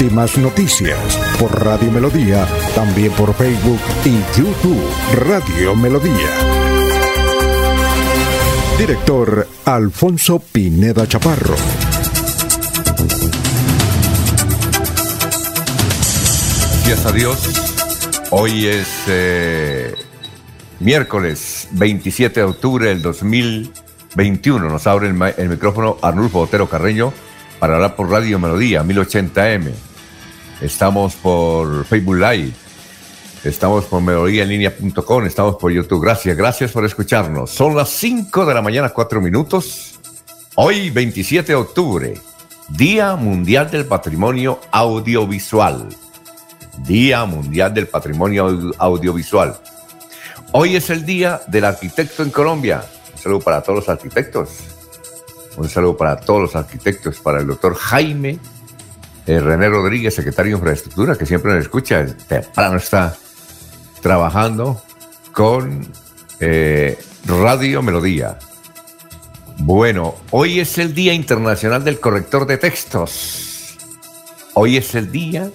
Últimas noticias por Radio Melodía, también por Facebook y YouTube Radio Melodía. Director Alfonso Pineda Chaparro. Gracias a Dios. Hoy es eh, miércoles 27 de octubre del 2021. Nos abre el, el micrófono Arnulfo Otero Carreño para hablar por Radio Melodía 1080M. Estamos por Facebook Live. Estamos por melodíaenlínea.com. Estamos por YouTube. Gracias, gracias por escucharnos. Son las 5 de la mañana, 4 minutos. Hoy, 27 de octubre, Día Mundial del Patrimonio Audiovisual. Día Mundial del Patrimonio Audiovisual. Hoy es el Día del Arquitecto en Colombia. Un saludo para todos los arquitectos. Un saludo para todos los arquitectos, para el doctor Jaime eh, René Rodríguez, secretario de Infraestructura, que siempre nos escucha, temprano está trabajando con eh, Radio Melodía. Bueno, hoy es el Día Internacional del Corrector de Textos. Hoy es el Día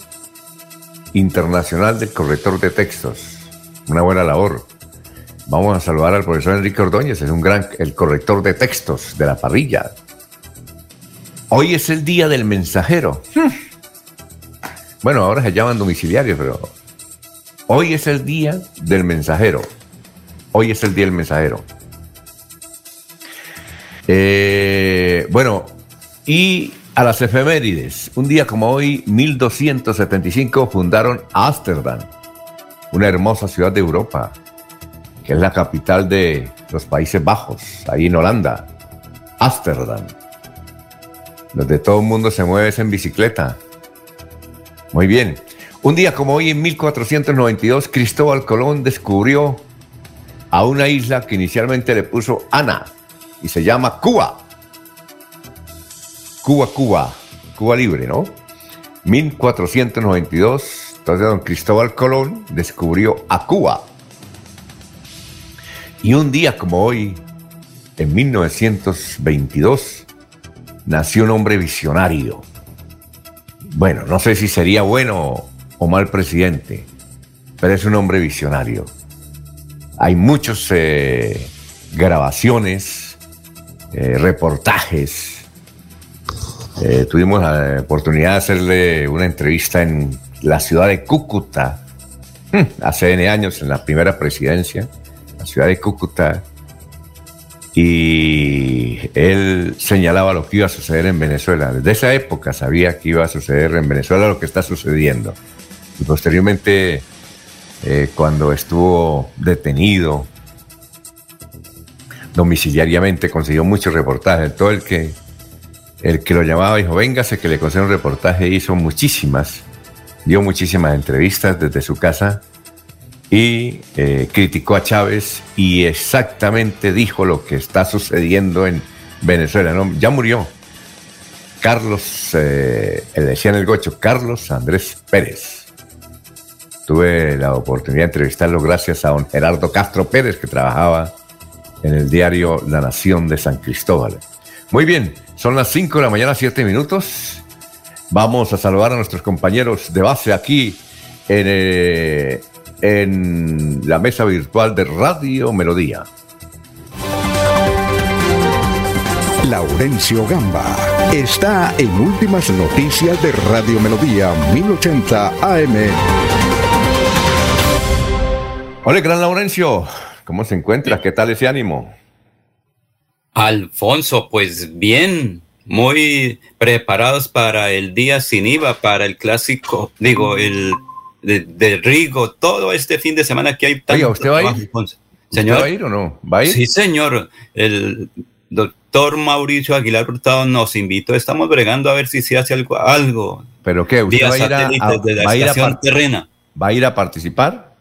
Internacional del Corrector de Textos. Una buena labor. Vamos a saludar al profesor Enrique Ordóñez, es un gran, el corrector de textos de la parrilla. Hoy es el día del mensajero. Bueno, ahora se llaman domiciliarios, pero hoy es el día del mensajero. Hoy es el día del mensajero. Eh, bueno, y a las efemérides. Un día como hoy, 1275, fundaron Ámsterdam, una hermosa ciudad de Europa que es la capital de los Países Bajos, ahí en Holanda, Ámsterdam, donde todo el mundo se mueve en bicicleta. Muy bien. Un día como hoy, en 1492, Cristóbal Colón descubrió a una isla que inicialmente le puso Ana y se llama Cuba. Cuba, Cuba, Cuba libre, ¿no? 1492, entonces don Cristóbal Colón descubrió a Cuba. Y un día como hoy, en 1922, nació un hombre visionario. Bueno, no sé si sería bueno o mal presidente, pero es un hombre visionario. Hay muchas eh, grabaciones, eh, reportajes. Eh, tuvimos la oportunidad de hacerle una entrevista en la ciudad de Cúcuta, hmm, hace N años, en la primera presidencia ciudad de Cúcuta, y él señalaba lo que iba a suceder en Venezuela. Desde esa época sabía que iba a suceder en Venezuela lo que está sucediendo. Y posteriormente, eh, cuando estuvo detenido domiciliariamente, consiguió muchos reportajes. Todo el que, el que lo llamaba dijo, véngase que le concede un reportaje, hizo muchísimas, dio muchísimas entrevistas desde su casa y eh, criticó a Chávez y exactamente dijo lo que está sucediendo en Venezuela. ¿no? Ya murió. Carlos, eh, le decían el gocho, Carlos Andrés Pérez. Tuve la oportunidad de entrevistarlo gracias a don Gerardo Castro Pérez, que trabajaba en el diario La Nación de San Cristóbal. Muy bien, son las 5 de la mañana, 7 minutos. Vamos a saludar a nuestros compañeros de base aquí en, eh, en la mesa virtual de Radio Melodía. Laurencio Gamba está en Últimas Noticias de Radio Melodía 1080 AM. Hola, gran Laurencio. ¿Cómo se encuentra? ¿Qué tal ese ánimo? Alfonso, pues bien, muy preparados para el día sin IVA, para el clásico, digo, el de, Rigo, todo este fin de semana que hay tanto ¿usted va a ir? ¿Señor? ¿Va a ir o no? ¿Va a ir? Sí, señor. El doctor Mauricio Aguilar Hurtado nos invitó. Estamos bregando a ver si se hace algo. algo ¿Pero qué? ¿Usted va a ir a, de la va, estación terrena. ¿Va a ir a participar?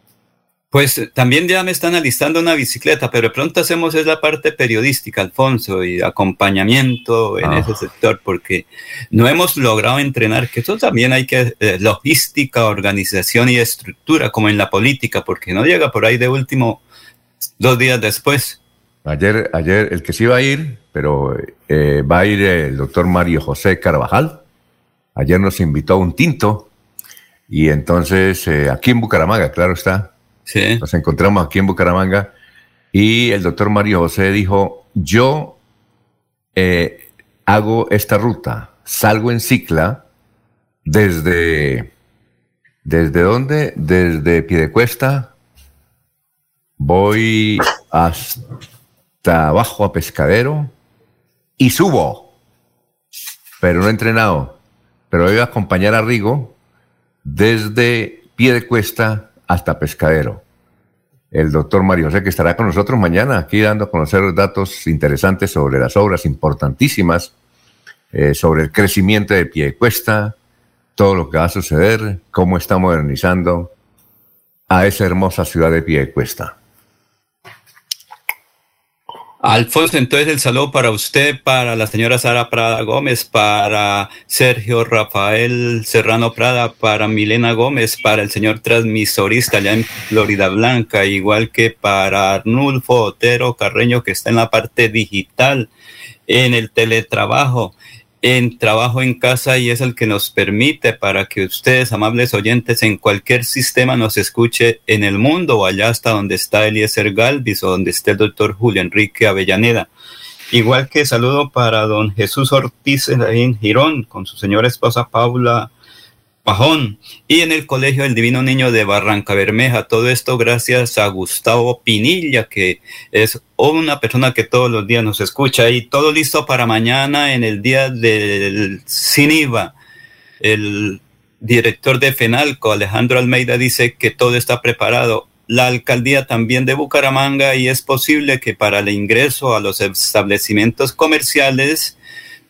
Pues eh, también ya me están alistando una bicicleta, pero de pronto hacemos es la parte periodística, Alfonso, y acompañamiento en ese ah. sector, porque no hemos logrado entrenar, que eso también hay que, eh, logística, organización y estructura, como en la política, porque no llega por ahí de último dos días después. Ayer, ayer el que sí iba a ir, pero eh, va a ir el doctor Mario José Carvajal. Ayer nos invitó a un tinto y entonces aquí en Bucaramanga, claro está, nos encontramos aquí en Bucaramanga y el doctor Mario José dijo, yo eh, hago esta ruta, salgo en cicla desde, ¿desde dónde? Desde Piedecuesta, voy hasta abajo a Pescadero y subo, pero no he entrenado, pero voy a acompañar a Rigo desde Piedecuesta hasta Pescadero. El doctor Mario José, que estará con nosotros mañana aquí dando a conocer datos interesantes sobre las obras importantísimas, eh, sobre el crecimiento de pie cuesta, todo lo que va a suceder, cómo está modernizando a esa hermosa ciudad de pie cuesta. Alfonso, entonces el saludo para usted, para la señora Sara Prada Gómez, para Sergio Rafael Serrano Prada, para Milena Gómez, para el señor transmisorista allá en Florida Blanca, igual que para Arnulfo Otero Carreño, que está en la parte digital, en el teletrabajo en trabajo en casa y es el que nos permite para que ustedes, amables oyentes, en cualquier sistema nos escuche en el mundo o allá hasta donde está Eliezer Galvis o donde esté el doctor Julio Enrique Avellaneda. Igual que saludo para don Jesús Ortiz en Girón con su señora esposa Paula Pajón y en el Colegio del Divino Niño de Barranca Bermeja. Todo esto gracias a Gustavo Pinilla, que es una persona que todos los días nos escucha y todo listo para mañana en el día del CINIVA. El director de FENALCO, Alejandro Almeida, dice que todo está preparado. La alcaldía también de Bucaramanga y es posible que para el ingreso a los establecimientos comerciales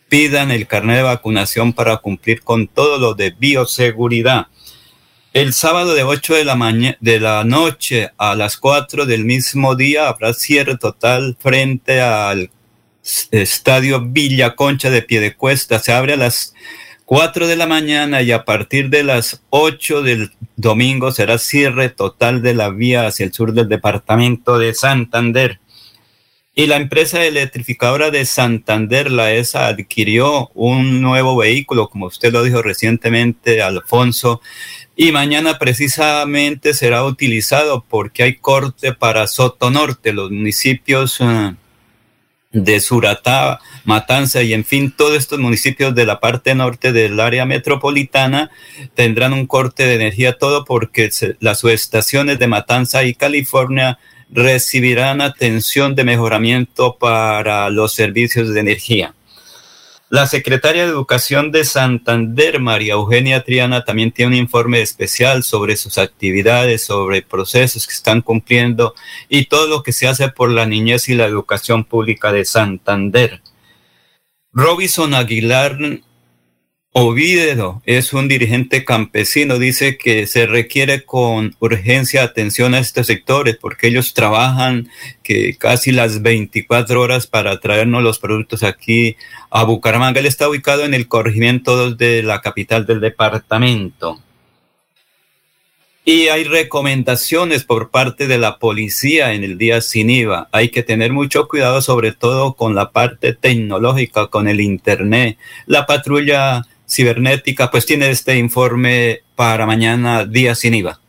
pidan el carnet de vacunación para cumplir con todo lo de bioseguridad. El sábado de 8 de la, de la noche a las 4 del mismo día habrá cierre total frente al estadio Villa Concha de Piedecuesta. Se abre a las 4 de la mañana y a partir de las 8 del domingo será cierre total de la vía hacia el sur del departamento de Santander. Y la empresa electrificadora de Santander, la ESA, adquirió un nuevo vehículo, como usted lo dijo recientemente, Alfonso, y mañana precisamente será utilizado porque hay corte para Soto Norte, los municipios eh, de Suratá, Matanza y en fin, todos estos municipios de la parte norte del área metropolitana tendrán un corte de energía, todo porque las subestaciones de Matanza y California recibirán atención de mejoramiento para los servicios de energía. La secretaria de Educación de Santander, María Eugenia Triana, también tiene un informe especial sobre sus actividades, sobre procesos que están cumpliendo y todo lo que se hace por la niñez y la educación pública de Santander. Robinson Aguilar Oviedo es un dirigente campesino, dice que se requiere con urgencia atención a estos sectores porque ellos trabajan que casi las 24 horas para traernos los productos aquí a Bucaramanga. Él está ubicado en el corregimiento de la capital del departamento. Y hay recomendaciones por parte de la policía en el día sin IVA. Hay que tener mucho cuidado sobre todo con la parte tecnológica, con el Internet. La patrulla cibernética, pues tiene este informe para mañana, día sin IVA.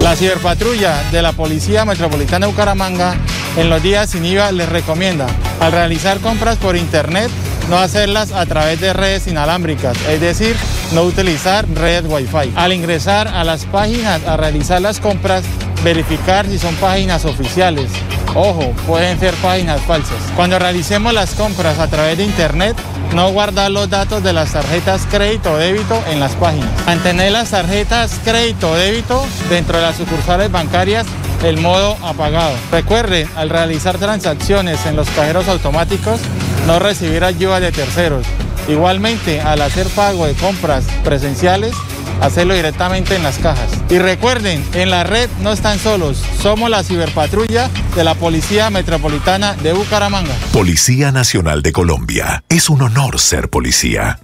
La ciberpatrulla de la Policía Metropolitana de Bucaramanga en los días sin IVA les recomienda al realizar compras por internet no hacerlas a través de redes inalámbricas, es decir, no utilizar redes Wi-Fi. Al ingresar a las páginas a realizar las compras, verificar si son páginas oficiales. Ojo, pueden ser páginas falsas. Cuando realicemos las compras a través de internet, no guardar los datos de las tarjetas crédito o débito en las páginas. Mantener las tarjetas crédito o débito dentro de las sucursales bancarias el modo apagado. Recuerde, al realizar transacciones en los cajeros automáticos, no recibir ayuda de terceros. Igualmente, al hacer pago de compras presenciales, hacerlo directamente en las cajas. Y recuerden, en la red no están solos, somos la ciberpatrulla de la Policía Metropolitana de Bucaramanga. Policía Nacional de Colombia, es un honor ser policía.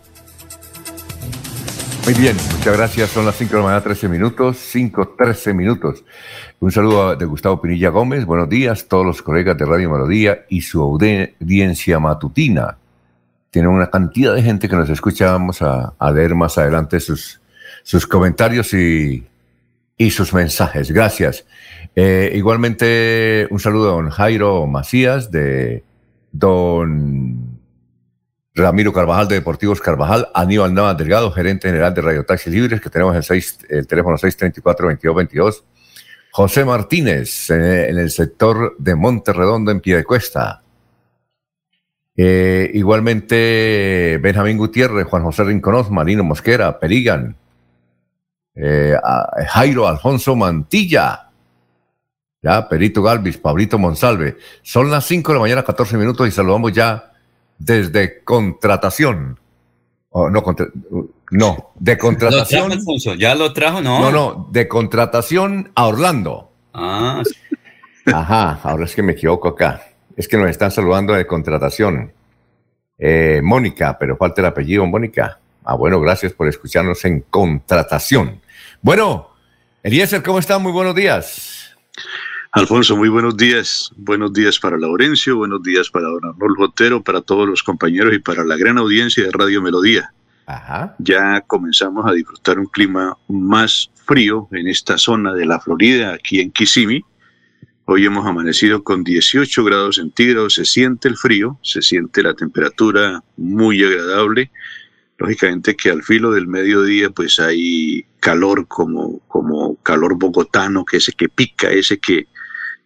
Muy bien, muchas gracias. Son las 5 de la mañana, 13 minutos, 5, 13 minutos. Un saludo de Gustavo Pinilla Gómez. Buenos días, todos los colegas de Radio Melodía y su audiencia matutina. Tienen una cantidad de gente que nos escucha. Vamos a, leer más adelante sus, sus comentarios y, y sus mensajes. Gracias. Eh, igualmente, un saludo a don Jairo Macías, de don Ramiro Carvajal de Deportivos Carvajal, Aníbal Navas Delgado, gerente general de Radio Taxi Libres, que tenemos el, 6, el teléfono 634-2222. José Martínez, en, el sector de Monterredondo, en Piedecuesta. Eh, igualmente, Benjamín Gutiérrez, Juan José Rinconós, Marino Mosquera, Perigan, eh, Jairo Alfonso Mantilla, ya, Perito Galvis, Pablito Monsalve. Son las 5 de la mañana, 14 minutos, y saludamos ya desde contratación. Oh, no, no, de contratación. ¿Ya lo trajo? No. No, no, de contratación a Orlando. Ah. Ajá, ahora es que me equivoco acá. Es que nos están saludando de contratación. Eh, Mónica, pero falta el apellido, Mónica. Ah, bueno, gracias por escucharnos en contratación. Bueno, Eliezer, ¿cómo está? Muy buenos días. Alfonso, muy buenos días. Buenos días para Laurencio, buenos días para don Arnolfo Otero, para todos los compañeros y para la gran audiencia de Radio Melodía. Ajá. Ya comenzamos a disfrutar un clima más frío en esta zona de la Florida, aquí en Kissimmee. Hoy hemos amanecido con 18 grados centígrados, se siente el frío, se siente la temperatura muy agradable. Lógicamente que al filo del mediodía pues hay calor como, como calor bogotano, que ese que pica, ese que,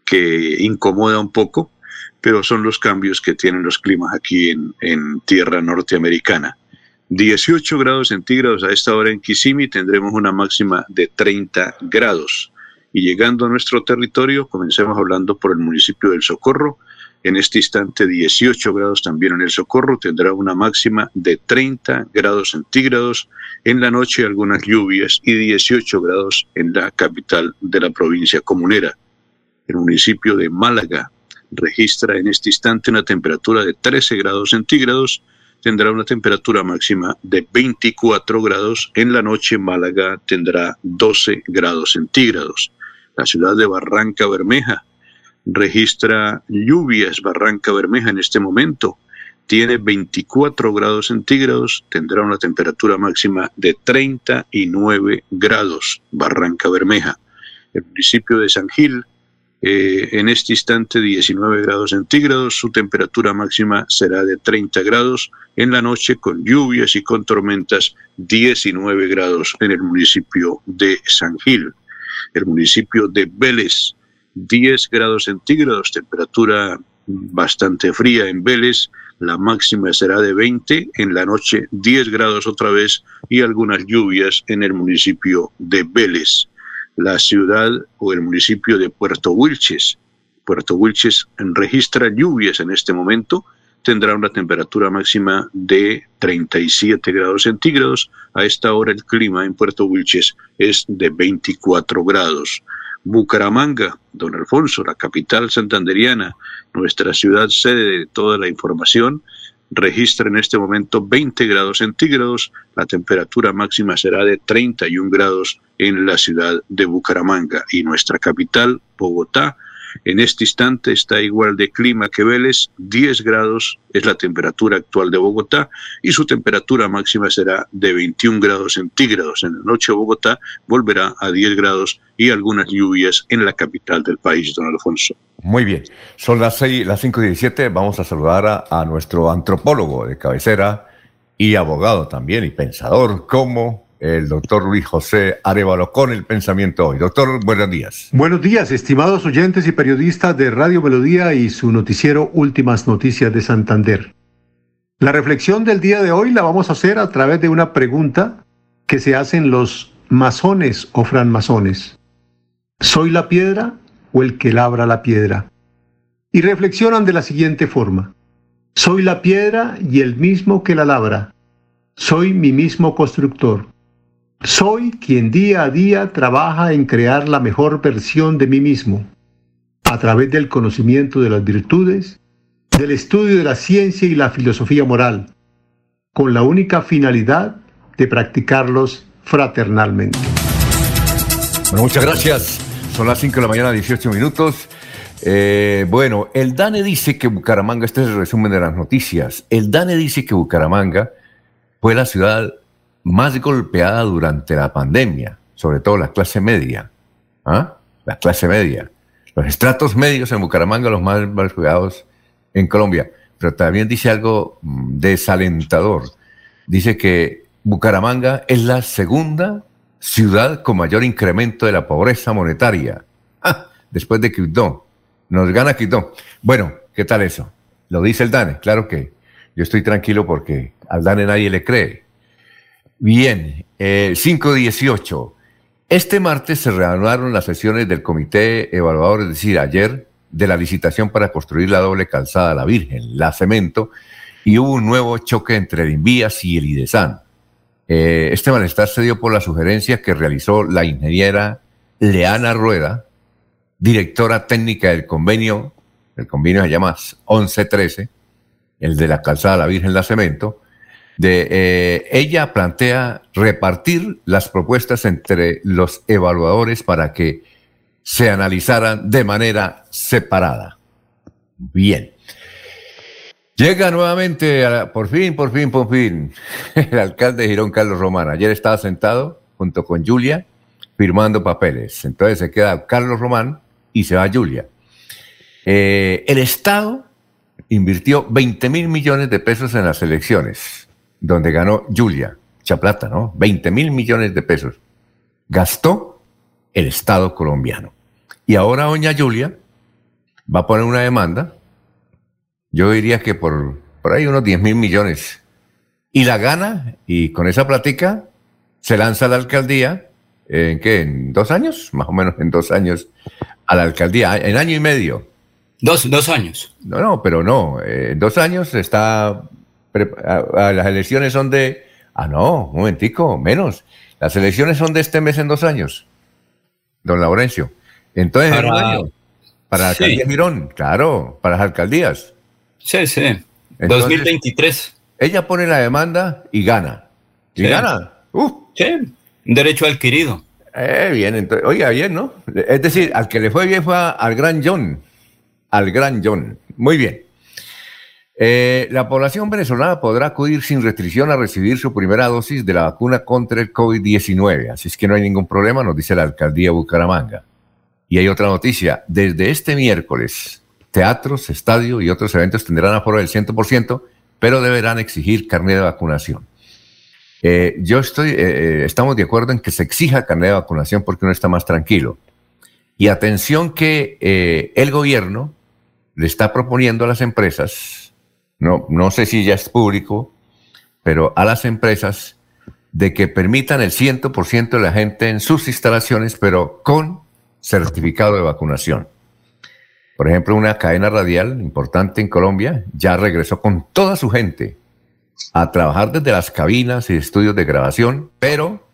que incomoda un poco, pero son los cambios que tienen los climas aquí en, en tierra norteamericana. 18 grados centígrados a esta hora en Kissimmee, tendremos una máxima de 30 grados. Y llegando a nuestro territorio, comencemos hablando por el municipio del Socorro. En este instante 18 grados también en el Socorro, tendrá una máxima de 30 grados centígrados. En la noche algunas lluvias y 18 grados en la capital de la provincia comunera. El municipio de Málaga registra en este instante una temperatura de 13 grados centígrados, tendrá una temperatura máxima de 24 grados, en la noche Málaga tendrá 12 grados centígrados. La ciudad de Barranca Bermeja registra lluvias, Barranca Bermeja en este momento, tiene 24 grados centígrados, tendrá una temperatura máxima de 39 grados, Barranca Bermeja. El municipio de San Gil eh, en este instante 19 grados centígrados, su temperatura máxima será de 30 grados, en la noche con lluvias y con tormentas 19 grados en el municipio de San Gil. El municipio de Vélez. 10 grados centígrados, temperatura bastante fría en Vélez, la máxima será de 20, en la noche 10 grados otra vez y algunas lluvias en el municipio de Vélez. La ciudad o el municipio de Puerto Wilches. Puerto Wilches registra lluvias en este momento, tendrá una temperatura máxima de 37 grados centígrados. A esta hora el clima en Puerto Wilches es de 24 grados. Bucaramanga, don Alfonso, la capital santanderiana, nuestra ciudad sede de toda la información, registra en este momento 20 grados centígrados, la temperatura máxima será de 31 grados en la ciudad de Bucaramanga y nuestra capital, Bogotá, en este instante está igual de clima que Vélez, 10 grados es la temperatura actual de Bogotá y su temperatura máxima será de 21 grados centígrados. En la noche Bogotá volverá a 10 grados y algunas lluvias en la capital del país, don Alfonso. Muy bien, son las, 6, las 5 y 17, vamos a saludar a, a nuestro antropólogo de cabecera y abogado también y pensador como el doctor Luis José Arevalo con el pensamiento hoy. Doctor, buenos días. Buenos días, estimados oyentes y periodistas de Radio Melodía y su noticiero Últimas Noticias de Santander. La reflexión del día de hoy la vamos a hacer a través de una pregunta que se hacen los masones o franmasones. ¿Soy la piedra o el que labra la piedra? Y reflexionan de la siguiente forma. Soy la piedra y el mismo que la labra. Soy mi mismo constructor Soy quien día a día trabaja en crear la mejor versión de mí mismo, a través del conocimiento de las virtudes, del estudio de la ciencia y la filosofía moral, con la única finalidad de practicarlos fraternalmente. Bueno, muchas gracias. Son las 5 de la mañana, 18 minutos. Eh, bueno, el DANE dice que Bucaramanga, este es el resumen de las noticias, el DANE dice que Bucaramanga fue la ciudad más golpeada durante la pandemia, sobre todo la clase media. ¿Ah? La clase media. Los estratos medios en Bucaramanga, los más golpeados en Colombia. Pero también dice algo mm, desalentador. Dice que Bucaramanga es la segunda ciudad con mayor incremento de la pobreza monetaria. Ah, después de Quito. Nos gana Quito. Bueno, ¿qué tal eso? Lo dice el DANE. Claro que yo estoy tranquilo porque al DANE nadie le cree. Bien, eh, 518. Este martes se reanudaron las sesiones del comité evaluador, es decir, ayer, de la licitación para construir la doble calzada La Virgen, la cemento, y hubo un nuevo choque entre el Invías y el IDESAN. Eh, este malestar se dio por la sugerencia que realizó la ingeniera Leana Rueda, directora técnica del convenio, el convenio se llama 1113, el de la calzada La Virgen La Cemento, de, eh, ella plantea repartir las propuestas entre los evaluadores para que se analizaran de manera separada. Bien. Llega nuevamente, por fin, por fin, por fin, el alcalde de Girón, Carlos Román. Ayer estaba sentado junto con Julia firmando papeles. Entonces se queda Carlos Román y se va Julia. Eh, el Estado invirtió 20 mil millones de pesos en las elecciones donde ganó Julia, Chaplata, ¿no? 20 mil millones de pesos. Gastó el Estado colombiano. Y ahora doña Julia va a poner una demanda, yo diría que por, por ahí unos 10 mil millones. Y la gana, y con esa platica se lanza a la alcaldía, ¿en qué? ¿En dos años? Más o menos en dos años, a la alcaldía, en año y medio. Dos, dos años. No, no, pero no, en dos años está las elecciones son de... Ah, no, un momentico, menos. Las elecciones son de este mes en dos años, don Laurencio. Entonces, para, un año. Para la alcaldía Girón, claro, para las alcaldías. Sí, sí. 2023. Ella pone la demanda y gana. Y gana. Uh. Sí, un derecho adquirido. Eh, bien, entonces, oiga, bien, ¿no? Es decir, al que le fue bien fue al gran John. Al gran John. Muy bien. Eh, la población venezolana podrá acudir sin restricción a recibir su primera dosis de la vacuna contra el COVID-19. Así es que no hay ningún problema, nos dice la alcaldía de Bucaramanga. Y hay otra noticia. Desde este miércoles, teatros, estadios y otros eventos tendrán aforo del 100%, pero deberán exigir carnet de vacunación. Eh, yo estoy, eh, estamos de acuerdo en que se exija carnet de vacunación porque uno está más tranquilo. Y atención que el gobierno le está proponiendo a las empresas no, no sé si ya es público, pero a las empresas de que permitan el 100% de la gente en sus instalaciones, pero con certificado de vacunación. Por ejemplo, una cadena radial importante en Colombia ya regresó con toda su gente a trabajar desde las cabinas y estudios de grabación, pero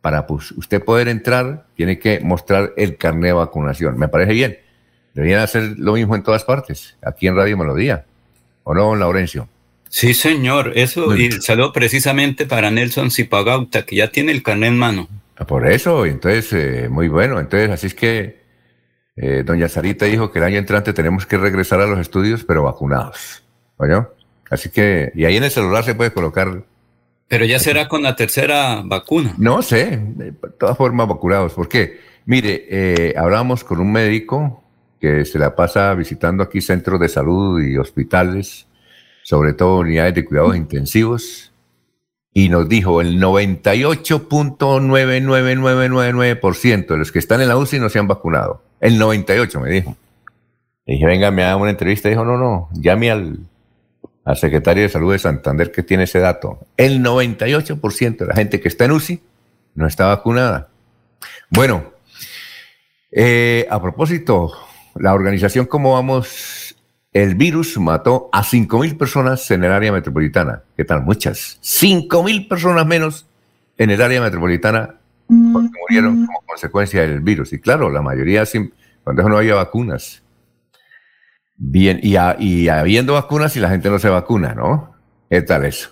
para pues, usted poder entrar tiene que mostrar el carnet de vacunación. Me parece bien. Deberían hacer lo mismo en todas partes, aquí en Radio Melodía. ¿O no, Laurencio? Sí, señor. Eso, y saludo precisamente para Nelson Zipagauta, que ya tiene el carnet en mano. Ah, por eso, entonces, eh, muy bueno. Entonces, así es que eh, doña Sarita dijo que el año entrante tenemos que regresar a los estudios, pero vacunados. ¿Oye? Así que, y ahí en el celular se puede colocar. Pero ya será con la tercera vacuna. No sé, de todas formas vacunados. ¿Por qué? Mire, eh, hablamos con un médico que se la pasa visitando aquí centros de salud y hospitales, sobre todo unidades de cuidados intensivos, y nos dijo el 98.99999% de los que están en la UCI no se han vacunado. El 98 me dijo. Le dije, venga, me haga una entrevista. Dijo, no, no, llame al, al secretario de Salud de Santander que tiene ese dato. El 98% de la gente que está en UCI no está vacunada. Bueno, eh, a propósito, la organización Cómo Vamos, el virus mató a 5.000 personas en el área metropolitana. ¿Qué tal? Muchas. 5.000 personas menos en el área metropolitana porque murieron como consecuencia del virus. Y claro, la mayoría, sin, cuando no había vacunas. Bien, y, y habiendo vacunas y la gente no se vacuna, ¿no? ¿Qué tal eso?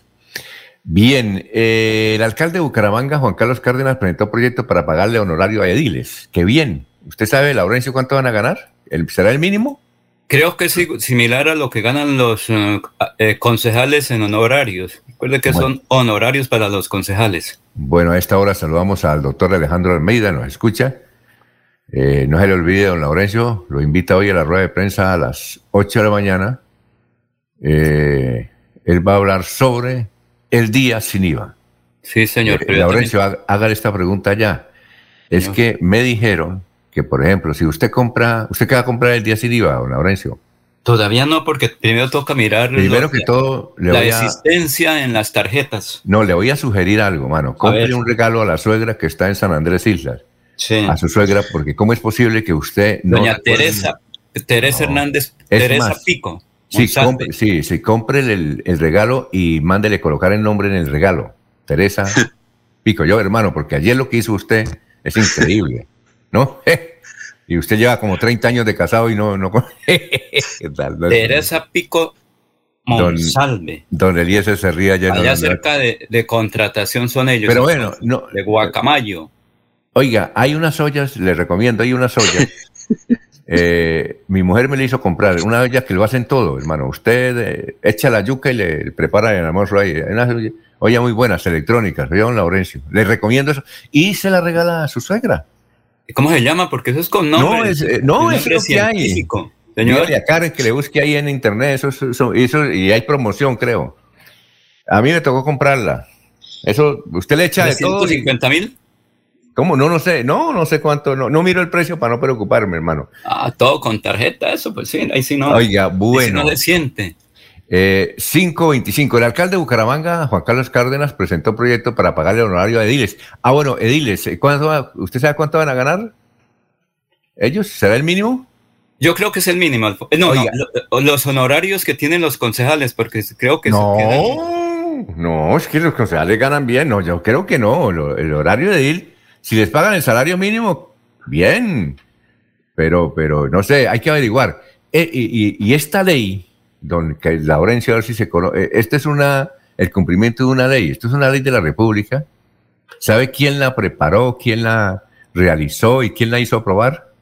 Bien, eh, el alcalde de Bucaramanga, Juan Carlos Cárdenas, presentó proyecto para pagarle honorario a ediles. Qué bien. ¿Usted sabe, Laurencio, cuánto van a ganar? ¿Será el mínimo? Creo que es similar a lo que ganan los eh, eh, concejales en honorarios. Recuerde que son honorarios para los concejales. Bueno, a esta hora saludamos al doctor Alejandro Almeida, nos escucha. no se le olvide, don Laurencio, lo invita hoy a la rueda de prensa a las 8 de la mañana. él va a hablar sobre el día sin IVA. Sí, señor. Eh, Laurencio, haga esta pregunta ya. Es que me dijeron que, por ejemplo, si usted compra, ¿usted qué va a comprar el día sin IVA, don Laurencio? Todavía no, porque primero toca mirar primero que todo, la existencia en las tarjetas. No, le voy a sugerir algo, mano. Compre un regalo a la suegra que está en San Andrés Islas. Sí. A su suegra, porque ¿cómo es posible que usted no. Doña Teresa, Teresa Hernández, Teresa Pico. Sí, compre, sí, sí, compre el, regalo y mándele colocar el nombre en el regalo. Teresa Pico, yo hermano, porque ayer lo que hizo usted es increíble, ¿no? y usted lleva como 30 años de casado y no... no Teresa Pico Monsalve. Don, don Eliezer se ría ya. Allá cerca de, contratación son ellos. Pero bueno, no. De Guacamayo. Oiga, hay unas ollas, le recomiendo, hay unas ollas Eh, mi mujer me le hizo comprar una de ellas que lo hacen todo, hermano. Usted eh, echa la yuca y le prepara el almuerzo ahí. Muy buenas, electrónicas, don Laurencio. Le recomiendo eso. Y se la regala a su suegra. ¿Cómo se llama? Porque eso es con nombre. No, es, eh, no, es lo que hay. Señor. a Karen que le busque ahí en internet, eso, eso, y hay promoción, creo. A mí me tocó comprarla. Eso, usted le echa de todo. ¿150 mil? ¿Cómo? No, no sé, no, no sé cuánto, no, no miro el precio para no preocuparme, hermano. Ah, todo con tarjeta, eso, pues sí, ahí sí no. Oiga, bueno. no le siente. Eh, 525. El alcalde de Bucaramanga, Juan Carlos Cárdenas, presentó un proyecto para pagarle el honorario a Ediles. Ah, bueno, Ediles, eh, ¿cuánto ¿usted sabe cuánto van a ganar? ¿Ellos? ¿Será el mínimo? Yo creo que es el mínimo. Eh, no, los honorarios que tienen los concejales, porque creo que... No, no, es que los concejales ganan bien. No, yo creo que no. el horario de Ediles si les pagan el salario mínimo, bien. Pero, pero no sé, hay que averiguar. Eh, y, esta ley, don que Laurencio, a ver si se conoce, eh, este es una, el cumplimiento de una ley. Esto es una ley de la República. ¿Sabe quién la preparó, quién la realizó y quién la hizo aprobar?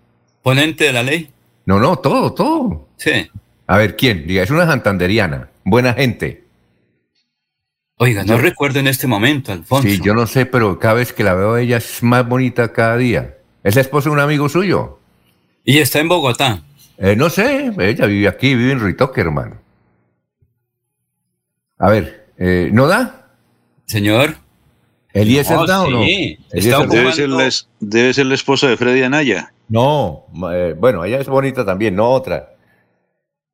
Ponente de la ley. No, no, todo, todo. Sí. A ver, ¿quién? Diga, es una santanderiana, buena gente. Oiga, no recuerdo en este momento, Alfonso. Sí, yo no sé, pero cada vez que la veo ella es más bonita cada día. Es la esposa de un amigo suyo. ¿Y está en Bogotá? Eh, no sé, ella vive aquí, vive en Ritoque, hermano. A ver, eh, ¿no da? Señor. ¿Eliezer no, da o no? Sí, debe, ser la, debe ser la esposa de Freddy Anaya. No, eh, bueno, ella es bonita también, no otra.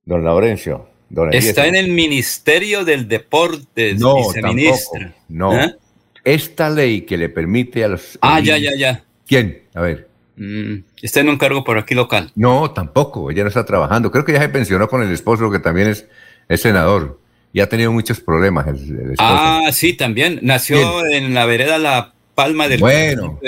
Don Laurencio. Está en el Ministerio del Deporte, no, viceministra. No. ¿Eh? Esta ley que le permite a los. Ah, ya, ya, ya. ¿Quién? A ver. Mm, está en un cargo por aquí local. No, tampoco. Ella no está trabajando. Creo que ya se pensionó con el esposo, que también es, senador. Y ha tenido muchos problemas el, Ah, sí, también. Nació en la vereda La Palma del bueno.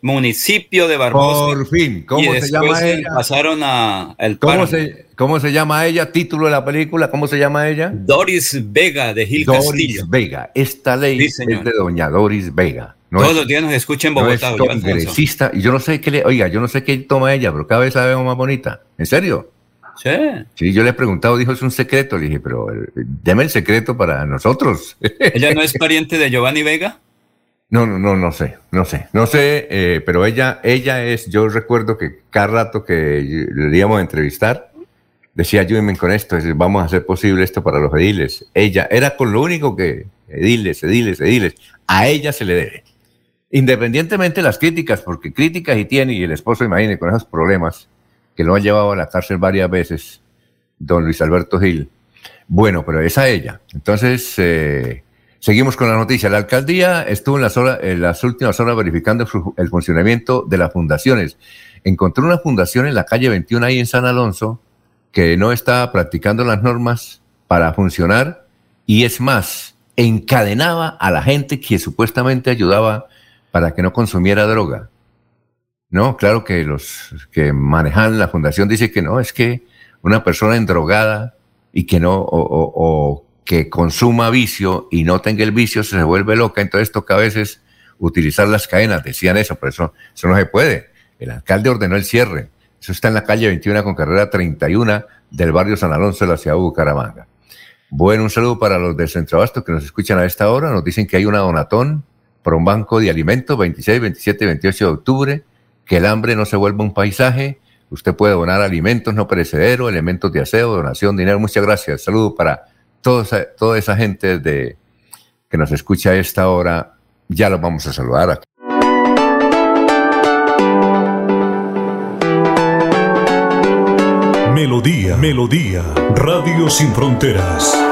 municipio de Barbosa. Por fin, ¿cómo se llama ella? Pasaron a el ¿Cómo se, ¿Cómo se llama ella? Título de la película, ¿cómo se llama ella? Doris Vega de Gil Doris Vega. Esta ley es de doña Doris Vega. Todos los días nos escucha en Bogotá. No congresista, y yo no sé qué le, oiga, yo no sé qué toma ella, pero cada vez la veo más bonita. ¿En serio? Sí. Sí, yo le he preguntado, dijo, es un secreto. Le dije, pero eh, deme el secreto para nosotros. ¿Ella no es pariente de Giovanni Vega? No, no, no, no sé, no sé, no sé, eh, pero ella, ella es, yo recuerdo que cada rato que le íbamos a entrevistar, decía, ayúdenme con esto, vamos a hacer posible esto para los ediles. Ella era con lo único que, ediles, ediles, ediles, a ella se le debe. Independientemente de las críticas, porque críticas y tiene, y el esposo, imagine, con esos problemas, que lo han llevado a la cárcel varias veces, don Luis Alberto Gil. Bueno, pero es a ella. Entonces, eh, Seguimos con la noticia. La alcaldía estuvo en las, en las últimas horas verificando el funcionamiento de las fundaciones. Encontró una fundación en la calle 21 ahí en San Alonso que no está practicando las normas para funcionar y es más, encadenaba a la gente que supuestamente ayudaba para que no consumiera droga. No, claro que los que manejan la fundación dicen que no, es que una persona endrogada y que no, o, que consuma vicio y no tenga el vicio se vuelve loca, entonces toca a veces utilizar las cadenas, decían eso, pero eso, eso no se puede. El alcalde ordenó el cierre. Eso está en la calle 21 con carrera 31 del barrio San Alonso de la ciudad de Bucaramanga. Bueno, un saludo para los del Centro Abasto que nos escuchan a esta hora. Nos dicen que hay una donatón por un banco de alimentos 26, 27 28 de octubre que el hambre no se vuelva un paisaje. Usted puede donar alimentos no perecederos, elementos de aseo, donación, dinero. Muchas gracias. Saludo para toda, toda esa gente de, que nos escucha a esta hora. Ya los vamos a saludar aquí. Melodía, Melodía, Radio Sin Fronteras.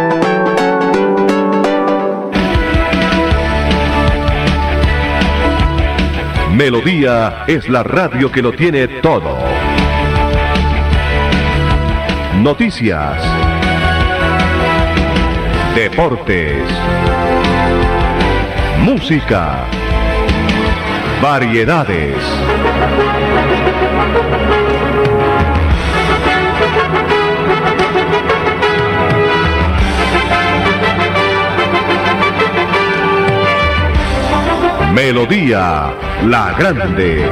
Melodía es la radio que lo tiene todo. Noticias. Deportes. Música. Variedades. Melodía La Grande.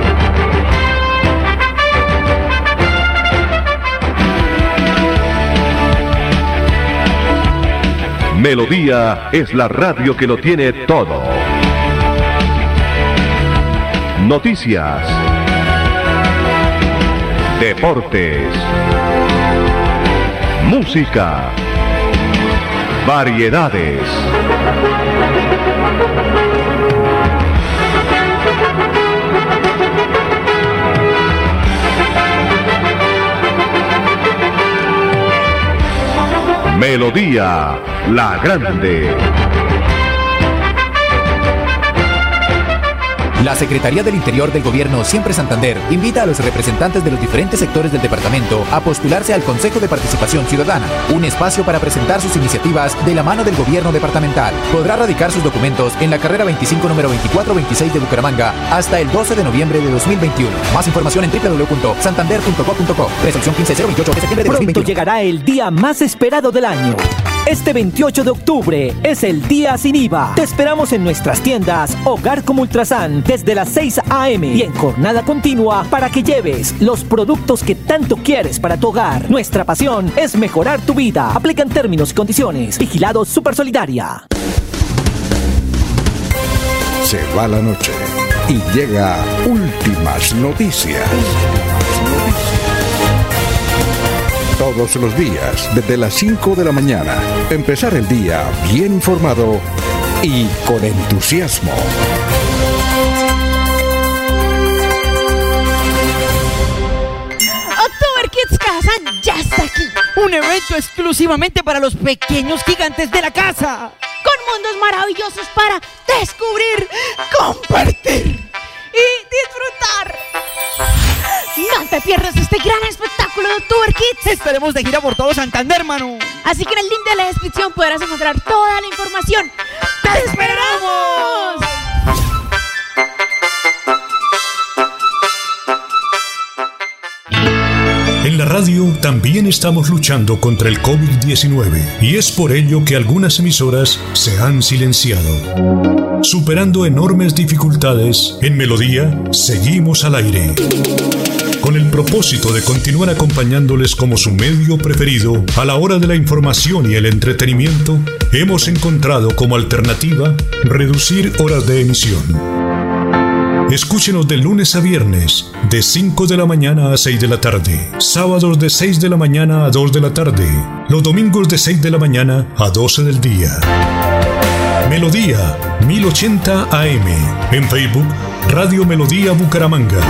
Melodía es la radio que lo tiene todo. Noticias. Deportes. Música. Variedades. Melodía La Grande. La Secretaría del Interior del Gobierno Siempre Santander invita a los representantes de los diferentes sectores del departamento a postularse al Consejo de Participación Ciudadana, un espacio para presentar sus iniciativas de la mano del gobierno departamental. Podrá radicar sus documentos en la carrera 25 número 2426 de Bucaramanga hasta el 12 de noviembre de 2021. Más información en www.santander.co.co. Resolución 15028 de septiembre de Pronto llegará el día más esperado del año. Este 28 de octubre es el día sin IVA. Te esperamos en nuestras tiendas Hogar como Ultrasan desde las 6 a.m. y en jornada continua para que lleves los productos que tanto quieres para tu hogar. Nuestra pasión es mejorar tu vida. Aplican términos y condiciones. Vigilado Super Solidaria. Se va la noche y llega últimas noticias. Todos los días, desde las 5 de la mañana, empezar el día bien informado y con entusiasmo. October Kids Casa ya está aquí. Un evento exclusivamente para los pequeños gigantes de la casa. Con mundos maravillosos para descubrir, compartir y disfrutar. No te pierdas este gran espectáculo de October Kids. Estaremos de gira por todo Santander, hermano. Así que en el link de la descripción podrás encontrar toda la información. ¡Te esperamos! En la radio también estamos luchando contra el COVID-19 y es por ello que algunas emisoras se han silenciado. Superando enormes dificultades, en Melodía seguimos al aire. Con el propósito de continuar acompañándoles como su medio preferido a la hora de la información y el entretenimiento, hemos encontrado como alternativa reducir horas de emisión. Escúchenos de lunes a viernes, de 5 de la mañana a 6 de la tarde, sábados de 6 de la mañana a 2 de la tarde, los domingos de 6 de la mañana a 12 del día. Melodía 1080 AM, en Facebook Radio Melodía Bucaramanga.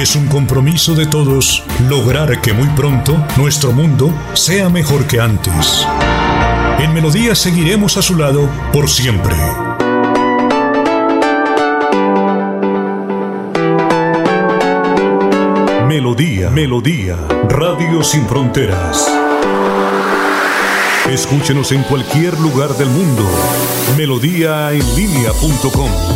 Es un compromiso de todos lograr que muy pronto nuestro mundo sea mejor que antes. En Melodía seguiremos a su lado por siempre. Melodía, Melodía, Radio Sin Fronteras. Escúchenos en cualquier lugar del mundo. Melodíaenlínea.com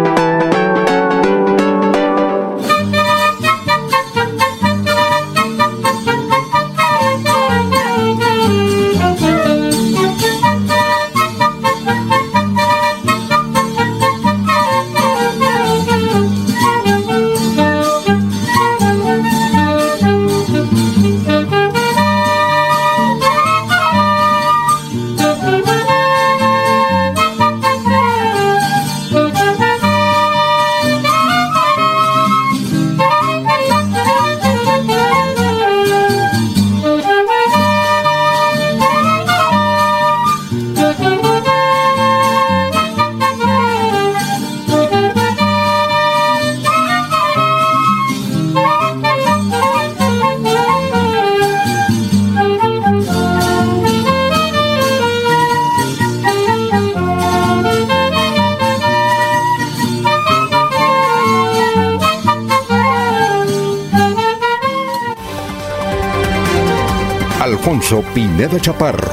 Alfonso Pineda Chaparro.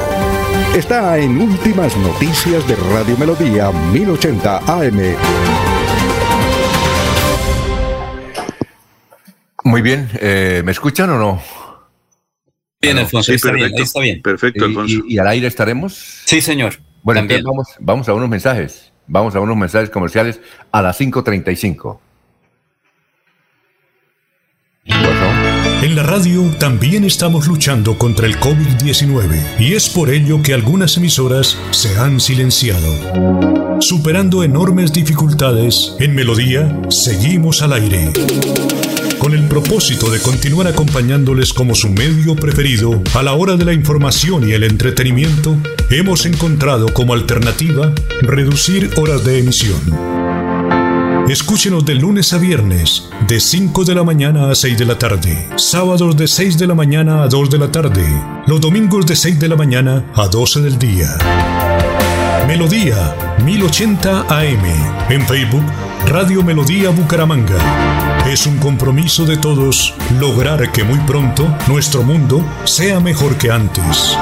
Está en Últimas Noticias de Radio Melodía 1080 AM. Muy bien, eh, ¿me escuchan o no? Bien, Alfonso, Sí, está bien, perfecto. está bien. Perfecto, ¿Y- Alfonso. ¿Y, y al aire estaremos? Sí, señor. Bueno, También. entonces vamos, vamos a unos mensajes. Vamos a unos mensajes comerciales a las 5.35. En la radio también estamos luchando contra el COVID-19 y es por ello que algunas emisoras se han silenciado. Superando enormes dificultades, en Melodía seguimos al aire. Con el propósito de continuar acompañándoles como su medio preferido a la hora de la información y el entretenimiento, hemos encontrado como alternativa reducir horas de emisión. Escúchenos de lunes a viernes, de 5 de la mañana a 6 de la tarde, sábados de 6 de la mañana a 2 de la tarde, los domingos de 6 de la mañana a 12 del día. Melodía 1080 AM, en Facebook Radio Melodía Bucaramanga. Es un compromiso de todos lograr que muy pronto nuestro mundo sea mejor que antes.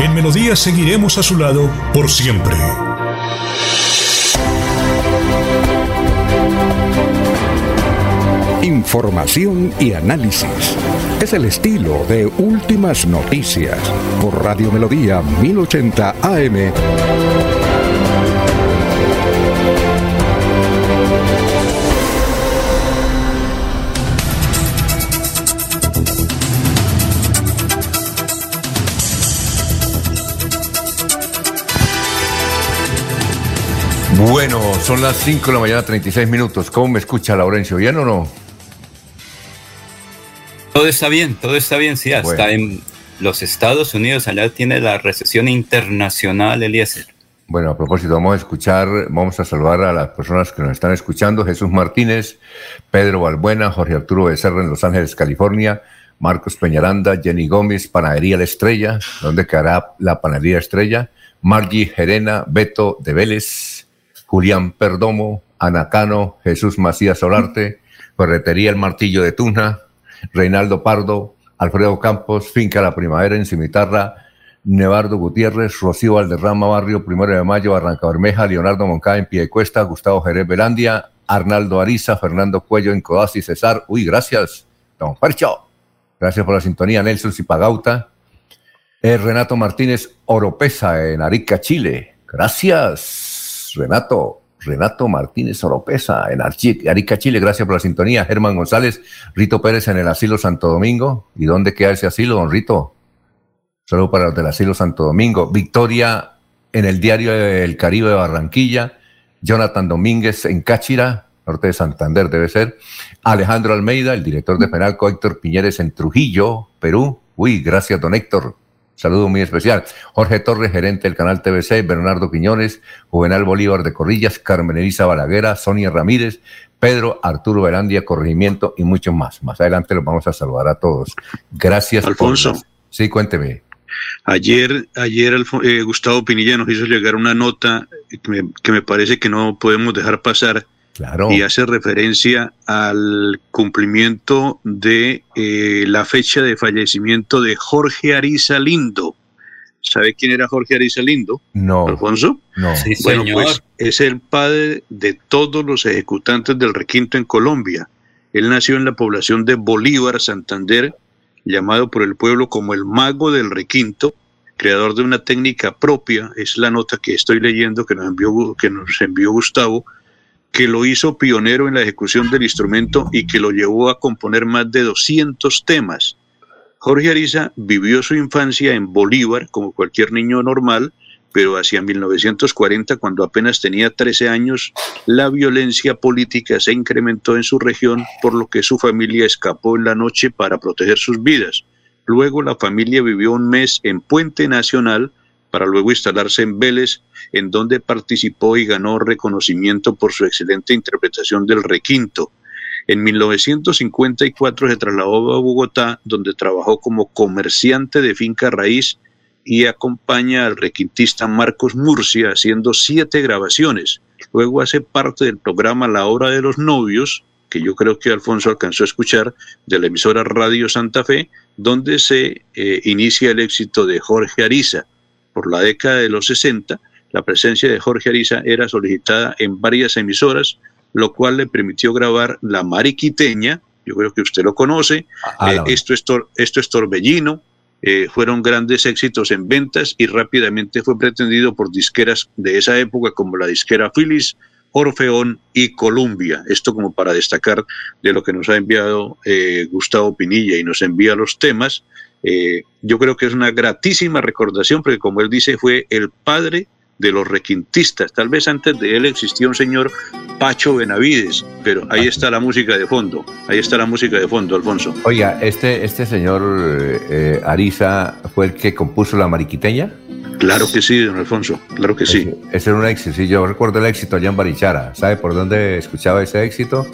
En Melodía seguiremos a su lado por siempre. Información y análisis. Es el estilo de Últimas Noticias por Radio Melodía 1080 AM. Bueno, son las 5 de la mañana, 36 minutos. ¿Cómo me escucha Laurencio? ¿Bien o no? Todo está bien, todo está bien, sí, hasta Bueno. en los Estados Unidos, allá tiene la recesión internacional, Eliezer. Bueno, a propósito, vamos a escuchar, vamos a saludar a las personas que nos están escuchando. Jesús Martínez, Pedro Balbuena, Jorge Arturo Becerra en Los Ángeles, California, Marcos Peñaranda, Jenny Gómez, Panadería La Estrella, donde quedará la Panadería Estrella, Margie Gerena, Beto de Vélez, Julián Perdomo, Anacano, Jesús Macías Solarte, Ferretería El Martillo de Tuna, Reinaldo Pardo, Alfredo Campos, Finca La Primavera en Cimitarra, Nevardo Gutiérrez, Rocío Valderrama, Barrio Primero de Mayo, Barranca Bermeja, Leonardo Moncada en Piedecuesta, Gustavo Jerez Belandia, Arnaldo Ariza, Fernando Cuello en Codazzi, Cesar. Uy, gracias, don Fercho. Gracias por la sintonía, Nelson Zipagauta. Eh, Renato Martínez Oropesa en Arica, Chile. Gracias, Renato. Renato Martínez Oropesa en Arica, Chile. Gracias por la sintonía. Germán González, Rito Pérez en el Asilo Santo Domingo. ¿Y dónde queda ese asilo, don Rito? Saludos para los del Asilo Santo Domingo. Victoria en el diario El Caribe de Barranquilla. Jonathan Domínguez en Cáchira, norte de Santander debe ser, Alejandro Almeida, el director de Penalco Héctor Piñeres en Trujillo, Perú. Uy, gracias, don Héctor. Saludo muy especial. Jorge Torres, gerente del canal TVC, Bernardo Quiñones, Juvenal Bolívar de Corrillas, Carmen Elisa Balaguera, Sonia Ramírez, Pedro Arturo Verandia, Corregimiento y muchos más. Más adelante los vamos a saludar a todos. Gracias. Alfonso. Sí, cuénteme. Ayer, ayer eh, Gustavo Pinilla nos hizo llegar una nota que me, que me parece que no podemos dejar pasar y hace referencia al cumplimiento de eh, la fecha de fallecimiento de Jorge Ariza Lindo. ¿Sabe quién era Jorge Ariza Lindo? No. ¿Alfonso? No. bueno, pues es el padre de todos los ejecutantes del requinto en Colombia. Él nació en la población de Bolívar, Santander, llamado por el pueblo como el mago del requinto, creador de una técnica propia, es la nota que estoy leyendo que nos envió, que nos envió Gustavo, que lo hizo pionero en la ejecución del instrumento y que lo llevó a componer más de 200 temas. Jorge Ariza vivió su infancia en Bolívar como cualquier niño normal, pero hacia 1940, cuando apenas tenía 13 años, la violencia política se incrementó en su región, por lo que su familia escapó en la noche para proteger sus vidas. Luego la familia vivió un mes en Puente Nacional, para luego instalarse en Vélez, en donde participó y ganó reconocimiento por su excelente interpretación del requinto. En 1954 se trasladó a Bogotá, donde trabajó como comerciante de finca raíz y acompaña al requintista Marcos Murcia haciendo siete grabaciones. Luego hace parte del programa La Hora de los Novios, que yo creo que Alfonso alcanzó a escuchar, de la emisora Radio Santa Fe, donde se eh, inicia el éxito de Jorge Ariza por la década de los 60, la presencia de Jorge Ariza era solicitada en varias emisoras, lo cual le permitió grabar La Mariquiteña, yo creo que usted lo conoce, ah, eh, esto, es esto es Torbellino, eh, fueron grandes éxitos en ventas y rápidamente fue pretendido por disqueras de esa época como la disquera Phyllis, Orfeón y Columbia. Esto como para destacar de lo que nos ha enviado eh, Gustavo Pinilla y nos envía los temas. Eh, yo creo que es una gratísima recordación porque como él dice fue el padre de los requintistas. Tal vez antes de él existía un señor Pacho Benavides, pero ahí está la música de fondo, ahí está la música de fondo, Alfonso. Oiga, este, este señor eh, Ariza fue el que compuso la mariquiteña. Claro que sí, don Alfonso, claro que sí. Ese, era un éxito, sí, yo recuerdo el éxito allá en Barichara. ¿Sabe por dónde escuchaba ese éxito?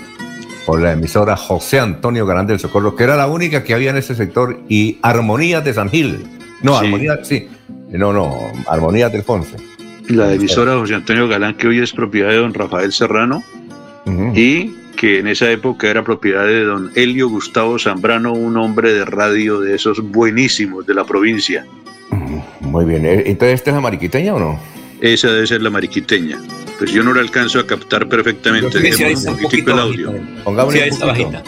Por la emisora José Antonio Galán del Socorro, que era la única que había en ese sector, y Armonías de San Gil. No, Armonías, sí. No, no, Armonías del Fonse. La emisora José Antonio Galán, que hoy es propiedad de don Rafael Serrano, y que en esa época era propiedad de don Helio Gustavo Zambrano, un hombre de radio de esos buenísimos de la provincia. Muy bien. Eh, ¿Entonces esta es la mariquiteña o no? Esa debe ser la mariquiteña. Pues yo no la alcanzo a captar perfectamente. un poquito el audio. Pongámosle sí, está bajita.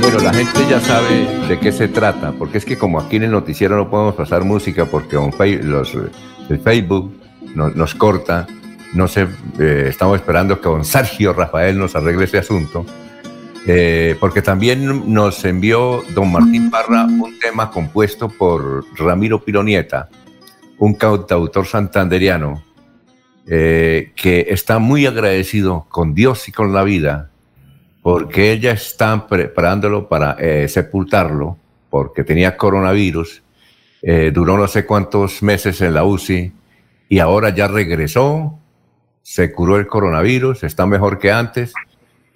Bueno, la gente ya sabe de qué se trata, porque es que como aquí en el noticiero no podemos pasar música porque los, el Facebook nos, nos corta, no sé, eh, estamos esperando que don Sergio Rafael nos arregle ese asunto. Eh, porque también nos envió don Martín Parra un tema compuesto por Ramiro Pironieta, un cantautor santanderiano, eh, que está muy agradecido con Dios y con la vida, porque ella está preparándolo para sepultarlo, porque tenía coronavirus, duró no sé cuántos meses en la UCI y ahora ya regresó se curó el coronavirus, está mejor que antes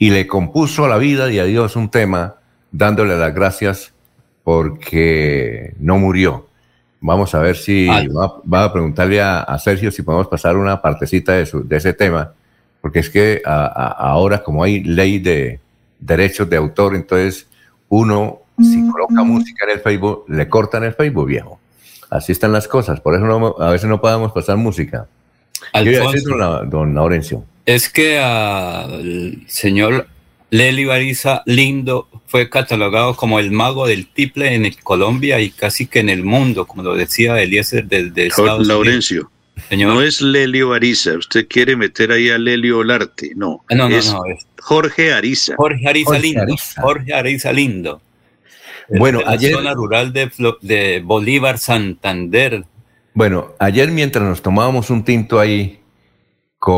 y le compuso a la vida y a Dios un tema dándole las gracias porque no murió. Vamos a ver si va, a preguntarle a, Sergio si podemos pasar una partecita de, de ese tema, porque es que ahora como hay ley de derechos de autor, entonces uno si coloca música en el Facebook, le cortan el Facebook, viejo. Así están las cosas, por eso a veces no podemos pasar música. Alfonso, don, Laurencio. Es que al señor Leli Bariza Lindo fue catalogado como el mago del tiple en Colombia y casi que en el mundo, como lo decía Eliezer desde Estados Laurencio. No es Lelio Ariza. Usted quiere meter ahí a Lelio Olarte. No. Ah, no, no, es no, es- Jorge Ariza. Jorge Ariza Jorge Lindo. Ariza. Jorge Ariza Lindo. Bueno, de la ayer- zona rural de, Flo- de Bolívar, Santander. Bueno, ayer mientras nos tomábamos un tinto ahí con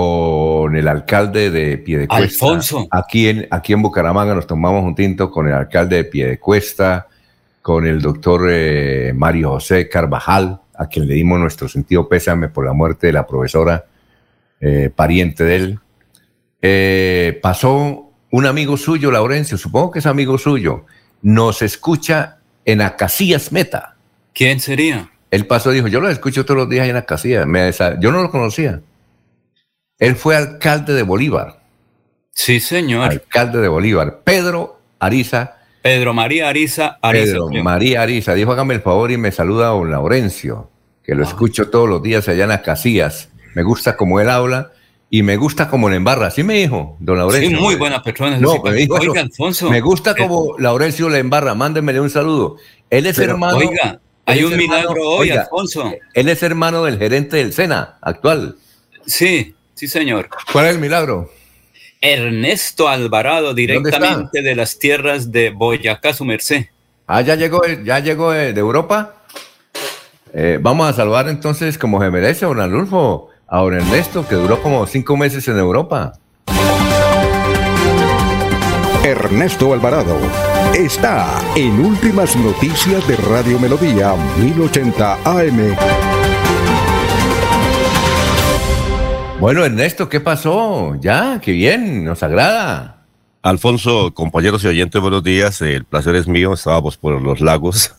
el alcalde de Piedecuesta. Alfonso. Aquí en, aquí en Bucaramanga nos tomamos un tinto con el alcalde de Piedecuesta, con el doctor eh, Mario José Carvajal, a quien le dimos nuestro sentido pésame por la muerte de la profesora, eh, pariente de él. Eh, pasó un amigo suyo, Laurencio, supongo que es amigo suyo, nos escucha en Acacias Meta. ¿Quién sería? Él pasó y dijo, yo lo escucho todos los días en Acacias. Yo no lo conocía. Él fue alcalde de Bolívar. Sí, señor. Alcalde de Bolívar. Pedro Ariza. Pedro María Ariza Ariza. Pedro. María Ariza. Dijo, hágame el favor y me saluda a don Laurencio, que Ah. lo escucho todos los días allá en Acacias. Me gusta como él habla y me gusta como le embarra. Así me dijo, don Sí, Laurencio. muy buena persona. No, sí, me dijo Oiga. Alfonso. Me gusta eh, como Laurencio le embarra. Mándenmele un saludo. Él es pero, hermano. Oiga, hay un hermano- milagro hoy, oiga, Alfonso. Él es hermano del gerente del SENA actual. Sí, sí, señor. ¿Cuál es el milagro? Ernesto Alvarado, directamente de las tierras de Boyacá, su merced. Ah, ya llegó, ya llegó de, Europa. Eh, vamos a saludar entonces, como se merece, a don Arnulfo, a don Ernesto, que duró como cinco meses en Europa. Ernesto Alvarado está en Últimas Noticias de Radio Melodía 1080 AM. Bueno, Ernesto, ¿qué pasó? Ya, qué bien, nos agrada. Alfonso, compañeros y oyentes, buenos días. El placer es mío. Estábamos por los lagos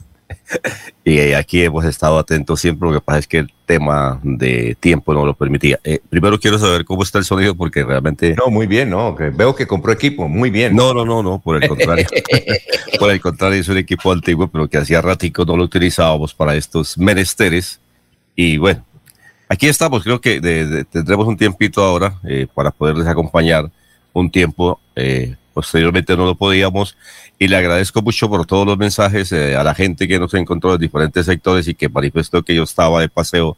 y aquí hemos estado atentos siempre. Lo que pasa es que el tema de tiempo no lo permitía. Eh, primero quiero saber cómo está el sonido porque realmente... No, muy bien, no, que veo que compró equipo, muy bien. No, no, no, no, por el contrario. por el contrario, es un equipo antiguo, pero que hacía ratico no lo utilizábamos para estos menesteres. Y bueno, aquí estamos. Creo que de- de- tendremos un tiempito ahora eh, para poderles acompañar un tiempo. eh, posteriormente no lo podíamos. Y le agradezco mucho por todos los mensajes eh, a la gente que nos encontró en diferentes sectores y que manifestó que yo estaba de paseo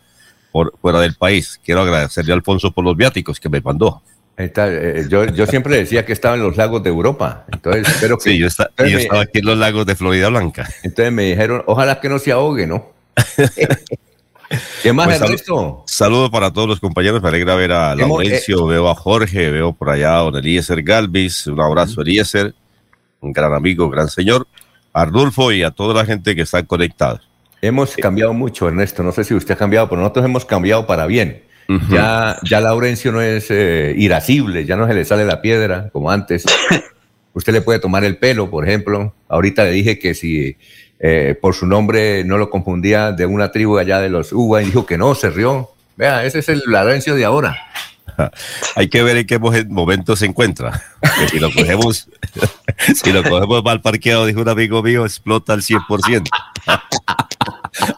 por fuera del país. Quiero agradecerle a Alfonso por los viáticos que me mandó. Está, eh, yo, yo siempre decía que estaba en los lagos de Europa, entonces espero que... Sí, yo, esta- entonces yo me- estaba aquí en los lagos de Florida Blanca. Entonces me dijeron, ojalá que no se ahogue, ¿no? ¿Qué más, Pues, Ernesto? Saludos para todos los compañeros. Me alegra ver a Hemos- Laurencio, veo a Jorge, veo por allá a don Eliezer Galvis. Un abrazo, Eliezer, un gran amigo, gran señor. Arnulfo y a toda la gente que está conectada. Hemos cambiado mucho, Ernesto. No sé si usted ha cambiado, pero nosotros hemos cambiado para bien. Ya, ya Laurencio no es eh, irascible, ya no se le sale la piedra como antes. usted le puede tomar el pelo, por ejemplo. Ahorita le dije que si eh, por su nombre no lo confundía de una tribu allá de los Uva y dijo que no, se rió. Vea, ese es el Laurencio de ahora. Hay que ver en qué mo- momento se encuentra. Que si lo cogemos, si lo cogemos mal parqueado, dijo un amigo mío, explota al 100%.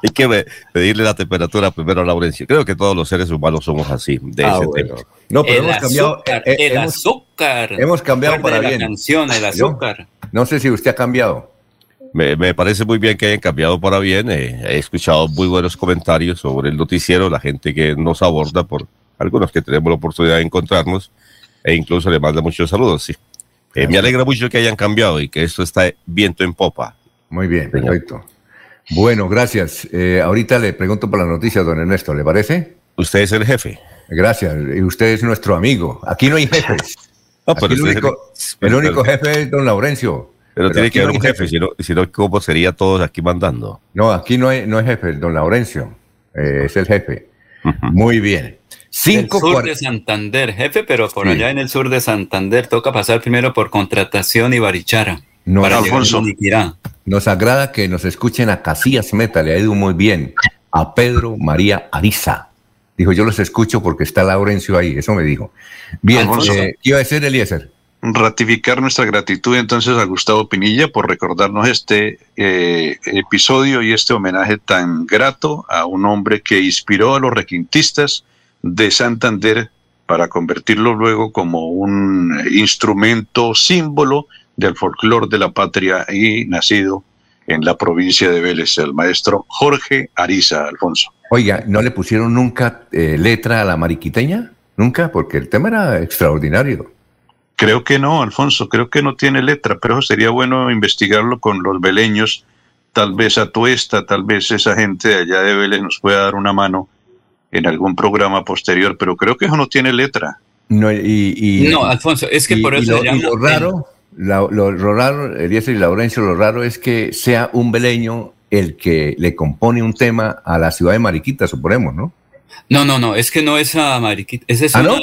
Hay que pedirle la temperatura primero a Laurencio. Creo que todos los seres humanos somos así. De Ah, ese bueno. tema. No, pero el hemos cambiado. azúcar, eh, el hemos- azúcar. hemos cambiado para la bien. canción, el ¿Yo? azúcar. No sé si usted ha cambiado. Me, me parece muy bien que hayan cambiado para bien. eh, he escuchado muy buenos comentarios sobre el noticiero, la gente que nos aborda, por algunos que tenemos la oportunidad de encontrarnos, e incluso le manda muchos saludos. Sí. Eh, me alegra mucho que hayan cambiado y que esto está viento en popa. Muy bien, perfecto. Bueno, gracias. Eh, ahorita le pregunto por las noticias, don Ernesto, ¿le parece? Usted es el jefe. Gracias. Y usted es nuestro amigo. Aquí no hay jefes. No, pero el, único, el- el único jefe es don Laurencio. Pero, tiene que haber un jefe, si no, si no, ¿cómo sería todos aquí mandando? No, aquí no hay, no hay jefe, don Laurencio. Eh, es el jefe. Muy bien. Cinco sur de Santander, jefe, pero por Sí. allá en el sur de Santander toca pasar primero por contratación y barichara. No, para Alfonso. Nos agrada que nos escuchen a Casillas Meta, le ha ido muy bien. A Pedro María Ariza. Dijo, yo los escucho porque está Laurencio ahí, eso me dijo. Bien, eh, ¿qué iba a decir Eliezer? Ratificar nuestra gratitud entonces a Gustavo Pinilla por recordarnos este eh, episodio y este homenaje tan grato a un hombre que inspiró a los requintistas de Santander para convertirlo luego como un instrumento símbolo del folclor de la patria y nacido en la provincia de Vélez, el maestro Jorge Ariza Alfonso. Oiga, ¿no le pusieron nunca eh, letra a la mariquiteña? Nunca, porque el tema era extraordinario. Creo que no, Alfonso, creo que no tiene letra, pero sería bueno investigarlo con los veleños. Tal vez a Tuesta, tal vez esa gente de allá de Vélez nos pueda dar una mano en algún programa posterior, pero creo que eso no tiene letra. No, y, no Alfonso, es que por eso lo, lo raro, lo, lo, raro, Eliezer y Laurencio, lo raro es que sea un veleño el que le compone un tema a la ciudad de Mariquita, suponemos, ¿no? No, no, no, es que no es a Mariquita, esa es ¿Ah, una no?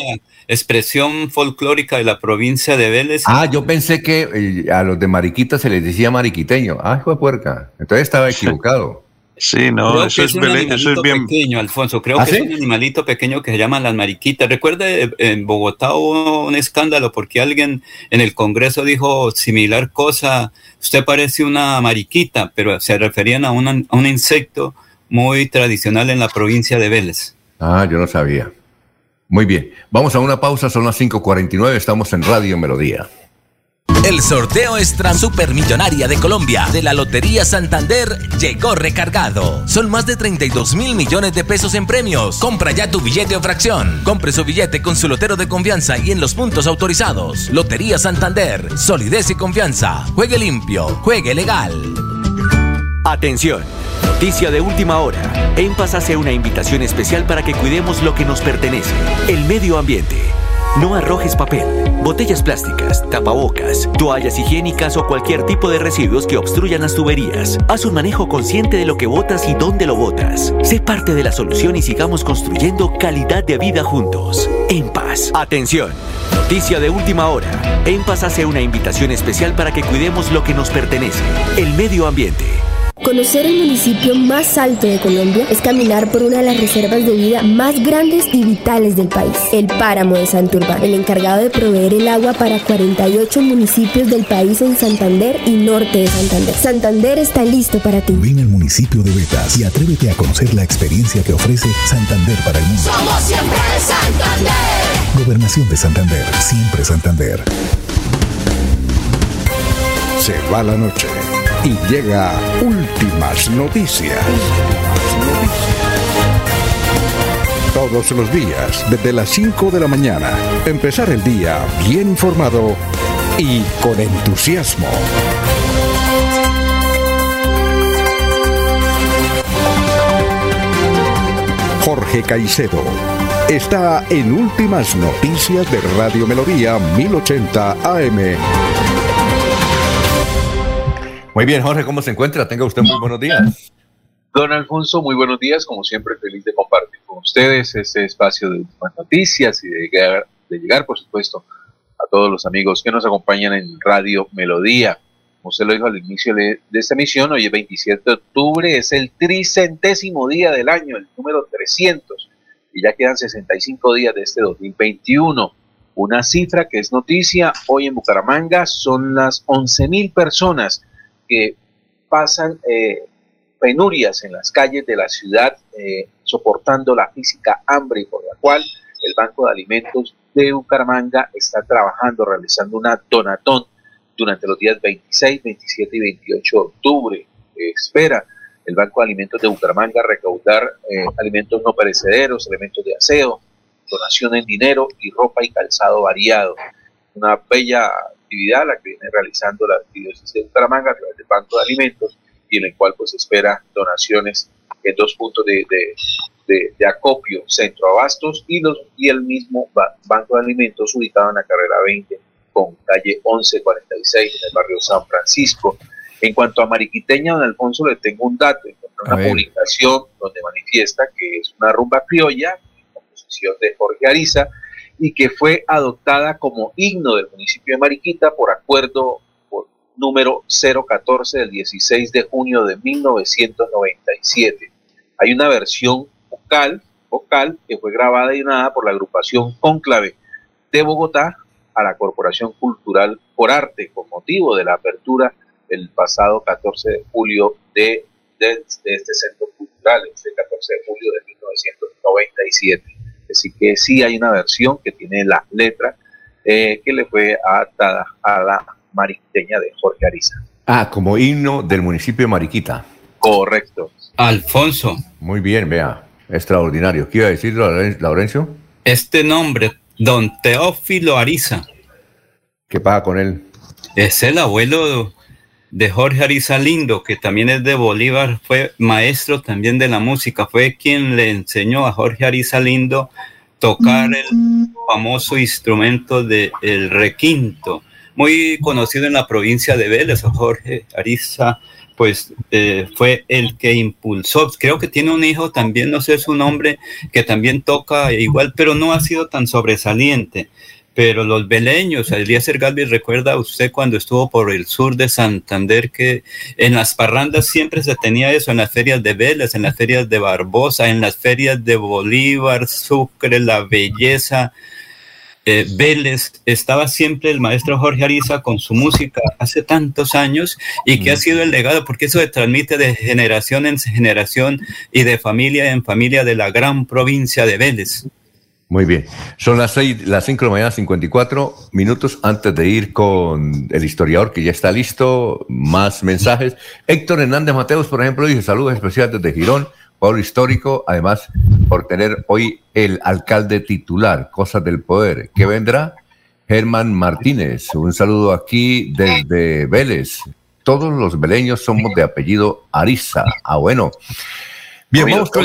Expresión folclórica de la provincia de Vélez. Ah, yo pensé que eh, a los de Mariquita se les decía mariquiteño. Ah, hijo de puerca. Entonces estaba equivocado. Sí, no, Creo eso que es, animalito eso es bien. pequeño, Alfonso. Creo ¿Ah, que sí? es un animalito pequeño que se llaman las mariquitas. Recuerde, eh, en Bogotá hubo un escándalo porque alguien en el Congreso dijo similar cosa. Usted parece una mariquita, pero se referían a, una- a un insecto muy tradicional en la provincia de Vélez. Ah, yo no sabía. Muy bien. Vamos a una pausa, son las 5.49, estamos en Radio Melodía. El sorteo extra supermillonaria de Colombia de la Lotería Santander llegó recargado. Son más de 32 mil millones de pesos en premios. Compra ya tu billete o fracción. Compre su billete con su lotero de confianza y en los puntos autorizados. Lotería Santander, solidez y confianza. Juegue limpio, juegue legal. Atención, noticia de última hora. En Paz hace una invitación especial para que cuidemos lo que nos pertenece, el medio ambiente. No arrojes papel, botellas plásticas, tapabocas, toallas higiénicas o cualquier tipo de residuos que obstruyan las tuberías. Haz un manejo consciente de lo que botas y dónde lo botas. Sé parte de la solución y sigamos construyendo calidad de vida juntos. En paz. Atención. Noticia de última hora. En paz hace una invitación especial para que cuidemos lo que nos pertenece, el medio ambiente. Conocer el municipio más alto de Colombia es caminar por una de las reservas de vida más grandes y vitales del país, el páramo de Santurbán, el encargado de proveer el agua para 48 municipios del país en Santander y norte de Santander. Santander está listo para ti. Ven al municipio de Betas y atrévete a conocer la experiencia que ofrece Santander para el mundo. Somos siempre Santander. Gobernación de Santander, siempre Santander. Se va la noche y llega últimas noticias. Todos los días, desde las 5 de la mañana, empezar el día bien informado y con entusiasmo. Jorge Caicedo está en Últimas Noticias de Radio Melodía 1080 AM. Muy bien, Jorge, ¿cómo se encuentra? Tenga usted muy buenos días. Don Alfonso, muy buenos días. Como siempre, feliz de compartir con ustedes este espacio de últimas noticias y de llegar, de llegar, por supuesto, a todos los amigos que nos acompañan en Radio Melodía. Como usted lo dijo al inicio de, de esta emisión, hoy es 27 de octubre, es el tricentésimo día del año, el número 300, y ya quedan 65 días de este 2021. Una cifra que es noticia hoy en Bucaramanga son las 11.000 personas que pasan eh, penurias en las calles de la ciudad, eh, soportando la física hambre por la cual el Banco de Alimentos de Bucaramanga está trabajando, realizando una donatón durante los días 26, 27 y 28 de octubre. Espera el Banco de Alimentos de Bucaramanga recaudar eh, alimentos no perecederos, elementos de aseo, donación en dinero y ropa y calzado variado. Una bella actividad la que viene realizando la diócesis de Bucaramanga a través del Banco de Alimentos y en el cual pues espera donaciones en dos puntos de, de, de, de acopio, Centro Abastos y, los, y el mismo ba Banco de Alimentos ubicado en la carrera 20 con calle 1146 en el barrio San Francisco. En cuanto a Mariquiteña, don Alfonso, le tengo un dato, encontré una publicación donde manifiesta que es una rumba criolla, composición de Jorge Ariza, y que fue adoptada como himno del municipio de Mariquita por acuerdo por número 014 del 16 de junio de 1997. Hay una versión vocal, vocal que fue grabada y nada por la agrupación Cónclave de Bogotá a la Corporación Cultural por Arte con motivo de la apertura el pasado 14 de julio de, de, de este centro cultural, este 14 de julio de 1997. Así que sí hay una versión que tiene la letra eh, que le fue adaptada a la mariquiteña de Jorge Ariza. Ah, como himno del municipio de Mariquita. Correcto. Alfonso. Muy bien, vea. Extraordinario. ¿Qué iba a decir, Laurencio? Este nombre, don Teófilo Ariza. ¿Qué pasa con él? Es el abuelo de Jorge Ariza Lindo, que también es de Bolívar, fue maestro también de la música, fue quien le enseñó a Jorge Ariza Lindo tocar el famoso instrumento del el requinto, muy conocido en la provincia de Vélez, Jorge Ariza pues eh, fue el que impulsó. Creo que tiene un hijo también, no sé su nombre, que también toca igual, pero no ha sido tan sobresaliente. Pero los beleños, Eliezer Galvis, recuerda usted cuando estuvo por el sur de Santander que en las parrandas siempre se tenía eso, en las ferias de Vélez, en las ferias de Barbosa, en las ferias de Bolívar, Sucre, La Belleza, eh, Vélez, estaba siempre el maestro Jorge Ariza con su música hace tantos años y que ha sido el legado, porque eso se transmite de generación en generación y de familia en familia de la gran provincia de Vélez. Muy bien. Son las seis, las cinco de la mañana, 54 minutos antes de ir con el historiador que ya está listo. Más mensajes. Héctor Hernández Mateos, por ejemplo, dice saludos especiales desde Girón histórico, además por tener hoy el alcalde titular, Cosas del Poder. ¿Qué vendrá? Germán Martínez, un saludo aquí desde Vélez. Todos los veleños somos de apellido Ariza. Ah, bueno. Bien, vamos con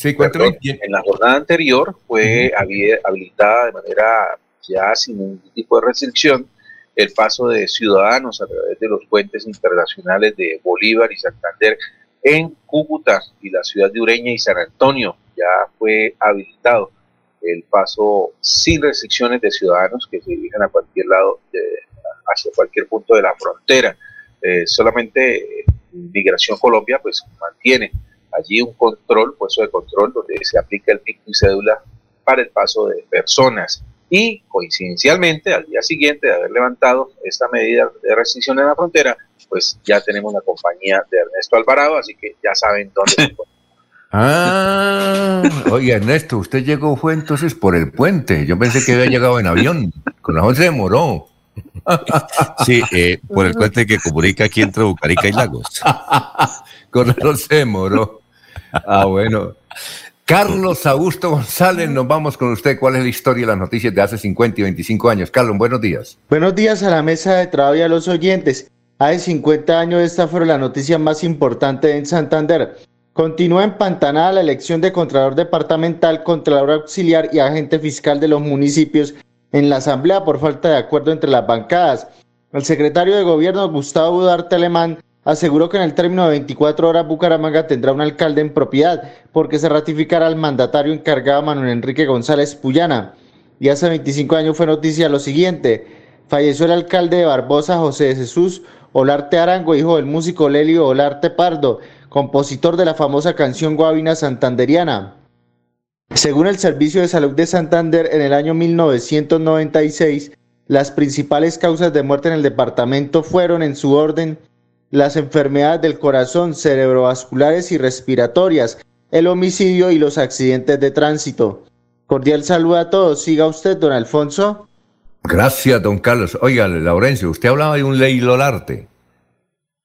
Sí, En la jornada anterior fue habilitada de manera ya sin ningún tipo de restricción el paso de ciudadanos a través de los puentes internacionales de Bolívar y Santander en Cúcuta y la ciudad de Ureña y San Antonio. Ya fue habilitado el paso sin restricciones de ciudadanos que se dirigen a cualquier lado, hacia cualquier punto de la frontera. Eh, solamente Migración Colombia pues mantiene allí un control, puesto de control, donde se aplica el pico y cédula para el paso de personas. Y coincidencialmente, al día siguiente de haber levantado esta medida de restricción en la frontera, pues ya tenemos la compañía de Ernesto Alvarado, así que ya saben dónde se Ah, oye Ernesto, usted llegó fue entonces por el puente. Yo pensé que había llegado en avión. Con la se demoró. Sí, eh, por el puente que comunica aquí entre Bucarica y Lagos. Con razón se demoró. Ah, bueno. Carlos Augusto González, nos vamos con usted. ¿Cuál es la historia de las noticias de hace 50 y 25 años? Carlos, buenos días. Buenos días a la mesa de trabajo y a los oyentes. Hace 50 años esta fue la noticia más importante en Santander. Continúa empantanada la elección de Contralor Departamental, Contralor Auxiliar y Agente Fiscal de los municipios en la Asamblea por falta de acuerdo entre las bancadas. El secretario de Gobierno, Gustavo Udarte Alemán, aseguró que en el término de 24 horas Bucaramanga tendrá un alcalde en propiedad porque se ratificará al mandatario encargado Manuel Enrique González Puyana. Y hace 25 años fue noticia lo siguiente. Falleció el alcalde de Barbosa, José Jesús Olarte Arango, hijo del músico Lelio Olarte Pardo, compositor de la famosa canción Guavina Santanderiana. Según el Servicio de Salud de Santander, en el año 1996, las principales causas de muerte en el departamento fueron, en su orden, las enfermedades del corazón, cerebrovasculares y respiratorias, el homicidio y los accidentes de tránsito. Cordial saludo a todos. Siga usted, don Alfonso. Gracias, don Carlos. Oiga, Laurencio, usted hablaba de un ley Lolarte.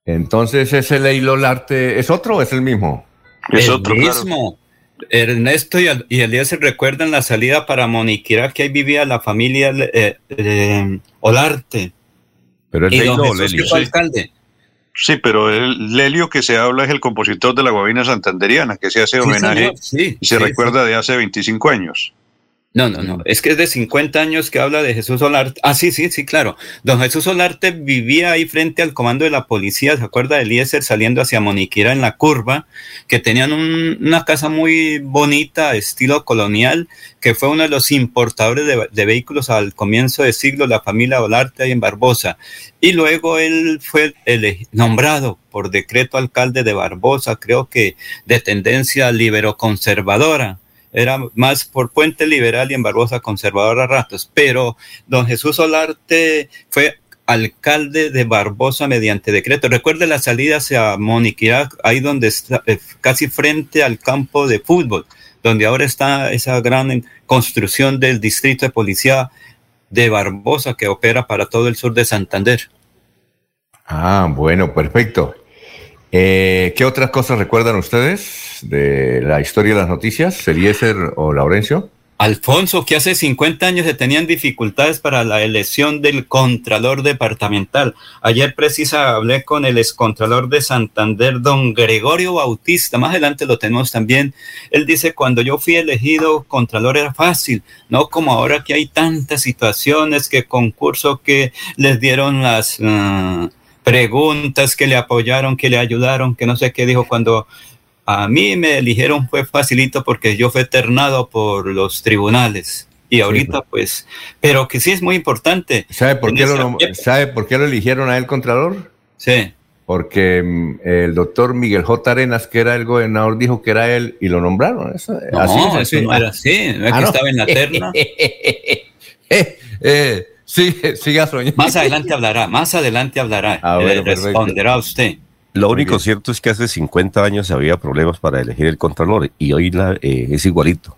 Entonces, ¿ese ley Lolarte es otro o es el mismo? Es otro, mismo. Ernesto y, Elías se recuerdan la salida para Moniquira, que ahí vivía la familia eh, Olarte. Pero el y Lelio. alcalde. Sí, pero el Lelio que se habla es el compositor de la Guavina Santanderiana, que se hace homenaje y se recuerda de hace 25 años. No, no, no. Es que es de 50 años que habla de Jesús Solarte. Ah, sí, sí, sí, claro. Don Jesús Solarte vivía ahí frente al comando de la policía. ¿Se acuerda de Eliezer saliendo hacia Moniquira en la curva? Que tenían una casa muy bonita, estilo colonial, que fue uno de los importadores de, vehículos al comienzo de siglo, la familia Olarte ahí en Barbosa. Y luego él fue nombrado por decreto alcalde de Barbosa, creo que de tendencia libero-conservadora era más por Puente Liberal y en Barbosa conservador a ratos, pero don Jesús Solarte fue alcalde de Barbosa mediante decreto. Recuerde la salida hacia Moniquirá, ahí donde está, eh, casi frente al campo de fútbol, donde ahora está esa gran construcción del distrito de policía de Barbosa que opera para todo el sur de Santander. Ah, bueno, perfecto. Eh, ¿Qué otras cosas recuerdan ustedes de la historia de las noticias, Eliezer o Laurencio? Alfonso, que hace 50 años se tenían dificultades para la elección del Contralor Departamental. Ayer precisa hablé con el excontralor de Santander, don Gregorio Bautista. Más adelante lo tenemos también. Él dice, cuando yo fui elegido Contralor era fácil, no como ahora que hay tantas situaciones, que concurso que les dieron las uh, preguntas, que le apoyaron, que le ayudaron, que no sé qué dijo cuando a mí me eligieron fue facilito porque yo fui eternado por los tribunales. Y ahorita, pues, pero que sí es muy importante. ¿Sabe por, qué lo, ¿Sabe por qué lo eligieron a él Contralor? Sí. Porque mm, el doctor Miguel J. Arenas, que era el gobernador, dijo que era él y lo nombraron. Eso, no, así, eso no era así, no es ah, que estaba en la terna. eh, eh, sí, siga soñando. Más adelante hablará, más adelante hablará. Ah, bueno, responderá usted. Lo único cierto es que hace 50 años había problemas para elegir el Contralor y hoy la, eh, es igualito.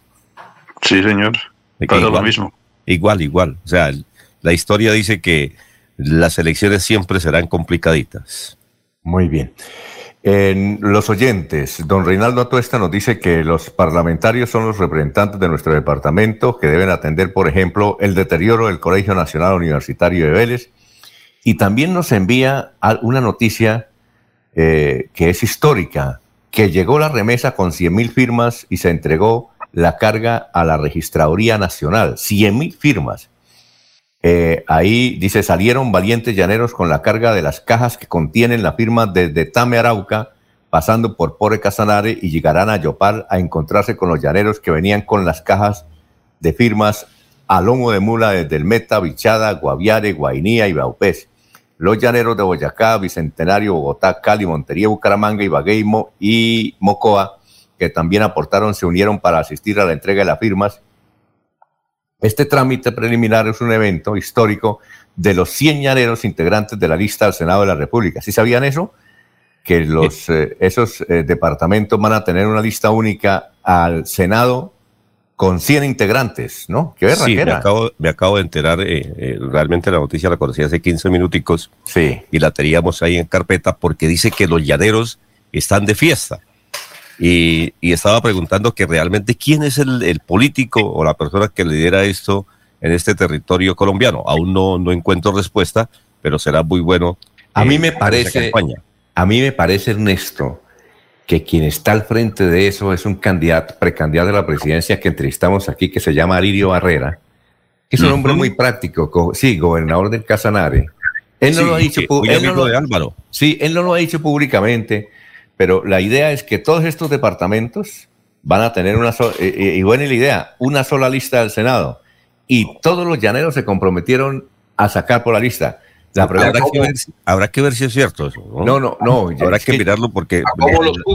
Sí, señor. Pasa lo mismo. Igual, igual. O sea, la historia dice que las elecciones siempre serán complicaditas. Muy bien. En los oyentes, don Reinaldo Atuesta nos dice que los parlamentarios son los representantes de nuestro departamento que deben atender, por ejemplo, el deterioro del Colegio Nacional Universitario de Vélez. Y también nos envía una noticia eh, que es histórica, que llegó la remesa con 100 mil firmas y se entregó la carga a la Registraduría Nacional. 100 mil firmas. Eh, ahí dice, salieron valientes llaneros con la carga de las cajas que contienen la firma desde Tame Arauca, pasando por Pore Casanare y llegarán a Yopal a encontrarse con los llaneros que venían con las cajas de firmas a lomo de mula desde el Meta, Bichada, Guaviare, Guainía y Baupés los llaneros de Boyacá, Bicentenario, Bogotá, Cali, Montería, Bucaramanga, Ibagueimo y Mocoa, que también aportaron, se unieron para asistir a la entrega de las firmas. Este trámite preliminar es un evento histórico de los 100 llaneros integrantes de la lista del Senado de la República. ¿Sí sabían eso? Que los, eh, esos eh, departamentos van a tener una lista única al Senado con 100 integrantes, ¿no? Qué sí, me acabo, me acabo de enterar, eh, eh, realmente la noticia la conocí hace 15 minuticos. Sí. Y la teníamos ahí en carpeta porque dice que los llaneros están de fiesta. Y, y estaba preguntando que realmente quién es el, el, político o la persona que lidera esto en este territorio colombiano. Aún no, no encuentro respuesta, pero será muy bueno. A mí me parece, a mí me parece, Ernesto, que quien está al frente de eso es un candidato, precandidato a la presidencia que entrevistamos aquí, que se llama Alirio Barrera, que es un hombre muy práctico, sí, gobernador del Casanare. Él no lo ha dicho Álvaro. Sí, él no lo ha dicho públicamente, pero la idea es que todos estos departamentos van a tener una sola, eh, eh, y buena la idea, una sola lista del Senado. Y todos los llaneros se comprometieron a sacar por la lista habrá, que ver, si es cierto eso. No, no, no. habrá que, mirarlo porque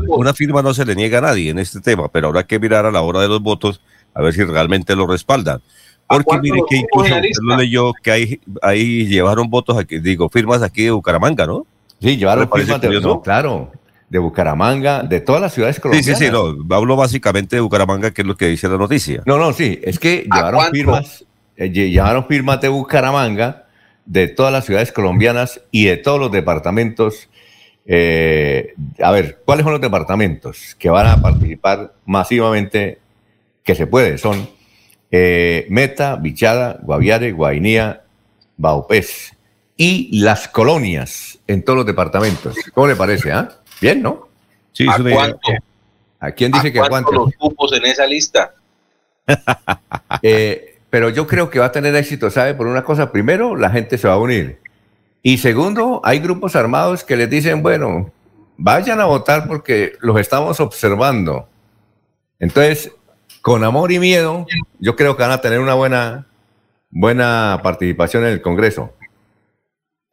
una firma no se le niega a nadie en este tema, pero habrá que mirar a la hora de los votos a ver si realmente lo respaldan. Porque mire que incluso lo leyó que ahí, ahí llevaron votos aquí, digo, firmas aquí de Bucaramanga, ¿no? Sí, llevaron firmas de, no, claro, de Bucaramanga, de todas las ciudades colombianas. Sí, sí, sí, no, hablo básicamente de Bucaramanga, que es lo que dice la noticia. No, no, sí, es que llevaron firmas, eh, llevaron firmas de Bucaramanga de todas las ciudades colombianas y de todos los departamentos. Eh, a ver, ¿cuáles son los departamentos que van a participar masivamente? Que se puede, son eh, Meta, Bichada, Guaviare, Guainía, Baupés y las colonias en todos los departamentos. ¿Cómo le parece? Ah? Bien, ¿no? Sí, ¿A cuánto? ¿A quién dice que cuánto? los cupos en esa lista? eh, pero yo creo que va a tener éxito, ¿sabe? Por una cosa, primero, la gente se va a unir. Y segundo, hay grupos armados que les dicen, bueno, vayan a votar porque los estamos observando. Entonces, con amor y miedo, yo creo que van a tener una buena, buena participación en el Congreso.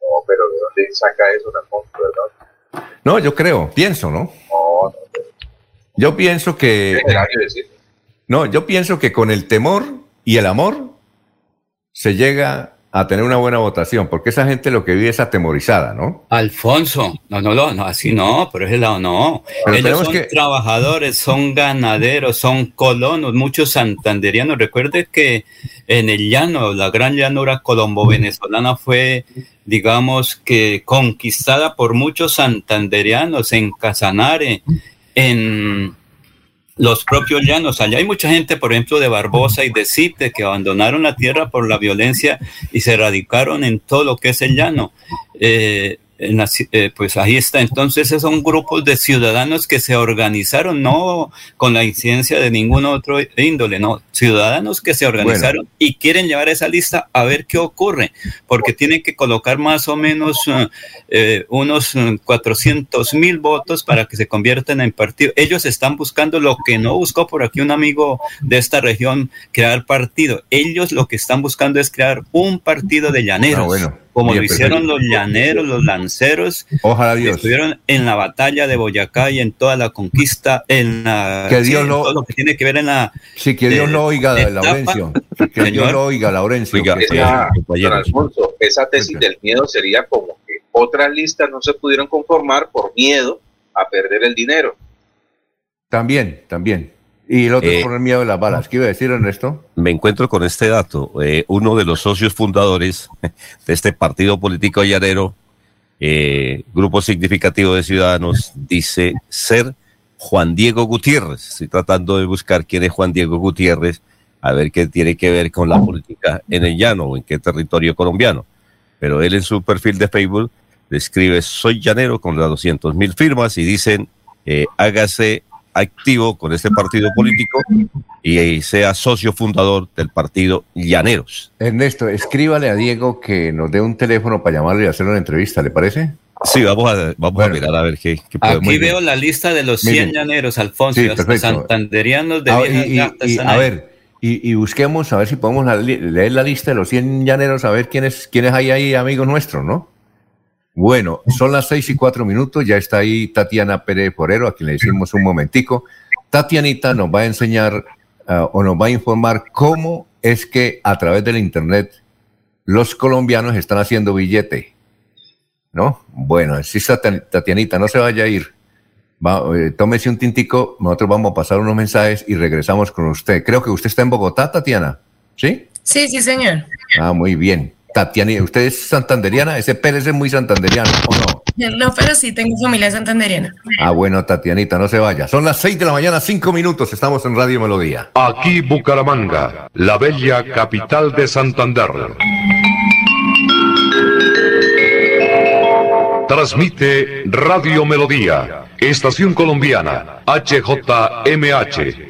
No, pero ¿de dónde saca eso verdad? No, yo creo, pienso, ¿no? Yo pienso que... No, yo pienso que con el temor y el amor se llega a tener una buena votación, porque esa gente lo que vive es atemorizada, ¿no? Alfonso, no, no, no, así no, por ese lado no. Ellos son trabajadores, son ganaderos, son colonos, muchos santanderianos. Recuerde que en el llano, la gran llanura colombo-venezolana fue, digamos, que conquistada por muchos santanderianos en Casanare, en los propios llanos. Allá hay mucha gente, por ejemplo, de Barbosa y de Cite, que abandonaron la tierra por la violencia y se radicaron en todo lo que es el llano. Eh, eh, pues ahí está. Entonces, son grupos de ciudadanos que se organizaron, no con la incidencia de ningún otro índole, no, ciudadanos que se organizaron y quieren llevar esa lista a ver qué ocurre, porque tienen que colocar más o menos eh, eh, unos 400 mil votos para que se conviertan en partido. Ellos están buscando lo que no buscó por aquí un amigo de esta región, crear partido. Ellos lo que están buscando es crear un partido de llaneros. Ah, bueno como lo hicieron los llaneros, los lanceros, Ojalá Dios. estuvieron en la batalla de Boyacá y en toda la conquista, en la, que Dios lo, todo lo que tiene que ver en la... Sí, que Dios lo oiga, Laurencio, que Dios lo oiga, Laurencio. esa, Alfonso, esa tesis del miedo sería como que otras listas no se pudieron conformar por miedo a perder el dinero. También, también. Y el otro eh, por el miedo de las balas. ¿Qué iba a decir, Ernesto? Me encuentro con este dato. Eh, uno de los socios fundadores de este partido político llanero, eh, grupo significativo de ciudadanos, dice ser Juan Diego Gutiérrez. Estoy tratando de buscar quién es Juan Diego Gutiérrez, a ver qué tiene que ver con la política en el llano o en qué territorio colombiano. Pero él en su perfil de Facebook describe, soy llanero con las 200 mil firmas y dicen, hágase activo con este partido político y sea socio fundador del partido Llaneros. Ernesto, escríbale a Diego que nos dé un teléfono para llamarle y hacer una entrevista, ¿le parece? Sí, vamos a, vamos a mirar a ver qué, qué Aquí veo la lista de los 100 llaneros, Alfonso, los santanderianos de ah, y, A ver, y, busquemos a ver si podemos leer la lista de los 100 llaneros, a ver quiénes, quiénes hay ahí amigos nuestros, ¿no? Bueno, son las seis y cuatro minutos, ya está ahí Tatiana Pérez Forero, a quien le decimos un momentico. Tatianita nos va a enseñar uh, o nos va a informar cómo es que a través del Internet los colombianos están haciendo billete. ¿No? Bueno, sí está Tatianita, no se vaya a ir. Eh, tómese un tintico, nosotros vamos a pasar unos mensajes y regresamos con usted. Creo que usted está en Bogotá, Tatiana. ¿Sí? Sí, sí, señor. Ah, muy bien. Tatiana, ¿usted es santanderiana? Ese Pérez es muy santanderiano, ¿o no? No, pero sí, tengo familia santanderiana. Ah, bueno, Tatianita, no se vaya. Son las 6 de la mañana, 5 minutos, estamos en Radio Melodía. Aquí Bucaramanga, la bella capital de Santander. Transmite Radio Melodía, Estación Colombiana, HJMH.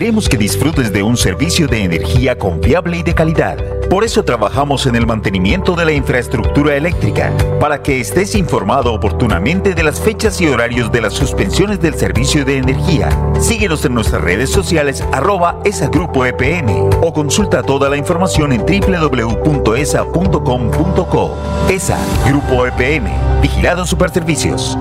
Queremos que disfrutes de un servicio de energía confiable y de calidad. Por eso trabajamos en el mantenimiento de la infraestructura eléctrica, para que estés informado oportunamente de las fechas y horarios de las suspensiones del servicio de energía. Síguenos en nuestras redes sociales arroba esa grupo EPN o consulta toda la información en www.esa.com.co. ESA Grupo EPN, Vigilado Superservicios.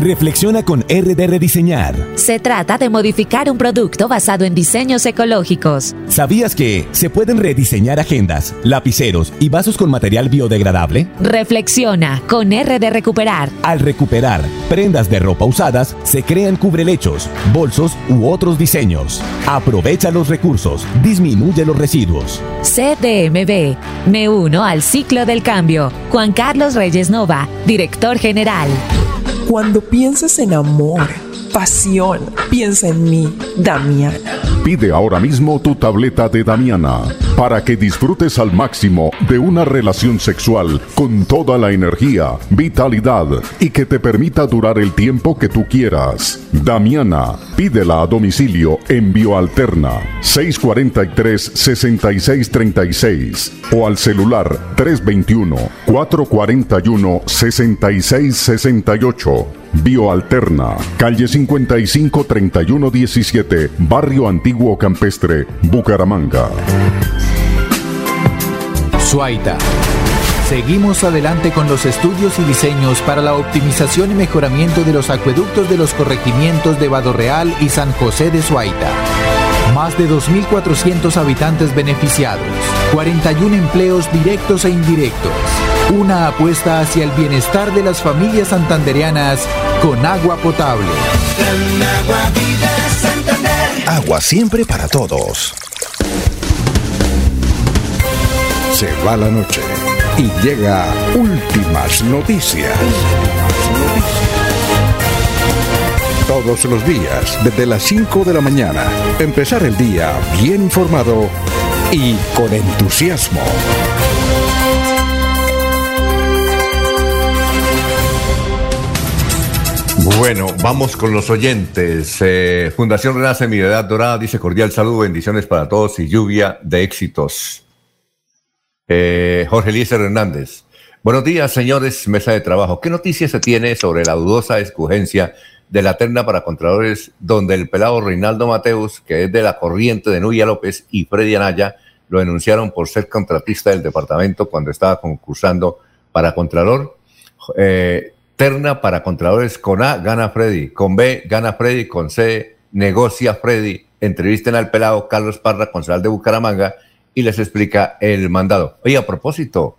Reflexiona con RD Diseñar. Se trata de modificar un producto basado en diseños ecológicos. ¿Sabías que se pueden rediseñar agendas, lapiceros y vasos con material biodegradable? Reflexiona con RD Recuperar. Al recuperar prendas de ropa usadas, se crean cubrelechos, bolsos u otros diseños. Aprovecha los recursos, disminuye los residuos. CDMB. Me uno al ciclo del cambio. Juan Carlos Reyes Nova, director general. Cuando pienses en amor, pasión, piensa en mí, Damiana. Pide ahora mismo tu tableta de Damiana para que disfrutes al máximo de una relación sexual con toda la energía, vitalidad y que te permita durar el tiempo que tú quieras. Damiana, pídela a domicilio en Bioalterna 643-6636 o al celular 321-441-6668 Bioalterna, calle 55 31 17, Barrio Antiguo Campestre, Bucaramanga. Suaita. Seguimos adelante con los estudios y diseños para la optimización y mejoramiento de los acueductos de los corregimientos de Real y San José de Suaita. Más de 2.400 habitantes beneficiados, 41 empleos directos e indirectos, una apuesta hacia el bienestar de las familias santandereanas con agua potable. Agua siempre para todos. Se va la noche y llega últimas noticias. Todos los días, desde las 5 de la mañana, empezar el día bien informado y con entusiasmo. Bueno, vamos con los oyentes. Eh, Fundación Renace Mi Edad Dorada dice cordial saludo, bendiciones para todos y lluvia de éxitos. Eh, Jorge Eliezer Hernández. Buenos días, señores, mesa de trabajo. ¿Qué noticias se tiene sobre la dudosa escogencia de la terna para contralores donde el pelado Reinaldo Mateus, que es de la corriente de Nuya López y Freddy Anaya, lo denunciaron por ser contratista del departamento cuando estaba concursando para contralor? Eh, terna para contralores con A gana Freddy, con B gana Freddy, con C negocia Freddy. Entrevisten al pelado Carlos Parra, concejal de Bucaramanga, y les explica el mandado. Oye, a propósito,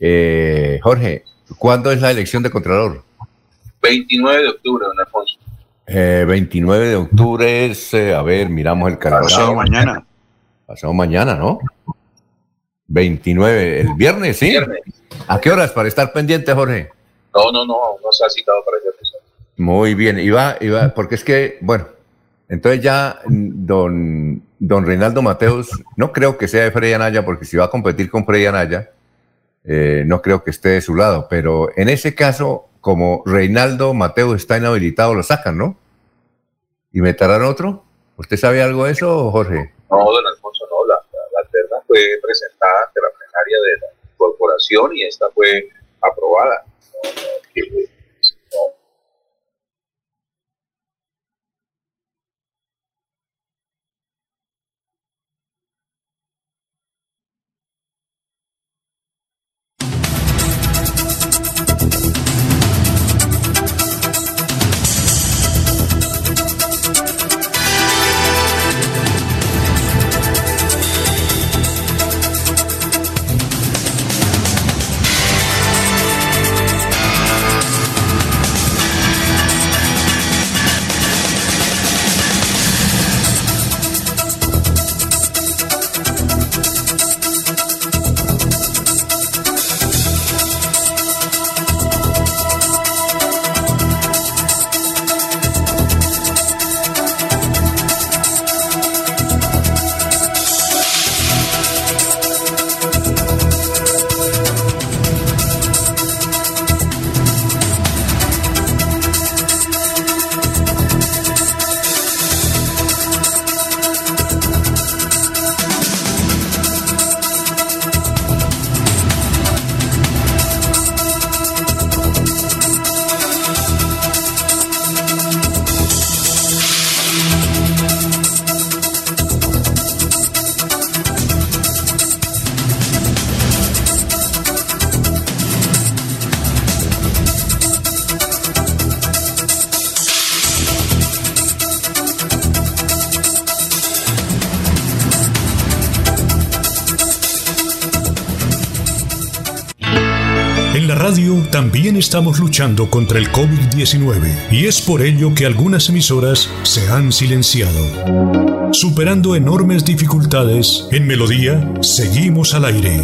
eh, Jorge, ¿cuándo es la elección de Contralor? 29 de octubre, don Alfonso. 29 eh, de octubre es, eh, a ver, miramos el calendario. Pasado mañana. Pasado mañana, ¿no? 29, el viernes, ¿sí? ¿A qué horas para estar pendiente, Jorge? No, no, no, no se ha citado para ese Muy bien, iba, iba, porque es que, bueno, entonces ya don, don Reinaldo Mateos, no creo que sea de Freddy Anaya, porque si va a competir con Freddy Anaya, eh, no creo que esté de su lado, pero en ese caso, como Reinaldo Mateos está inhabilitado, lo sacan, ¿no? ¿Y meterán otro? ¿Usted sabe algo de eso, Jorge? No, don Alfonso, no, la, la, terna fue presentada ante la plenaria de la corporación y esta fue aprobada. Estamos luchando contra el COVID-19 y es por ello que algunas emisoras se han silenciado. Superando enormes dificultades, en Melodía seguimos al aire.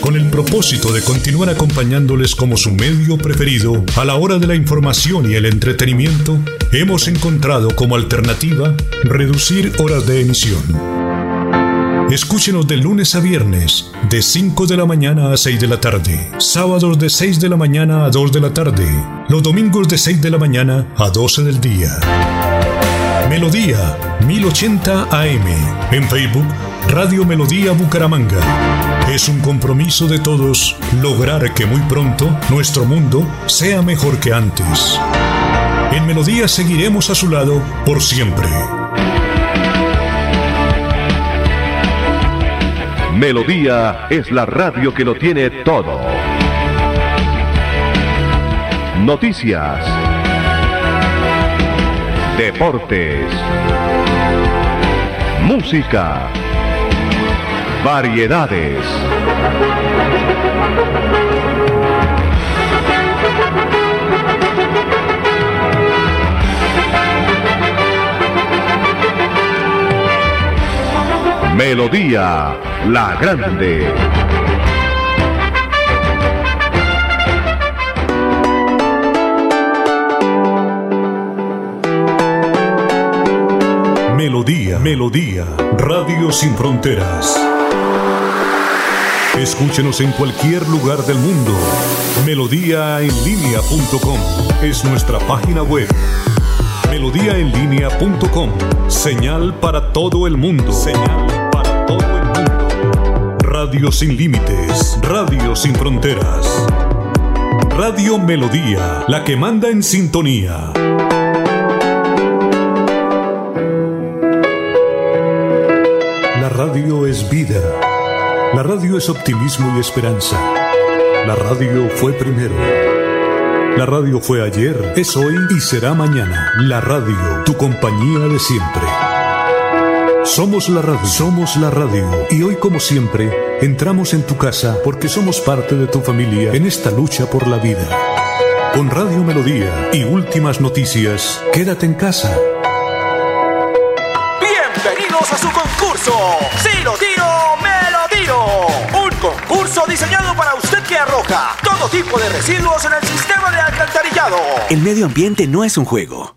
Con el propósito de continuar acompañándoles como su medio preferido a la hora de la información y el entretenimiento, hemos encontrado como alternativa reducir horas de emisión. Escúchenos de lunes a viernes, de 5 de la mañana a 6 de la tarde, sábados de 6 de la mañana a 2 de la tarde, los domingos de 6 de la mañana a 12 del día. Melodía 1080 AM, en Facebook Radio Melodía Bucaramanga Es un compromiso de todos lograr que muy pronto nuestro mundo sea mejor que antes. En Melodía seguiremos a su lado por siempre. Melodía es la radio que lo tiene todo. Noticias. Deportes. Música. Variedades. Melodía La Grande. Melodía, Melodía, Radio Sin Fronteras. Escúchenos en cualquier lugar del mundo. Melodíaenlínea.com es nuestra página web. Melodíaenlínea.com, señal para todo el mundo. Señal para todo el mundo. Radio sin límites, Radio sin fronteras. Radio Melodía, la que manda en sintonía. La radio es vida. La radio es optimismo y esperanza. La radio fue primero. La radio fue ayer, es hoy y será mañana. La radio, tu compañía de siempre. Somos la radio, somos la radio. Y hoy como siempre, entramos en tu casa porque somos parte de tu familia en esta lucha por la vida. Con Radio Melodía y últimas noticias, quédate en casa. Bienvenidos a su concurso. Si lo tiro, me lo tiro. Un concurso diseñado para usted que arroja todo tipo de residuos en el sistema de alcantarillado. El medio ambiente no es un juego.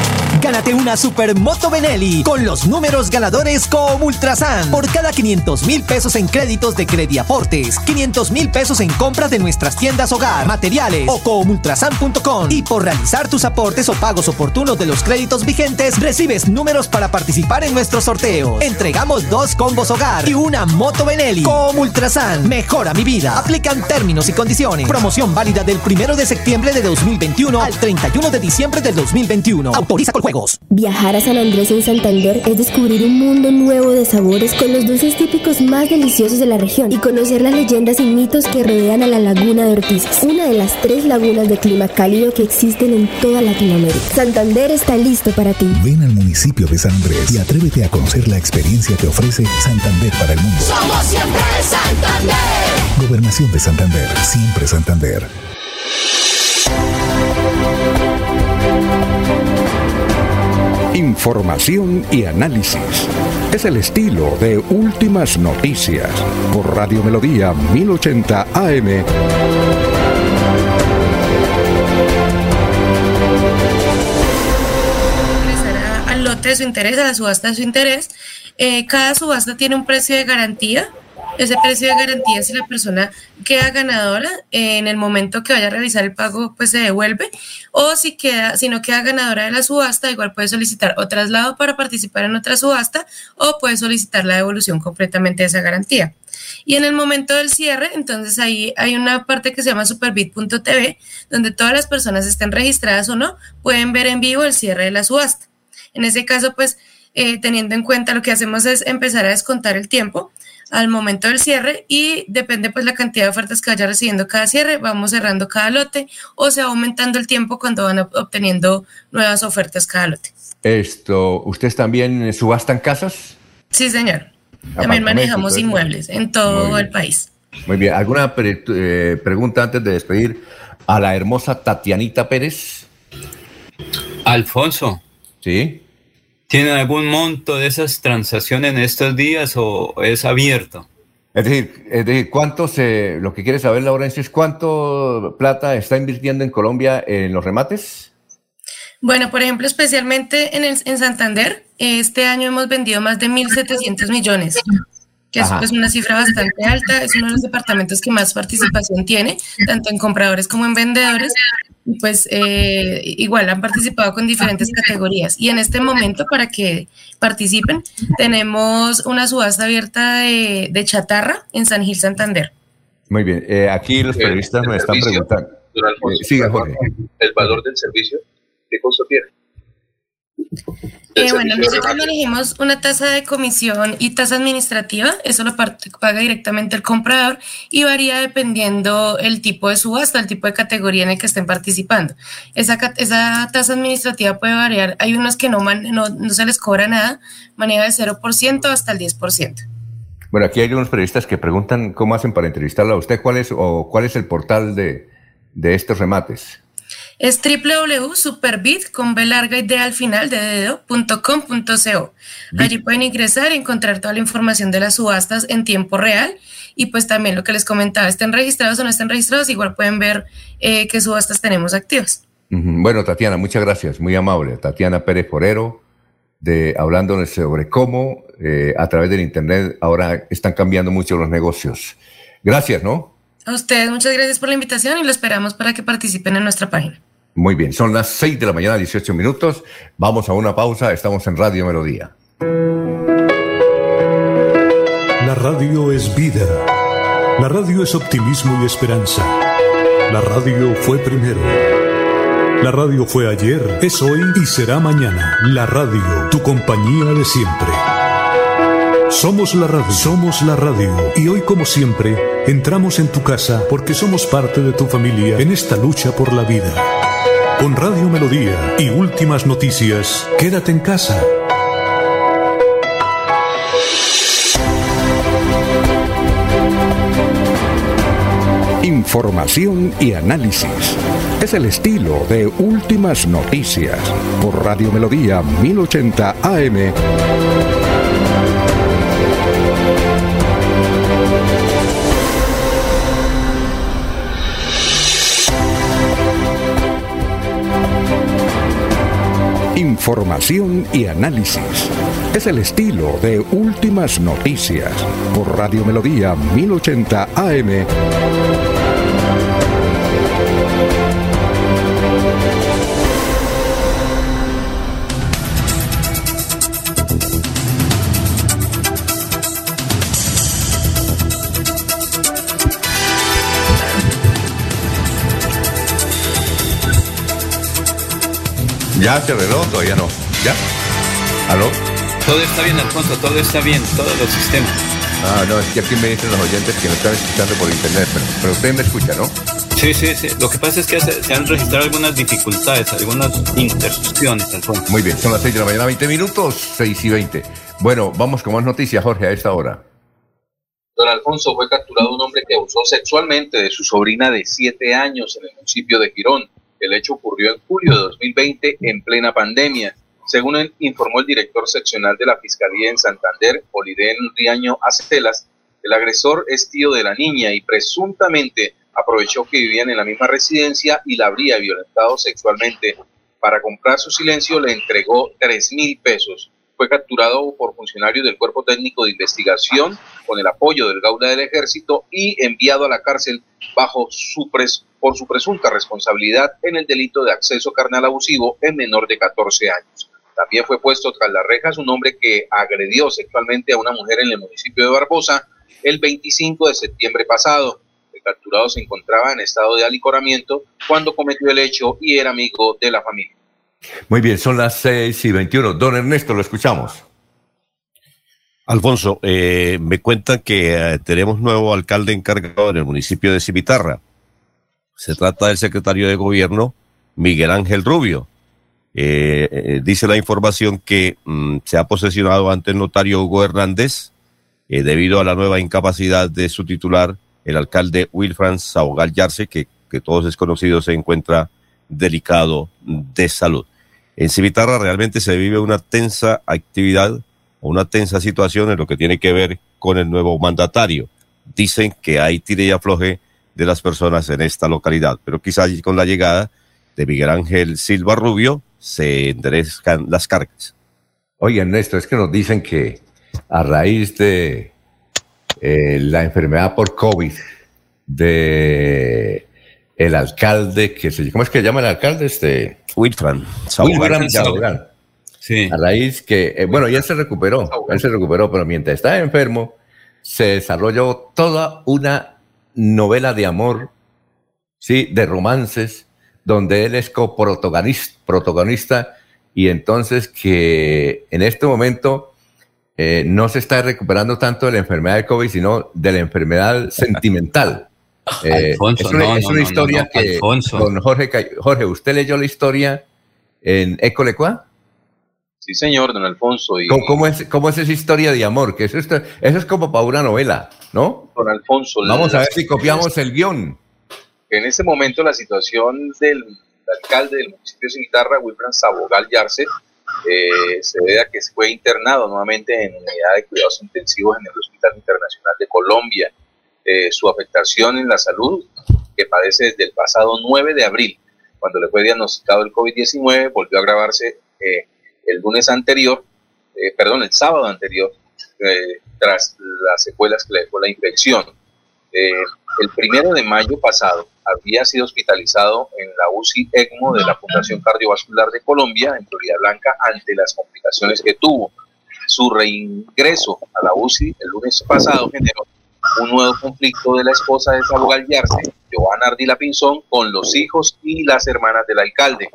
Gánate una Supermoto Benelli con los números ganadores como Ultrasan. Por cada 500 mil pesos en créditos de Crediaportes, 500 mil pesos en compras de nuestras tiendas hogar, materiales o comultrasan.com. Y por realizar tus aportes o pagos oportunos de los créditos vigentes, recibes números para participar en nuestros sorteos. Entregamos dos combos hogar y una moto Benelli. Comultrasan, mejora mi vida. Aplican términos y condiciones. Promoción válida del 1 de septiembre de 2021 al 31 de diciembre del 2021. Autoriza con juegos. Viajar a San Andrés en Santander es descubrir un mundo nuevo de sabores con los dulces típicos más deliciosos de la región y conocer las leyendas y mitos que rodean a la laguna de Ortizas, una de las tres lagunas de clima cálido que existen en toda Latinoamérica. Santander está listo para ti. Ven al municipio de San Andrés y atrévete a conocer la experiencia que ofrece Santander para el mundo. Somos siempre Santander. Gobernación de Santander, siempre Santander. Información y análisis. Es el estilo de Últimas Noticias por Radio Melodía 1080 AM. al lote de su interés, a la subasta de su interés. Eh, cada subasta tiene un precio de garantía. Ese precio de garantía, si la persona queda ganadora, en el momento que vaya a realizar el pago, pues se devuelve. O si, queda, si no queda ganadora de la subasta, igual puede solicitar o traslado para participar en otra subasta o puede solicitar la devolución completamente de esa garantía. Y en el momento del cierre, entonces ahí hay una parte que se llama superbit.tv, donde todas las personas estén registradas o no, pueden ver en vivo el cierre de la subasta. En ese caso, pues, eh, teniendo en cuenta lo que hacemos es empezar a descontar el tiempo al momento del cierre y depende pues la cantidad de ofertas que vaya recibiendo cada cierre, vamos cerrando cada lote o se va aumentando el tiempo cuando van obteniendo nuevas ofertas cada lote. Esto, ¿ustedes también subastan casas? Sí, señor. También manejamos inmuebles en todo el país. Muy bien. ¿Alguna eh, pregunta antes de despedir a la hermosa Tatianita Pérez? Alfonso. Sí. ¿Tienen algún monto de esas transacciones en estos días o es abierto? Es decir, es decir ¿cuánto se, lo que quiere saber Laurencio es cuánto plata está invirtiendo en Colombia en los remates? Bueno, por ejemplo, especialmente en, en Santander, este año hemos vendido más de 1.700 millones, que es una cifra bastante alta. Es uno de los departamentos que más participación tiene, tanto en compradores como en vendedores. Y pues eh, igual han participado con diferentes categorías. Y en este momento, para que participen, tenemos una subasta abierta de, de chatarra en San Gil, Santander. Muy bien, eh, aquí los periodistas me están preguntando. Eh, siga, Jorge. El valor del servicio, ¿qué costo tiene? Eh, bueno, nosotros manejamos una tasa de comisión y tasa administrativa, eso lo paga directamente el comprador y varía dependiendo el tipo de subasta, el tipo de categoría en el que estén participando. Esa, esa tasa administrativa puede variar, hay unos que no, no, no se les cobra nada, maneja del 0% hasta el 10%. Bueno, aquí hay unos periodistas que preguntan cómo hacen para entrevistarlo a usted, cuál es o cuál es el portal de, de estos remates. Es www.superbit con B larga y D al final de dedo.com.co. Allí pueden ingresar y encontrar toda la información de las subastas en tiempo real y pues también lo que les comentaba, estén registrados o no estén registrados, igual pueden ver eh, qué subastas tenemos activas. Bueno, Tatiana, muchas gracias, muy amable. Tatiana Pérez Forero, de, hablándonos sobre cómo eh, a través del Internet ahora están cambiando mucho los negocios. Gracias, ¿no? A ustedes, muchas gracias por la invitación y lo esperamos para que participen en nuestra página. Muy bien, son las 6 de la mañana, 18 minutos. Vamos a una pausa, estamos en Radio Melodía. La radio es vida. La radio es optimismo y esperanza. La radio fue primero. La radio fue ayer, es hoy y será mañana. La radio, tu compañía de siempre. Somos la radio, somos la radio. Y hoy como siempre, entramos en tu casa porque somos parte de tu familia en esta lucha por la vida. Con Radio Melodía y últimas noticias, quédate en casa. Información y análisis. Es el estilo de Últimas Noticias por Radio Melodía 1080 AM. Información y análisis. Es el estilo de Últimas Noticias por Radio Melodía 1080 AM. Ya se arregló, todavía no. ¿Ya? ¿Aló? Todo está bien, Alfonso, todo está bien, todos los sistemas. Ah, no, es que aquí me dicen los oyentes que me están escuchando por internet, pero, pero usted me escucha, ¿no? Sí, sí, sí. Lo que pasa es que se, se han registrado algunas dificultades, algunas interrupciones, Alfonso. Muy bien, son las 6 de la mañana, 20 minutos, 6 y 20. Bueno, vamos con más noticias, Jorge, a esta hora. Don Alfonso fue capturado un hombre que abusó sexualmente de su sobrina de 7 años en el municipio de Girón. El hecho ocurrió en julio de 2020 en plena pandemia. Según informó el director seccional de la Fiscalía en Santander, Oliden Riaño Acelas, el agresor es tío de la niña y presuntamente aprovechó que vivían en la misma residencia y la habría violentado sexualmente. Para comprar su silencio le entregó tres mil pesos. Fue capturado por funcionarios del Cuerpo Técnico de Investigación con el apoyo del Gaula del Ejército y enviado a la cárcel bajo su pres por su presunta responsabilidad en el delito de acceso carnal abusivo en menor de 14 años. También fue puesto tras las rejas un hombre que agredió sexualmente a una mujer en el municipio de Barbosa el 25 de septiembre pasado. El capturado se encontraba en estado de alicoramiento cuando cometió el hecho y era amigo de la familia. Muy bien, son las 6 y 21. Don Ernesto, lo escuchamos. Alfonso, eh, me cuentan que eh, tenemos nuevo alcalde encargado en el municipio de Cimitarra. Se trata del secretario de gobierno, Miguel Ángel Rubio. Eh, eh, dice la información que mm, se ha posesionado ante el notario Hugo Hernández eh, debido a la nueva incapacidad de su titular, el alcalde Wilfran Saugal Yarse, que, que todos es conocido, se encuentra delicado de salud. En Civitarra realmente se vive una tensa actividad o una tensa situación en lo que tiene que ver con el nuevo mandatario. Dicen que hay tire y afloje de las personas en esta localidad. Pero quizás con la llegada de Miguel Ángel Silva Rubio se enderezcan las cargas. Oye, Ernesto, es que nos dicen que a raíz de eh, la enfermedad por COVID de el alcalde que se ¿cómo es que se llama el alcalde? Este Wilfran Wilfran. Sí. A raíz que, eh, bueno, ya se recuperó, él se recuperó, pero mientras estaba enfermo, se desarrolló toda una novela de amor, sí, de romances, donde él es coprotagonista protagonista, y entonces que en este momento eh, no se está recuperando tanto de la enfermedad de COVID, sino de la enfermedad sentimental. Eh, es una, es una historia que con Jorge, Jorge, ¿usted leyó la historia en Ecolecua? Sí, señor, don Alfonso. Y... ¿Cómo, es, ¿Cómo, es, esa historia de amor? Que eso, es, eso es como para una novela, ¿no? Don Alfonso. Vamos a ver si copiamos el guion. En ese momento la situación del alcalde del municipio de Cimitarra, Wilfran Sabogal Yarse, eh, se debe a que fue internado nuevamente en unidad de cuidados intensivos en el Hospital Internacional de Colombia. Eh, su afectación en la salud, que padece desde el pasado 9 de abril, cuando le fue diagnosticado el COVID-19, volvió a agravarse eh, el lunes anterior, perdón, el sábado anterior, tras las secuelas que le dejó la infección. el primero de mayo pasado, había sido hospitalizado en la UCI ECMO de la Fundación Cardiovascular de Colombia, en Florida Blanca, ante las complicaciones que tuvo. Su reingreso a la UCI el lunes pasado generó un nuevo conflicto de la esposa de Sabogal Yarse, Joana Ardila Pinzón, con los hijos y las hermanas del alcalde.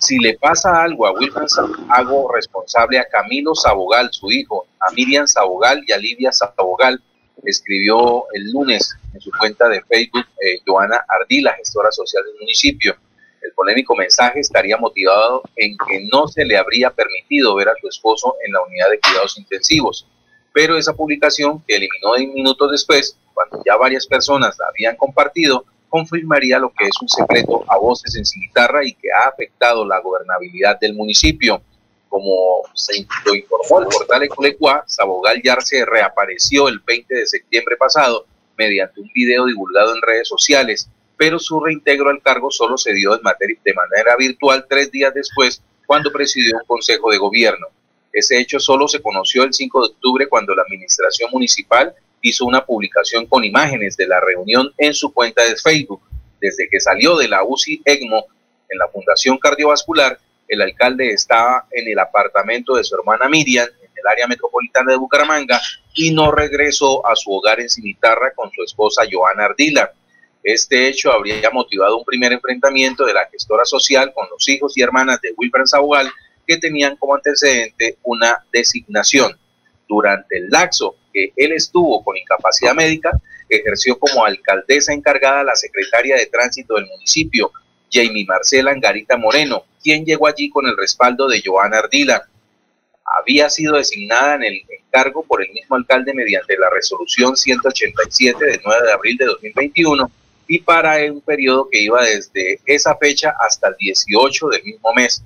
Si le pasa algo a Wilfran, hago responsable a Camilo Sabogal, su hijo, a Miriam Sabogal y a Livia Sabogal, escribió el lunes en su cuenta de Facebook eh, Joana Ardila, gestora social del municipio. El polémico mensaje estaría motivado en que no se le habría permitido ver a su esposo en la unidad de cuidados intensivos. Pero esa publicación, que eliminó minutos después, cuando ya varias personas la habían compartido, confirmaría lo que es un secreto a voces en Cimitarra y que ha afectado la gobernabilidad del municipio. Como se lo informó el portal Ecolecua, Sabogal Yarse reapareció el 20 de septiembre pasado mediante un video divulgado en redes sociales, pero su reintegro al cargo solo se dio de manera virtual tres días después, cuando presidió un consejo de gobierno. Ese hecho solo se conoció el 5 de octubre cuando la administración municipal hizo una publicación con imágenes de la reunión en su cuenta de Facebook. Desde que salió de la UCI EGMO en la Fundación Cardiovascular, el alcalde estaba en el apartamento de su hermana Miriam, en el área metropolitana de Bucaramanga, y no regresó a su hogar en Cimitarra con su esposa Joana Ardila. Este hecho habría motivado un primer enfrentamiento de la gestora social con los hijos y hermanas de Wilfred Sabogal, que tenían como antecedente una designación. Durante el laxo que él estuvo con incapacidad médica, ejerció como alcaldesa encargada la secretaria de tránsito del municipio, Jamie Marcela Angarita Moreno, quien llegó allí con el respaldo de Joana Ardila. Había sido designada en el encargo por el mismo alcalde mediante la resolución 187 del 9 de abril de 2021 y para un periodo que iba desde esa fecha hasta el 18 del mismo mes.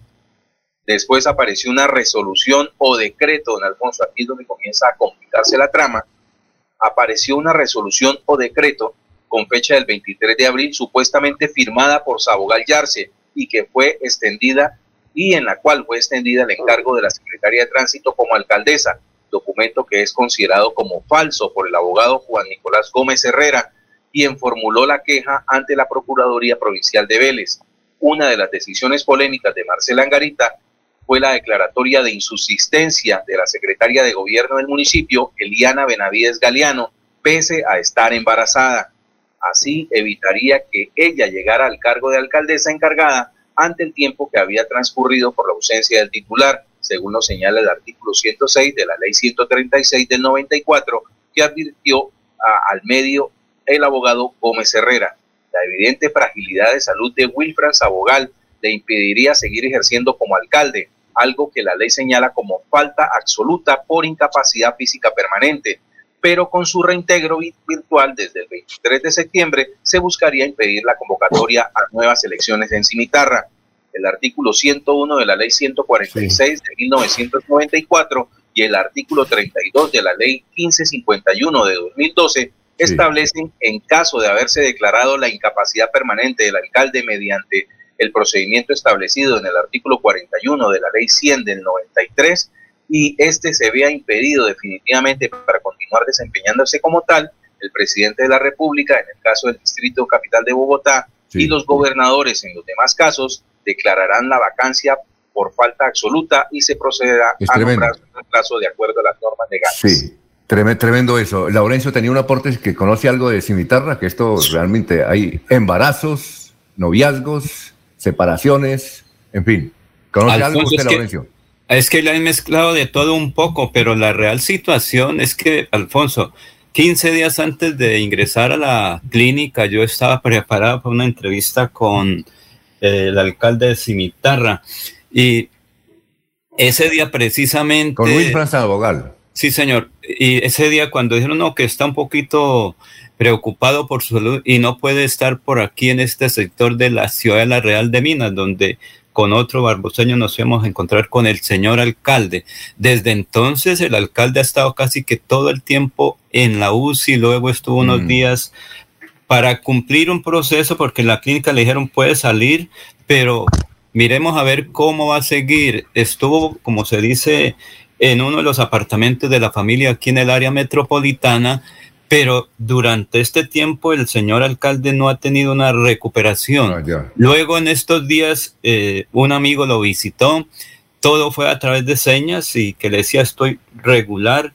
Después apareció una resolución o decreto, don Alfonso, aquí es donde comienza a complicarse la trama. Apareció una resolución o decreto con fecha del 23 de abril, supuestamente firmada por Sabogal Yarse y que fue extendida y en la cual fue extendida el encargo de la Secretaría de Tránsito como alcaldesa, documento que es considerado como falso por el abogado Juan Nicolás Gómez Herrera, quien formuló la queja ante la Procuraduría Provincial de Vélez. Una de las decisiones polémicas de Marcela Angarita fue la declaratoria de insubsistencia de la secretaria de Gobierno del municipio, Eliana Benavides Galeano, pese a estar embarazada. Así evitaría que ella llegara al cargo de alcaldesa encargada ante el tiempo que había transcurrido por la ausencia del titular, según lo señala el artículo 106 de la ley 136 del 94, que advirtió al medio el abogado Gómez Herrera. La evidente fragilidad de salud de Wilfran Sabogal le impediría seguir ejerciendo como alcalde, algo que la ley señala como falta absoluta por incapacidad física permanente, pero con su reintegro virtual desde el 23 de septiembre se buscaría impedir la convocatoria a nuevas elecciones en Cimitarra. El artículo 101 de la ley 146 de 1994 y el artículo 32 de la ley 1551 de 2012 establecen, en caso de haberse declarado la incapacidad permanente del alcalde mediante el procedimiento establecido en el artículo 41 de la ley 100 del 93 y este se vea impedido definitivamente para continuar desempeñándose como tal, el presidente de la República, en el caso del Distrito Capital de Bogotá, y los gobernadores en los demás casos declararán la vacancia por falta absoluta y se procederá Es a nombrar su reemplazo de acuerdo a las normas legales. Sí, tremendo, tremendo eso. Laurencio tenía un aporte que conoce algo de cimitarra, que esto realmente hay embarazos, noviazgos, separaciones, en fin. ¿Conoce algo usted, es que- Laurencio? Es que le han mezclado de todo un poco, pero la real situación es que, Alfonso, 15 días antes de ingresar a la clínica, yo estaba preparado para una entrevista con eh, el alcalde de Cimitarra. Y ese día precisamente... Con Luis Franza Bogal. Sí, señor. Y ese día cuando dijeron no, que está un poquito preocupado por su salud y no puede estar por aquí en este sector de la ciudad de la Real de Minas, donde con otro barboseño nos íbamos a encontrar con el señor alcalde. Desde entonces el alcalde ha estado casi que todo el tiempo en la UCI, luego estuvo unos días para cumplir un proceso, porque en la clínica le dijeron puede salir, pero miremos a ver cómo va a seguir. Estuvo, como se dice, en uno de los apartamentos de la familia aquí en el área metropolitana, pero durante este tiempo el señor alcalde no ha tenido una recuperación. Luego en estos días eh, un amigo lo visitó, todo fue a través de señas y que le decía estoy regular.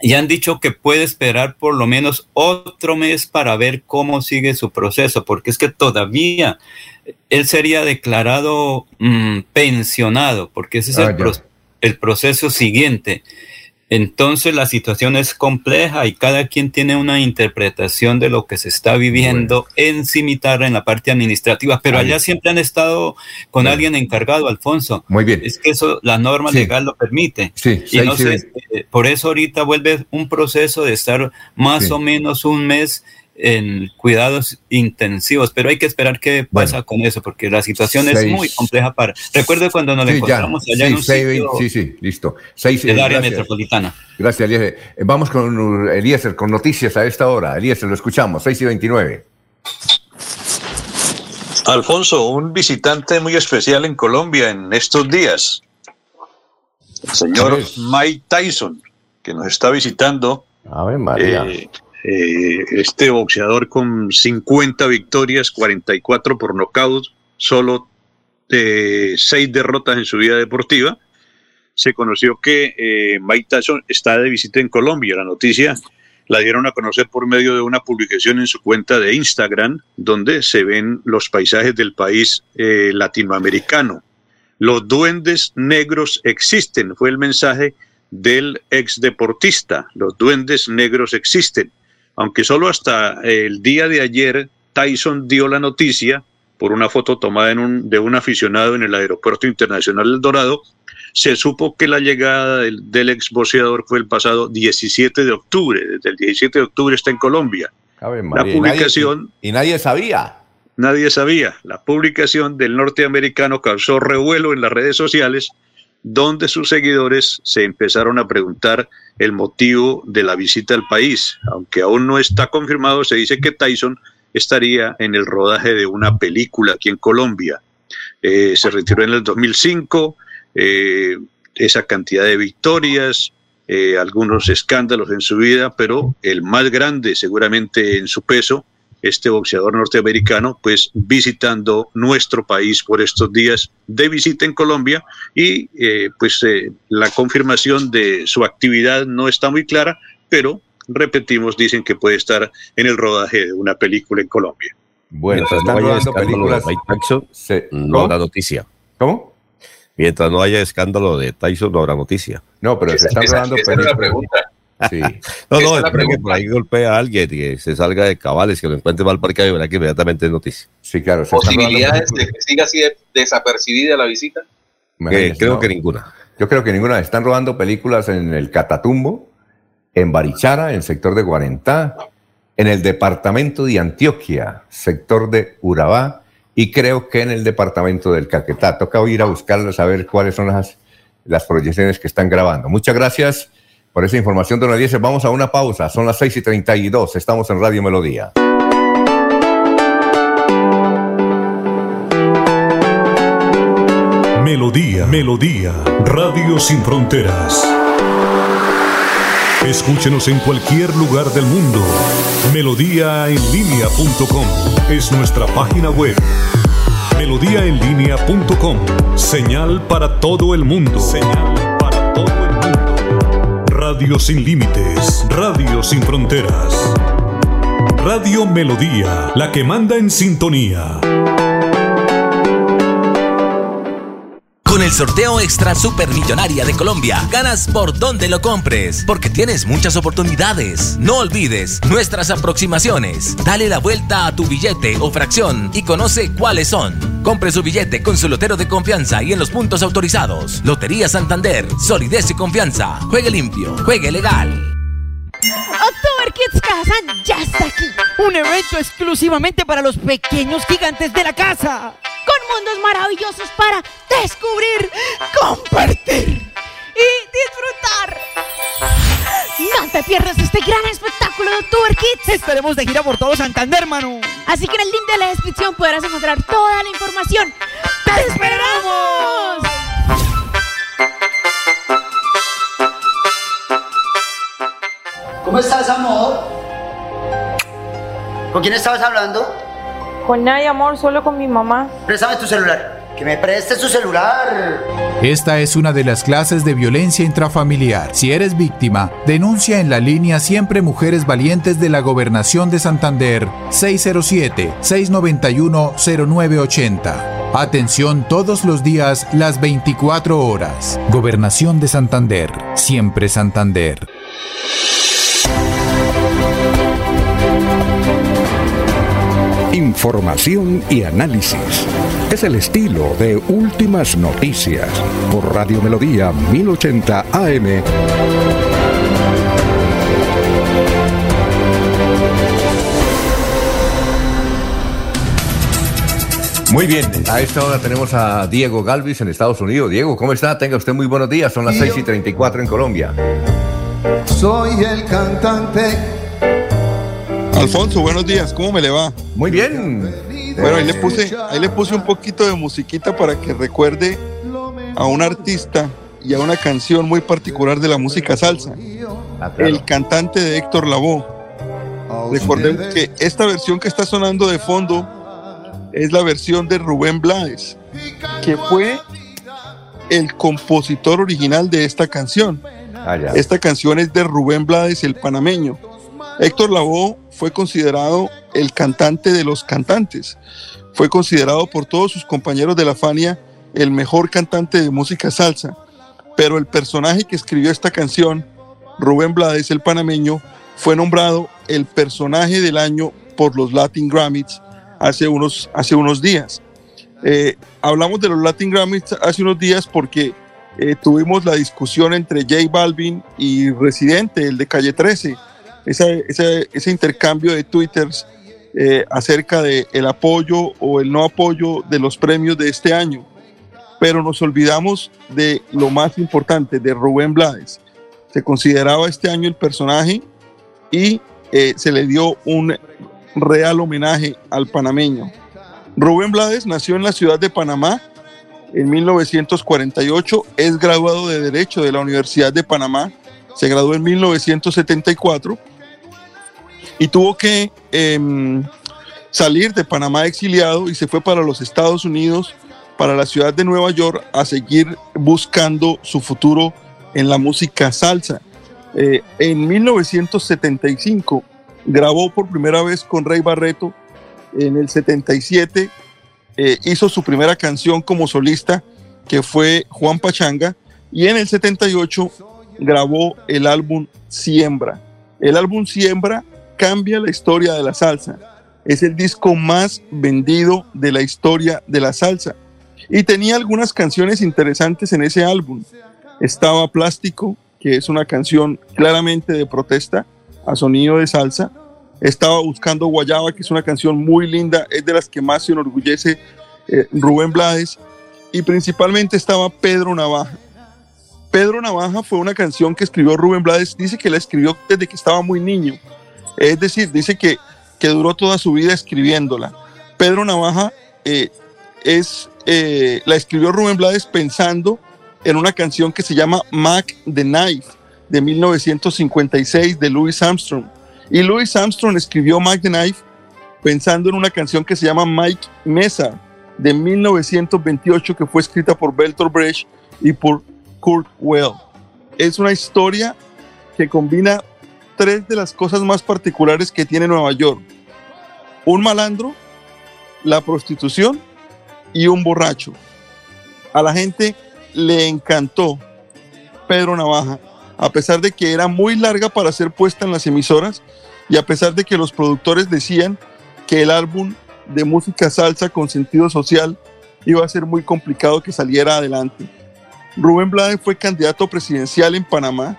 Y han dicho que puede esperar por lo menos otro mes para ver cómo sigue su proceso, porque es que todavía él sería declarado mm, pensionado, porque ese es Ah, el, ya. pro- el proceso siguiente. Entonces la situación es compleja y cada quien tiene una interpretación de lo que se está viviendo en Cimitarra en la parte administrativa, pero Ahí allá siempre han estado con alguien encargado, Alfonso. Muy bien. Es que eso la norma Sí. legal lo permite. Sí, y seis no y sé, eh, por eso ahorita vuelve un proceso de estar más Sí. o menos un mes en cuidados intensivos, pero hay que esperar qué pasa con eso, porque la situación es muy compleja para... Recuerde cuando nos Sí, ya. encontramos allá Sí, en un seis, sitio sí, sí, listo. Seis, del eh, área gracias. metropolitana. Gracias, Eliezer. Vamos con Eliezer, con noticias a esta hora. Eliezer, lo escuchamos, 6 y 29. Alfonso, un visitante muy especial en Colombia en estos días. El señor Mike Tyson, que nos está visitando. Ave María. Eh, eh, este boxeador con 50 victorias, 44 por nocaut, solo eh, 6 derrotas en su vida deportiva. Se conoció que eh, Mike Tyson está de visita en Colombia. La noticia la dieron a conocer por medio de una publicación en su cuenta de Instagram, donde se ven los paisajes del país eh, latinoamericano. Los duendes negros existen, fue el mensaje del ex deportista. Los duendes negros existen. Aunque solo hasta el día de ayer Tyson dio la noticia por una foto tomada en un, de un aficionado en el Aeropuerto Internacional del Dorado, se supo que la llegada del, del ex boxeador fue el pasado 17 de octubre. Desde el 17 de octubre está en Colombia. La publicación Y nadie sabía. Nadie sabía. La publicación del norteamericano causó revuelo en las redes sociales, donde sus seguidores se empezaron a preguntar el motivo de la visita al país. Aunque aún no está confirmado, se dice que Tyson estaría en el rodaje de una película aquí en Colombia. Eh, se retiró en el 2005, eh, esa cantidad de victorias, eh, algunos escándalos en su vida, pero el más grande seguramente en su peso este boxeador norteamericano, pues visitando nuestro país por estos días de visita en Colombia y eh, pues eh, la confirmación de su actividad no está muy clara, pero repetimos, dicen que puede estar en el rodaje de una película en Colombia. Bueno, Mientras están no haya escándalo de Mike Tyson, no ¿Cómo? habrá noticia. ¿Cómo? Mientras no haya escándalo de Tyson, no habrá noticia. No, pero se están rodando películas. Sí. No, no, es que por ahí golpea a alguien y que se salga de cabales, que lo encuentre mal parqueado y verá que inmediatamente es noticia. Sí, claro. ¿Posibilidades de que siga así de- desapercibida la visita? Imagínense, creo no. que ninguna. Yo creo que ninguna. Están rodando películas en el Catatumbo, en Barichara, en el sector de Guarentá, en el departamento de Antioquia, sector de Urabá, y creo que en el departamento del Caquetá. Toca ir a buscarlas a ver cuáles son las, las proyecciones que están grabando. Muchas gracias por esa información, don Eliezer. Vamos a una pausa. Son las 6 y 32. Estamos en Radio Melodía. Melodía, Melodía, Radio Sin Fronteras. Escúchenos en cualquier lugar del mundo. Melodíaenlínea.com es nuestra página web. Melodíaenlínea.com. Señal para todo el mundo. Señal para todo el mundo. Radio sin límites. Radio sin fronteras. Radio Melodía, la que manda en sintonía. El sorteo extra supermillonaria de Colombia, ganas por donde lo compres, porque tienes muchas oportunidades. No olvides nuestras aproximaciones. Dale la vuelta a tu billete o fracción y conoce cuáles son. Compre su billete con su lotero de confianza y en los puntos autorizados. Lotería Santander, solidez y confianza. Juegue limpio, juegue legal. October Kids Kazan ya está aquí. Un evento exclusivamente para los pequeños gigantes de la casa. Con mundos maravillosos para descubrir, compartir y disfrutar. No te pierdas este gran espectáculo de October Kids. Estaremos de gira por todo Santander, hermano. Así que en el link de la descripción podrás encontrar toda la información. ¡Te esperamos! ¿Cómo estás, amor? ¿Con quién estabas hablando? Con nadie, amor, solo con mi mamá. Préstame tu celular. Que me prestes tu celular. Esta es una de las clases de violencia intrafamiliar. Si eres víctima, denuncia en la línea Siempre Mujeres Valientes de la Gobernación de Santander 607-691-0980. Atención todos los días, las 24 horas. Gobernación de Santander. Siempre Santander. Información y análisis. Es el estilo de Últimas Noticias por Radio Melodía 1080 AM. Muy bien, a esta hora tenemos a Diego Galvis en Estados Unidos. Diego, ¿cómo está? Tenga usted muy buenos días. Son las 6 y 34 en Colombia. Soy el cantante. Alfonso, buenos días, ¿cómo me le va? Muy bien. Bueno, ahí le puse, ahí le puse un poquito de musiquita para que recuerde a un artista y a una canción muy particular de la música salsa. El cantante de Héctor Lavoe. Recordemos que esta versión que está sonando de fondo es la versión de Rubén Blades, que fue el compositor original de esta canción. Esta canción es de Rubén Blades, el panameño. Héctor Lavoe fue considerado el cantante de los cantantes. Fue considerado por todos sus compañeros de la Fania el mejor cantante de música salsa. Pero el personaje que escribió esta canción, Rubén Blades, el panameño, fue nombrado el personaje del año por los Latin Grammys hace unos, hace unos días. Eh, hablamos de los Latin Grammys hace unos días porque eh, tuvimos la discusión entre J Balvin y Residente, el de Calle 13 ese, intercambio de twitters eh, acerca del el apoyo o el no apoyo de los premios de este año. Pero nos olvidamos de lo más importante, de Rubén Blades. Se consideraba este año el personaje y eh, se le dio un real homenaje al panameño. Rubén Blades nació en la ciudad de Panamá en 1948, es graduado de Derecho de la Universidad de Panamá, se graduó en 1974 y tuvo que em, salir de Panamá exiliado y se fue para los Estados Unidos, para la ciudad de Nueva York, a seguir buscando su futuro en la música salsa. Eh, en 1975 grabó por primera vez con Rey Barreto, en el 77 eh, hizo su primera canción como solista, que fue Juan Pachanga, y en el 78 grabó el álbum Siembra. El álbum Siembra cambia la historia de la salsa. Es el disco más vendido de la historia de la salsa. Y tenía algunas canciones interesantes en ese álbum. Estaba Plástico, que es una canción claramente de protesta a sonido de salsa. Estaba Buscando Guayaba, que es una canción muy linda, es de las que más se enorgullece eh, Rubén Blades. Y principalmente estaba Pedro Navaja. Pedro Navaja fue una canción que escribió Rubén Blades, dice que la escribió desde que estaba muy niño es decir, dice que, que duró toda su vida escribiéndola. Pedro Navaja eh, es eh, la escribió Rubén Blades pensando en una canción que se llama Mac the Knife de 1956 de Louis Armstrong. Y Louis Armstrong escribió Mac the Knife pensando en una canción que se llama Mike Mesa de 1928 que fue escrita por Bertolt Brecht y por Kurt Weill. Es una historia que combina tres de las cosas más particulares que tiene Nueva York. Un malandro, la prostitución y un borracho. A la gente le encantó Pedro Navaja, a pesar de que era muy larga para ser puesta en las emisoras y a pesar de que los productores decían que el álbum de música salsa con sentido social iba a ser muy complicado que saliera adelante. Rubén Blades fue candidato presidencial en Panamá.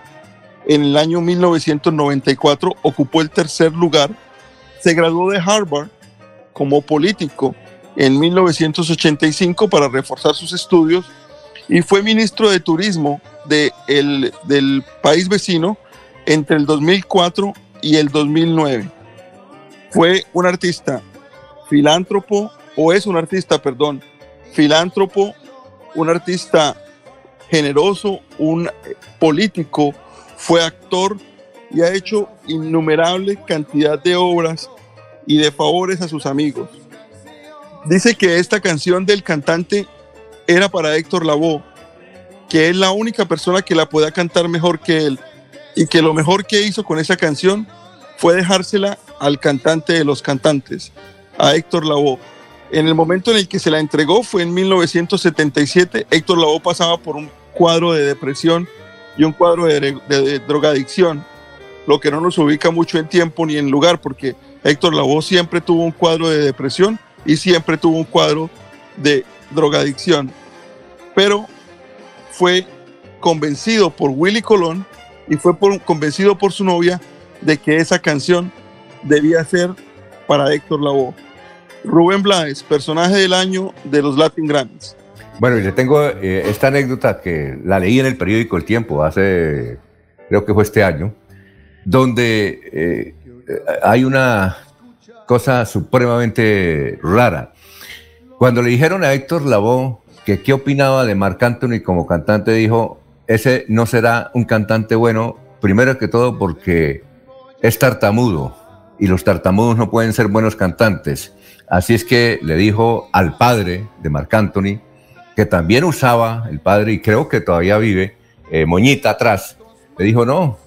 En el año 1994 ocupó el tercer lugar. Se graduó de Harvard como político en 1985 para reforzar sus estudios y fue ministro de Turismo de el, del país vecino entre el 2004 y el 2009. Fue un artista filántropo, o es un artista, perdón, filántropo, un artista generoso, un político, fue actor y ha hecho innumerable cantidad de obras y de favores a sus amigos. Dice que esta canción del cantante era para Héctor Lavoe, que es la única persona que la pueda cantar mejor que él y que lo mejor que hizo con esa canción fue dejársela al cantante de los cantantes, a Héctor Lavoe. En el momento en el que se la entregó fue en 1977. Héctor Lavoe pasaba por un cuadro de depresión y un cuadro de, drogadicción, lo que no nos ubica mucho en tiempo ni en lugar, porque Héctor Lavoe siempre tuvo un cuadro de depresión y siempre tuvo un cuadro de drogadicción. Pero fue convencido por Willy Colón y fue convencido por su novia de que esa canción debía ser para Héctor Lavoe. Rubén Blades, personaje del año de los Latin Grammys. Bueno, y le tengo eh, esta anécdota que la leí en el periódico El Tiempo hace, creo que fue este año, donde eh, hay una cosa supremamente rara. Cuando le dijeron a Héctor Lavoe que qué opinaba de Marc Anthony como cantante, dijo, ese no será un cantante bueno, primero que todo porque es tartamudo y los tartamudos no pueden ser buenos cantantes. Así es que le dijo al padre de Marc Anthony, que también usaba el padre y creo que todavía vive, eh, Moñita atrás, le dijo, no,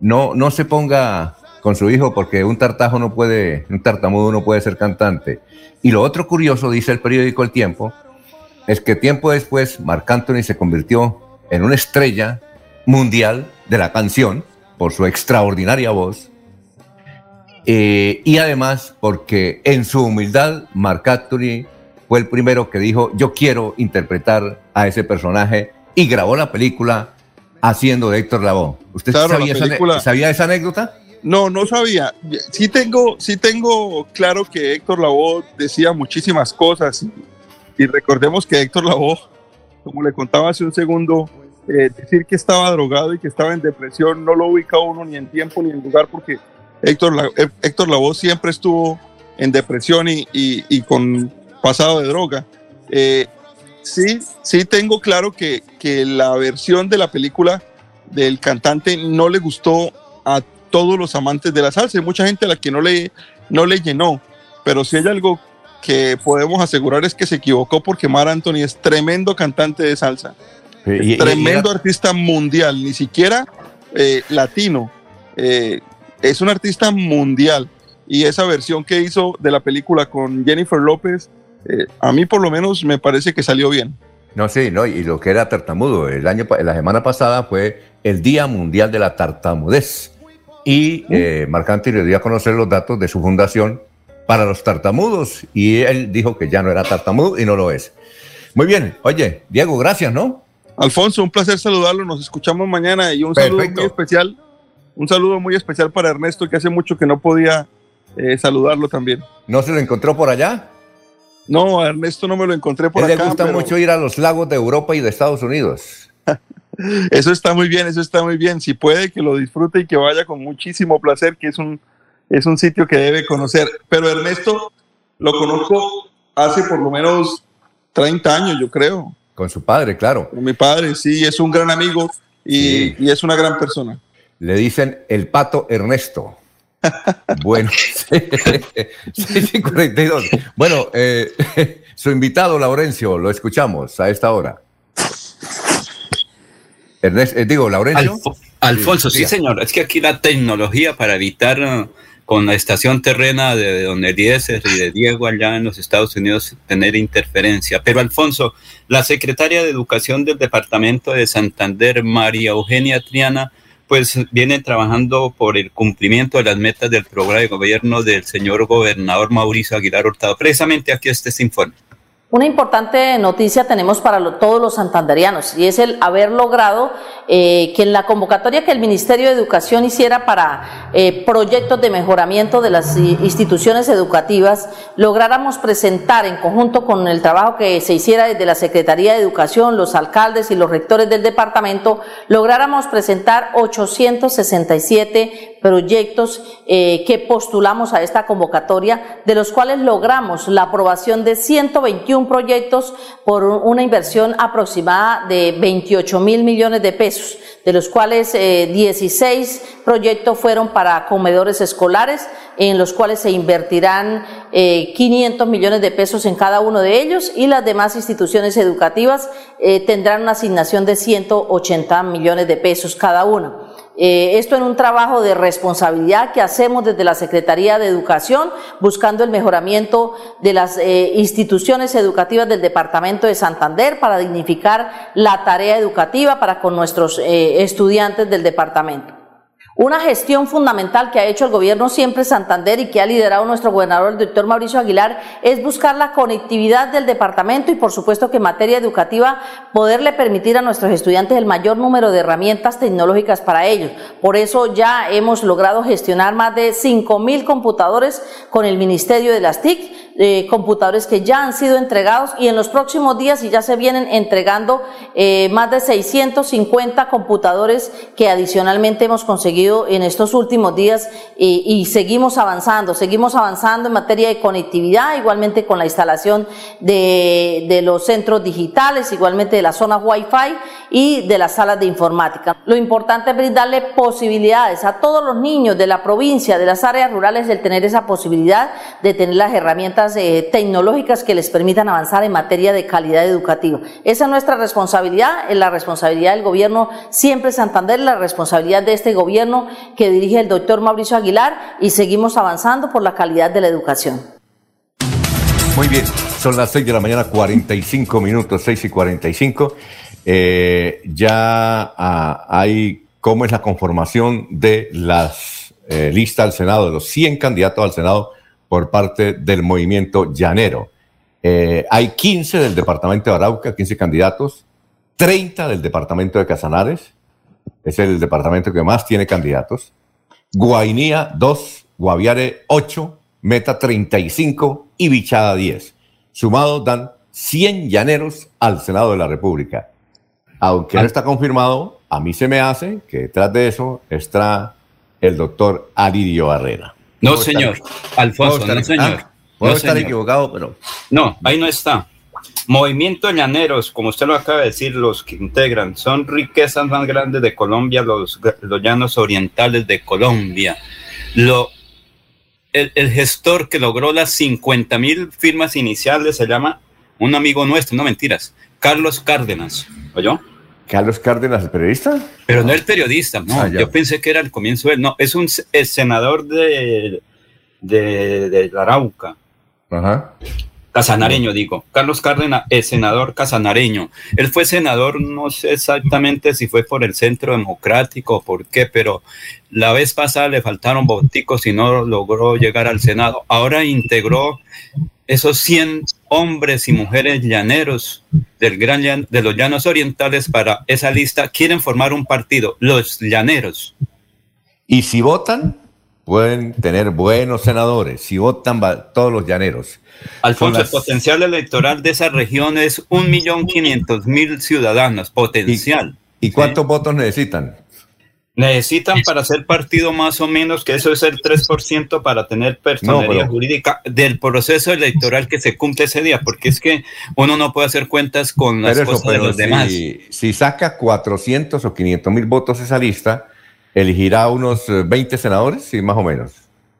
no, no se ponga con su hijo porque un tartajo no puede, un tartamudo no puede ser cantante. Y lo otro curioso, dice el periódico El Tiempo, es que tiempo después Marc Anthony se convirtió en una estrella mundial de la canción por su extraordinaria voz eh, y además porque en su humildad Marc Anthony fue el primero que dijo yo quiero interpretar a ese personaje y grabó la película haciendo de Héctor Lavoe. ¿Usted sabía, esa, sabía, esa, anécdota? No, no sabía. Sí tengo, sí tengo claro que Héctor Lavoe decía muchísimas cosas y, recordemos que Héctor Lavoe, como le contaba hace un segundo, eh, decir que estaba drogado y que estaba en depresión no lo ubica uno ni en tiempo ni en lugar porque Héctor, Héctor Lavoe siempre estuvo en depresión y, con pasado de droga. Eh, sí, sí tengo claro que, la versión de la película del cantante no le gustó a todos los amantes de la salsa. Hay mucha gente a la que no le, no le llenó, pero si hay algo que podemos asegurar es que se equivocó porque Mar Anthony es tremendo cantante de salsa. tremendo artista mundial, ni siquiera eh, latino. Eh, es un artista mundial y esa versión que hizo de la película con Jennifer López, eh, a mí por lo menos me parece que salió bien. No, sí, no, y lo que era tartamudo, el año, la semana pasada fue el Día Mundial de la Tartamudez y uh. eh, le dio a conocer los datos de su fundación para los tartamudos y él dijo que ya no era tartamudo y no lo es. Muy bien, oye, Diego, gracias, ¿no? Alfonso, un placer saludarlo, nos escuchamos mañana y un saludo muy especial un saludo muy especial para Ernesto, que hace mucho que no podía eh, saludarlo también. ¿No se lo encontró por allá? No, Ernesto no me lo encontré por acá. Le gusta mucho ir a los lagos de Europa y de Estados Unidos. eso está muy bien, eso está muy bien. Si puede, que lo disfrute y que vaya con muchísimo placer, que es un, es un sitio que debe conocer. Pero Ernesto lo conozco hace por lo menos 30 años, yo creo. Con su padre, claro. Con mi padre, sí, es un gran amigo y, y es una gran persona. Le dicen el pato Ernesto. Bueno, sí, sí, 42. Bueno, eh, su invitado, Laurencio, lo escuchamos a esta hora. Ernesto, eh, digo, Laurencio. Alfo- Alfonso, sí, diga. señor. Es que aquí la tecnología para evitar eh, con la estación terrena de Don Eliezer y de Diego allá en los Estados Unidos tener interferencia. Pero Alfonso, la secretaria de Educación del Departamento de Santander, María Eugenia Triana, pues viene trabajando por el cumplimiento de las metas del programa de gobierno del señor gobernador Mauricio Aguilar Hurtado. Precisamente aquí está este informe. Una importante noticia tenemos para todos los santanderianos y es el haber logrado eh, que en la convocatoria que el Ministerio de Educación hiciera para eh, proyectos de mejoramiento de las instituciones educativas, lográramos presentar en conjunto con el trabajo que se hiciera desde la Secretaría de Educación, los alcaldes y los rectores del departamento, lográramos presentar 867 proyectos eh, que postulamos a esta convocatoria, de los cuales logramos la aprobación de 121 proyectos por un- una inversión aproximada de 28 mil millones de pesos, de los cuales eh, 16 proyectos fueron para comedores escolares, en los cuales se invertirán eh, 500 millones de pesos en cada uno de ellos y las demás instituciones educativas eh, tendrán una asignación de 180 millones de pesos cada una. Eh, esto en un trabajo de responsabilidad que hacemos desde la Secretaría de Educación, buscando el mejoramiento de las eh, instituciones educativas del Departamento de Santander para dignificar la tarea educativa para con nuestros eh, estudiantes del departamento. Una gestión fundamental que ha hecho el gobierno siempre Santander y que ha liderado nuestro gobernador, el doctor Mauricio Aguilar, es buscar la conectividad del departamento y por supuesto que en materia educativa poderle permitir a nuestros estudiantes el mayor número de herramientas tecnológicas para ellos. Por eso ya hemos logrado gestionar más de 5 mil computadores con el Ministerio de las TIC, eh, computadores que ya han sido entregados y en los próximos días y ya se vienen entregando eh, más de 650 computadores que adicionalmente hemos conseguido en estos últimos días y, y seguimos avanzando, seguimos avanzando en materia de conectividad, igualmente con la instalación de, de los centros digitales, igualmente de las zonas Wi-Fi y de las salas de informática. Lo importante es brindarle posibilidades a todos los niños de la provincia, de las áreas rurales, el tener esa posibilidad de tener las herramientas eh, tecnológicas que les permitan avanzar en materia de calidad educativa. Esa es nuestra responsabilidad, es la responsabilidad del gobierno siempre Santander, la responsabilidad de este gobierno que dirige el doctor Mauricio Aguilar y seguimos avanzando por la calidad de la educación. Muy bien, son las 6 de la mañana, 45 minutos, 6 y 45. Eh, ya ah, hay cómo es la conformación de las eh, listas al Senado, de los 100 candidatos al Senado por parte del movimiento llanero. Eh, hay 15 del departamento de Arauca, 15 candidatos, 30 del departamento de Casanares, es el departamento que más tiene candidatos. Guainía 2, Guaviare 8, Meta 35 y Bichada 10. Sumados dan 100 llaneros al Senado de la República. Aunque no está confirmado, a mí se me hace que detrás de eso está el doctor Aridio Barrera. No, señor. estar- Alfonso, estar- no, señor. ah, puedo No, estar señor. equivocado, pero No, ahí no está. Movimiento Llaneros, como usted lo acaba de decir, los que integran son riquezas más grandes de Colombia, los, los llanos orientales de Colombia. Lo, el, el gestor que logró las 50 mil firmas iniciales se llama un amigo nuestro, no mentiras, Carlos Cárdenas. ¿Oyó? Carlos Cárdenas, el periodista. Pero no el periodista, no. Ah, yo pensé que era el comienzo de él. No, es un senador de, de, de Arauca. Ajá. Casanareño, digo. Carlos Cárdenas es senador casanareño. Él fue senador, no sé exactamente si fue por el Centro Democrático o por qué, pero la vez pasada le faltaron voticos y no logró llegar al Senado. Ahora integró esos 100 hombres y mujeres llaneros del gran llan- de los llanos orientales para esa lista. Quieren formar un partido, los llaneros. Y si votan, pueden tener buenos senadores. Si votan va- todos los llaneros. Alfonso, el potencial electoral de esa región es 1.500.000 ciudadanos, potencial. ¿Y cuántos votos necesitan? Necesitan para hacer partido más o menos, que eso es el 3% para tener personalidad jurídica del proceso electoral que se cumple ese día, porque es que uno no puede hacer cuentas con las cosas de los demás. Si saca 400 o 500 mil votos esa lista, elegirá unos 20 eh, senadores, sí, más o menos.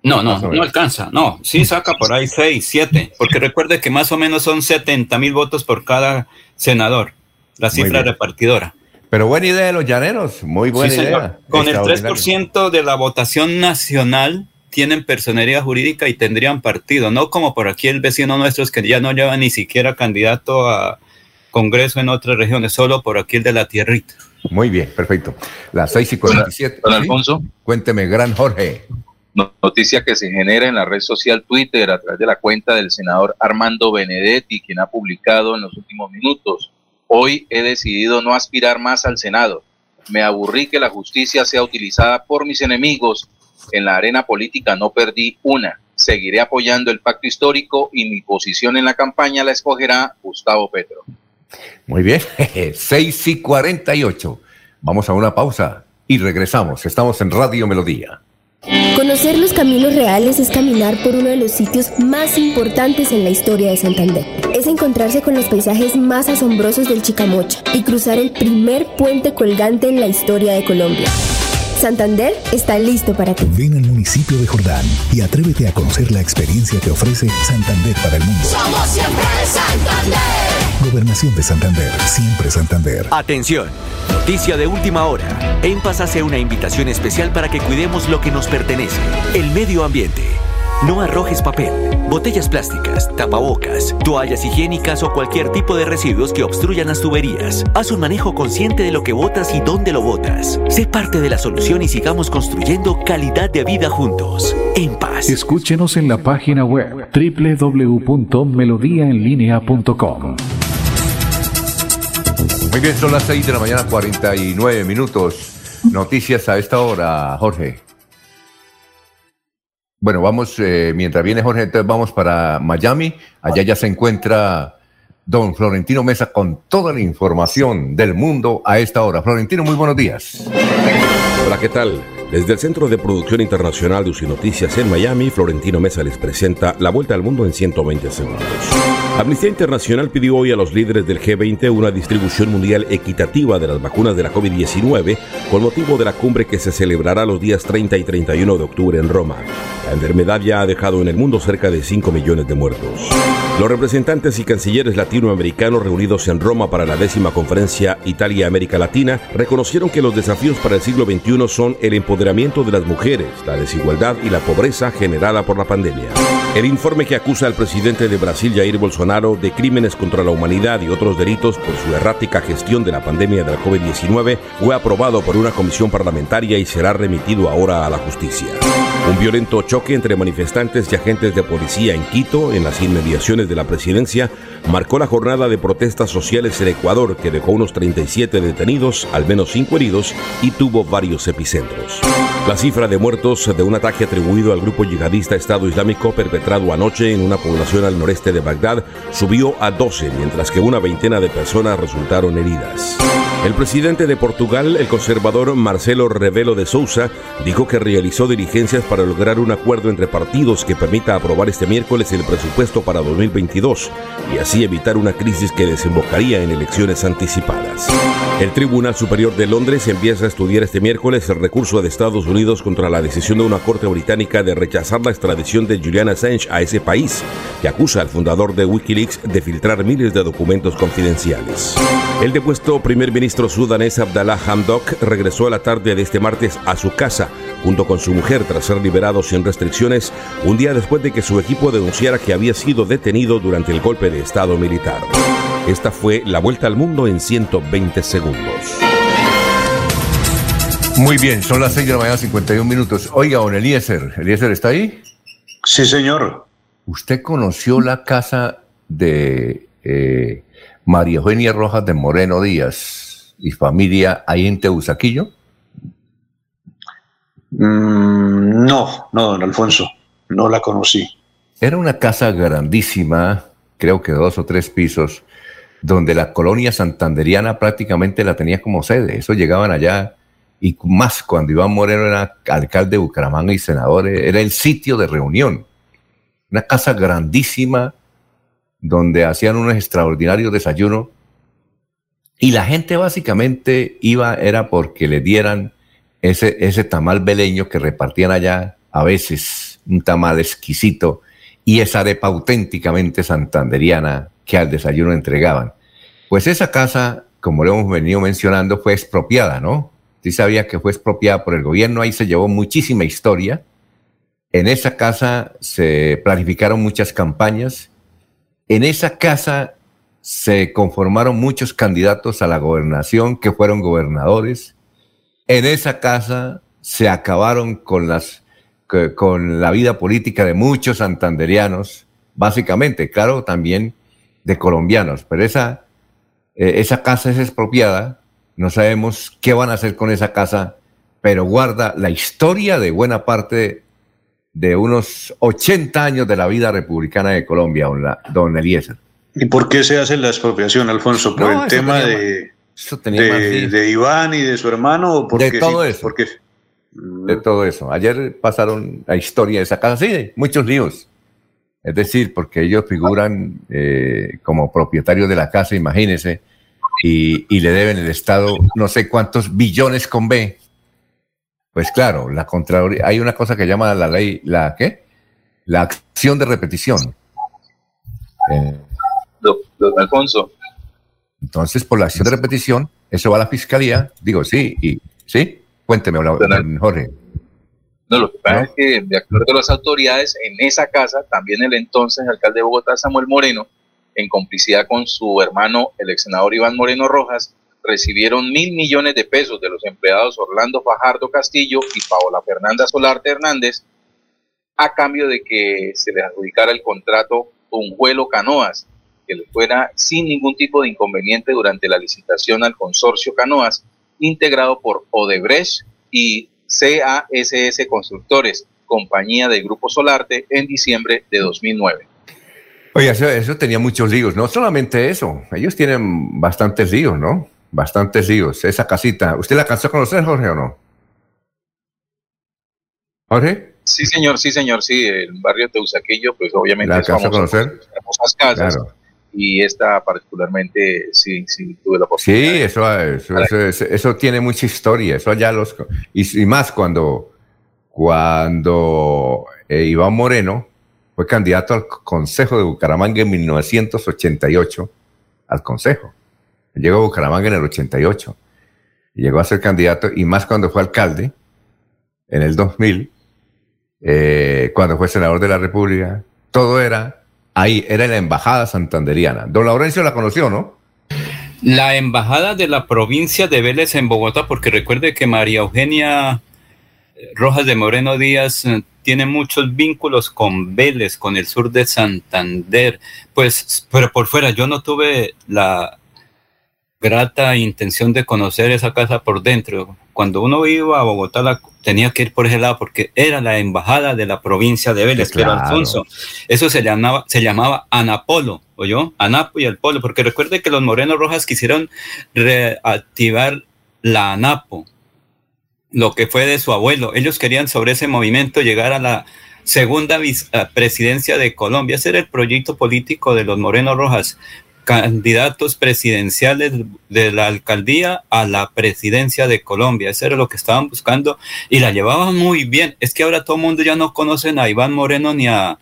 No, no, no alcanza, no, sí saca por ahí 6, 7, porque recuerde que más o menos son 70 mil votos por cada senador, la cifra repartidora. Pero buena idea de los llaneros, muy buena idea. Con el 3% de la votación nacional tienen personería jurídica y tendrían partido, no como por aquí el vecino nuestro es que ya no lleva ni siquiera candidato a Congreso en otras regiones, solo por aquí el de la tierrita. Muy bien, perfecto. Las 6 y 47. Don Alfonso. Cuénteme, gran Jorge. Noticia que se genera en la red social Twitter a través de la cuenta del senador Armando Benedetti, quien ha publicado en los últimos minutos Hoy he decidido no aspirar más al Senado. Me aburrí que la justicia sea utilizada por mis enemigos. En la arena política no perdí una. Seguiré apoyando el pacto histórico y mi posición en la campaña la escogerá Gustavo Petro. Muy bien, 6 y 48. Vamos a una pausa y regresamos. Estamos en Radio Melodía. Conocer los caminos reales es caminar por uno de los sitios más importantes en la historia de Santander. Es encontrarse con los paisajes más asombrosos del Chicamocha y cruzar el primer puente colgante en la historia de Colombia. Santander está listo para ti. Ven al municipio de Jordán y atrévete a conocer la experiencia que ofrece Santander para el mundo. Somos siempre Santander. Gobernación de Santander, siempre Santander. Atención, noticia de última hora. En Paz hace una invitación especial para que cuidemos lo que nos pertenece, el medio ambiente. No arrojes papel, botellas plásticas, tapabocas, toallas higiénicas o cualquier tipo de residuos que obstruyan las tuberías. Haz un manejo consciente de lo que botas y dónde lo botas. Sé parte de la solución y sigamos construyendo calidad de vida juntos. En paz. Escúchenos en la página web www.melodiaenlinea.com. Muy bien, son las 6 de la mañana, 49 minutos. Noticias a esta hora, Jorge. Bueno, vamos, eh, mientras viene Jorge, entonces vamos para Miami. Allá ya se encuentra don Florentino Mesa con toda la información del mundo a esta hora. Florentino, muy buenos días. Hola, ¿qué tal? Desde el Centro de Producción Internacional de UCI Noticias en Miami, Florentino Mesa les presenta la vuelta al mundo en 120 segundos. Amnistía Internacional pidió hoy a los líderes del G20 una distribución mundial equitativa de las vacunas de la COVID-19 con motivo de la cumbre que se celebrará los días 30 y 31 de octubre en Roma. La enfermedad ya ha dejado en el mundo cerca de 5 millones de muertos. Los representantes y cancilleres latinoamericanos reunidos en Roma para la décima conferencia Italia-América Latina reconocieron que los desafíos para el siglo XXI son el empoderamiento de las mujeres, la desigualdad y la pobreza generada por la pandemia. El informe que acusa al presidente de Brasil, Jair Bolsonaro, de crímenes contra la humanidad y otros delitos por su errática gestión de la pandemia de la COVID-19 fue aprobado por una comisión parlamentaria y será remitido ahora a la justicia. Un violento choque entre manifestantes y agentes de policía en Quito, en las inmediaciones de la presidencia, marcó la jornada de protestas sociales en Ecuador, que dejó unos 37 detenidos, al menos 5 heridos y tuvo varios epicentros. La cifra de muertos de un ataque atribuido al grupo yihadista Estado Islámico perpetrado anoche en una población al noreste de Bagdad subió a 12, mientras que una veintena de personas resultaron heridas. El presidente de Portugal, el conservador Marcelo Rebelo de Sousa, dijo que realizó diligencias para lograr un acuerdo entre partidos que permita aprobar este miércoles el presupuesto para 2022 y así evitar una crisis que desembocaría en elecciones anticipadas. El Tribunal Superior de Londres empieza a estudiar este miércoles el recurso de Estados Unidos contra la decisión de una corte británica de rechazar la extradición de Julian Assange a ese país, que acusa al fundador de Wikileaks de filtrar miles de documentos confidenciales. El depuesto primer ministro sudanés Abdallah Hamdok regresó a la tarde de este martes a su casa junto con su mujer tras ser liberado sin restricciones un día después de que su equipo denunciara que había sido detenido durante el golpe de Estado militar. Esta fue la vuelta al mundo en 120 segundos. Muy bien, son las 6 de la mañana, 51 minutos. Oiga, don Eliezer, ¿Eliezer está ahí? Sí, señor. ¿Usted conoció la casa de eh, María Eugenia Rojas de Moreno Díaz y familia ahí en Teusaquillo? Mm, no, no, don Alfonso, no la conocí. Era una casa grandísima, creo que dos o tres pisos, donde la colonia santanderiana prácticamente la tenía como sede. Eso llegaban allá y más cuando Iván Moreno era alcalde de Bucaramanga y senador, era el sitio de reunión. Una casa grandísima donde hacían unos extraordinarios desayunos y la gente básicamente iba, era porque le dieran ese, ese tamal beleño que repartían allá a veces, un tamal exquisito, y esa arepa auténticamente santanderiana que al desayuno entregaban. Pues esa casa, como lo hemos venido mencionando, fue expropiada, ¿no? Sí sabía que fue expropiada por el gobierno, ahí se llevó muchísima historia. En esa casa se planificaron muchas campañas. En esa casa se conformaron muchos candidatos a la gobernación que fueron gobernadores. En esa casa se acabaron con, las, con la vida política de muchos santanderianos, básicamente, claro, también de colombianos, pero esa, eh, esa casa es expropiada, no sabemos qué van a hacer con esa casa, pero guarda la historia de buena parte de unos 80 años de la vida republicana de Colombia, don Eliezer. ¿Y por qué se hace la expropiación, Alfonso? ¿Por el tema de, de, Iván y de su hermano? O porque, de todo eso. Porque... De todo eso. Ayer pasaron la historia de esa casa, sí, muchos líos. Es decir, porque ellos figuran eh, como propietarios de la casa, imagínense, y, y, le deben el Estado no sé cuántos billones con B. Pues claro, la Contraloría, hay una cosa que llama la ley, ¿la qué? La acción de repetición. Eh, don, Alfonso. Entonces, por la acción de repetición, eso va a la fiscalía. Digo, sí, y sí, cuénteme, Jorge. No, lo que pasa es que, de acuerdo a las autoridades, en esa casa, también el entonces alcalde de Bogotá, Samuel Moreno, en complicidad con su hermano, el ex senador Iván Moreno Rojas, recibieron mil millones de pesos de los empleados Orlando Fajardo Castillo y Paola Fernanda Solarte Hernández, a cambio de que se les adjudicara el contrato vuelo Canoas, que le fuera sin ningún tipo de inconveniente durante la licitación al consorcio Canoas, integrado por Odebrecht y CASS Constructores, compañía del Grupo Solarte, en diciembre de 2009. Oye, eso, tenía muchos líos, no solamente eso, ellos tienen bastantes líos, ¿no? Bastantes líos. Esa casita, ¿usted la cansó a conocer, Jorge, o no? Jorge. Sí, señor, sí, señor, sí, el barrio Teusaquillo, pues obviamente ¿La cansó a conocer? Casas. Y esta particularmente, sí, sí, tuve la posibilidad. Sí, eso, eso, tiene mucha historia, eso allá los... Y, más cuando, cuando eh, Iván Moreno fue candidato al Consejo de Bucaramanga en 1988, al Consejo. Llegó a Bucaramanga en el 88. Y llegó a ser candidato, y más cuando fue alcalde, en el 2000, eh, cuando fue senador de la República, todo era ahí, era la embajada santanderiana. Don Laurencio la conoció, ¿no? La embajada de la provincia de Vélez en Bogotá, porque recuerde que María Eugenia Rojas de Moreno Díaz eh, tiene muchos vínculos con Vélez, con el sur de Santander. Pues, pero por fuera, yo no tuve la grata intención de conocer esa casa por dentro. Cuando uno iba a Bogotá tenía que ir por ese lado porque era la embajada de la provincia de Vélez, pero Alfonso, eso se llamaba, se llamaba Anapolo, ¿oyó? Anapo y el Polo, porque recuerde que los Morenos Rojas quisieron reactivar la Anapo, lo que fue de su abuelo. Ellos querían sobre ese movimiento llegar a la segunda presidencia de Colombia. Ese era el proyecto político de los Morenos Rojas candidatos presidenciales de la alcaldía a la presidencia de Colombia. Eso era lo que estaban buscando y la llevaban muy bien. Es que ahora todo el mundo ya no conoce a Iván Moreno ni a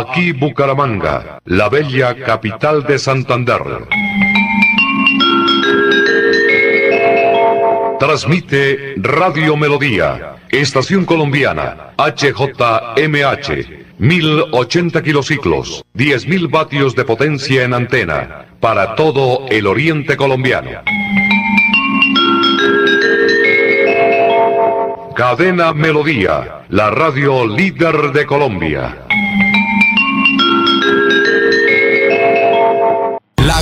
Aquí Bucaramanga, la bella capital de Santander. Transmite Radio Melodía, Estación Colombiana, HJMH, 1080 kilociclos, 10.000 vatios de potencia en antena, para todo el oriente colombiano. Cadena Melodía, la radio líder de Colombia.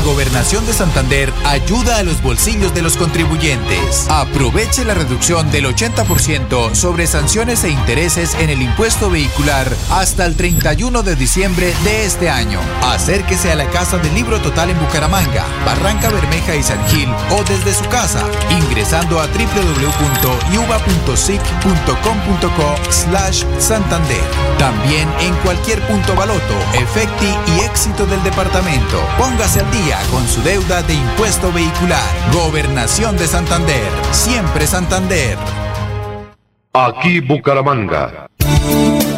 Gobernación de Santander ayuda a los bolsillos de los contribuyentes. Aproveche la reducción del 80% sobre sanciones e intereses en el impuesto vehicular hasta el 31 de diciembre de este año. Acérquese a la Casa del Libro Total en Bucaramanga, Barranca Bermeja y San Gil o desde su casa ingresando a www.yuba.sic.com.co slash Santander. También en cualquier punto baloto, efecti y éxito del departamento. Póngase al día con su deuda de impuesto vehicular. Gobernación de Santander. Siempre Santander. Aquí Bucaramanga.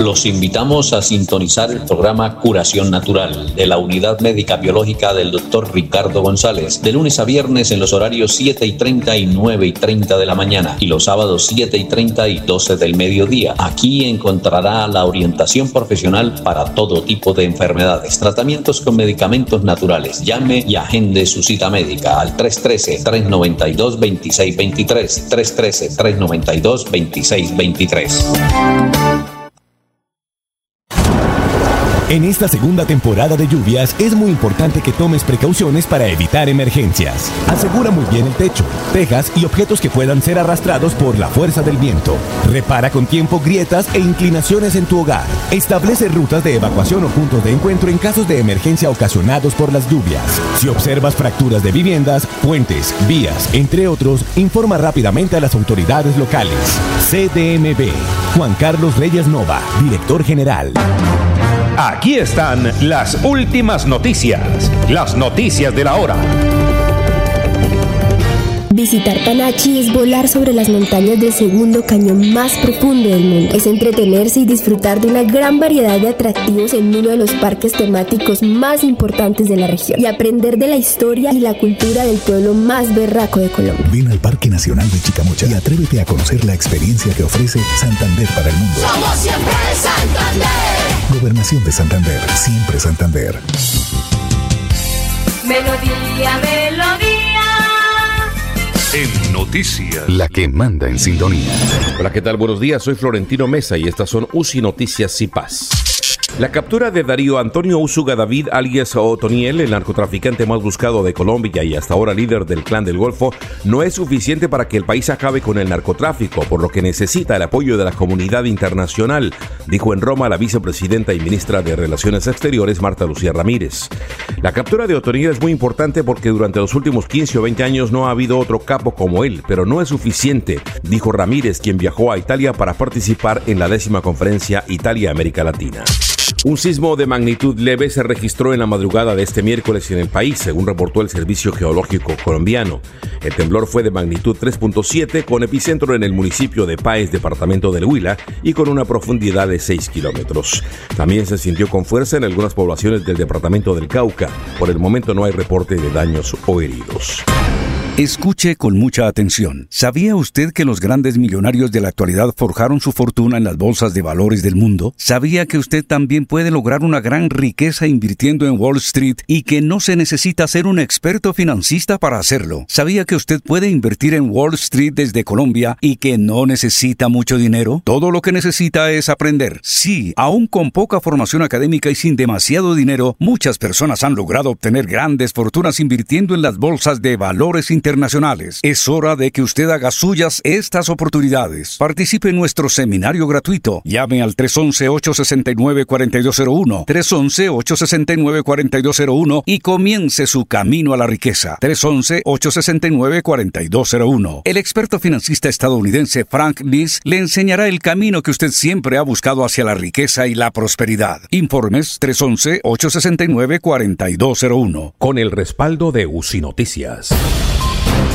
Los invitamos a sintonizar el programa Curación Natural de la Unidad Médica Biológica del Dr. Ricardo González, de lunes a viernes en los horarios 7 y 30 y 9 y 30 de la mañana y los sábados 7 y 30 y 12 del mediodía. Aquí encontrará la orientación profesional para todo tipo de enfermedades, tratamientos con medicamentos naturales. Llame y agende su cita médica al 313-392-2623. 313-392-2623. En esta segunda temporada de lluvias es muy importante que tomes precauciones para evitar emergencias. Asegura muy bien el techo, tejas y objetos que puedan ser arrastrados por la fuerza del viento. Repara con tiempo grietas e inclinaciones en tu hogar. Establece rutas de evacuación o puntos de encuentro en casos de emergencia ocasionados por las lluvias. Si observas fracturas de viviendas, puentes, vías, entre otros, informa rápidamente a las autoridades locales. CDMB. Juan Carlos Reyes Nova, director general. Aquí están las últimas noticias, las noticias de la hora. Visitar Panachi es volar sobre las montañas del segundo cañón más profundo del mundo. Es entretenerse y disfrutar de una gran variedad de atractivos en uno de los parques temáticos más importantes de la región y aprender de la historia y la cultura del pueblo más berraco de Colombia. Ven al Parque Nacional de Chicamocha y atrévete a conocer la experiencia que ofrece Santander para el mundo. Somos siempre Santander. Gobernación de Santander, siempre Santander. Melodía, melodía. En noticias. La que manda en sintonía. Hola, ¿qué tal? Buenos días, soy Florentino Mesa y estas son UCI Noticias y Paz. La captura de Darío Antonio Usuga David, alias Otoniel, el narcotraficante más buscado de Colombia y hasta ahora líder del clan del Golfo, no es suficiente para que el país acabe con el narcotráfico, por lo que necesita el apoyo de la comunidad internacional, dijo en Roma la vicepresidenta y ministra de Relaciones Exteriores, Marta Lucía Ramírez. La captura de Otoniel es muy importante porque durante los últimos 15 o 20 años no ha habido otro capo como él, pero no es suficiente, dijo Ramírez, quien viajó a Italia para participar en la décima conferencia Italia-América Latina. Un sismo de magnitud leve se registró en la madrugada de este miércoles en el país, según reportó el Servicio Geológico colombiano. El temblor fue de magnitud 3.7 con epicentro en el municipio de Páez, departamento del Huila, y con una profundidad de 6 kilómetros. También se sintió con fuerza en algunas poblaciones del departamento del Cauca. Por el momento no hay reporte de daños o heridos. Escuche con mucha atención. ¿Sabía usted que los grandes millonarios de la actualidad forjaron su fortuna en las bolsas de valores del mundo? ¿Sabía que usted también puede lograr una gran riqueza invirtiendo en Wall Street y que no se necesita ser un experto financista para hacerlo? ¿Sabía que usted puede invertir en Wall Street desde Colombia y que no necesita mucho dinero? Todo lo que necesita es aprender. Sí, aún con poca formación académica y sin demasiado dinero, muchas personas han logrado obtener grandes fortunas invirtiendo en las bolsas de valores internacionales. Es hora de que usted haga suyas estas oportunidades. Participe en nuestro seminario gratuito. Llame al 311-869-4201, 311-869-4201 y comience su camino a la riqueza. 311-869-4201. El experto financista estadounidense Frank Liz le enseñará el camino que usted siempre ha buscado hacia la riqueza y la prosperidad. Informes 311-869-4201. Con el respaldo de UCI Noticias.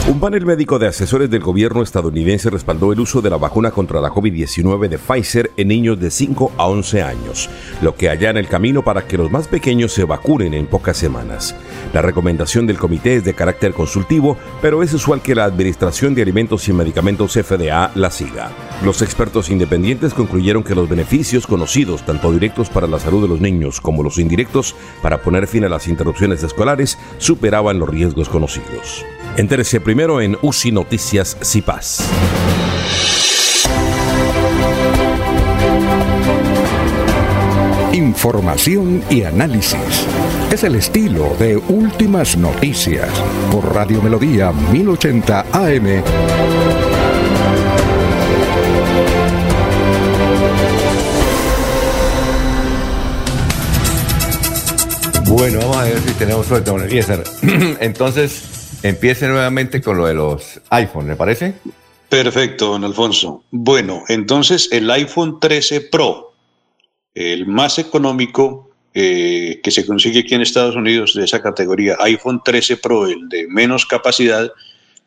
Un panel médico de asesores del gobierno estadounidense respaldó el uso de la vacuna contra la COVID-19 de Pfizer en niños de 5 a 11 años, lo que allana el camino para que los más pequeños se vacunen en pocas semanas. La recomendación del comité es de carácter consultivo, pero es usual que la Administración de Alimentos y Medicamentos FDA la siga. Los expertos independientes concluyeron que los beneficios conocidos, tanto directos para la salud de los niños como los indirectos para poner fin a las interrupciones escolares, superaban los riesgos conocidos. Entérese primero en UCI Noticias CIPAS. Información y análisis. Es el estilo de Últimas Noticias por Radio Melodía 1080 AM. Bueno, vamos a ver si tenemos suerte, don Eliezer. Entonces, empiece nuevamente con lo de los iPhone, ¿le parece? Perfecto, don Alfonso. Bueno, entonces el iPhone 13 Pro, el más económico eh, que se consigue aquí en Estados Unidos de esa categoría, iPhone 13 Pro, el de menos capacidad,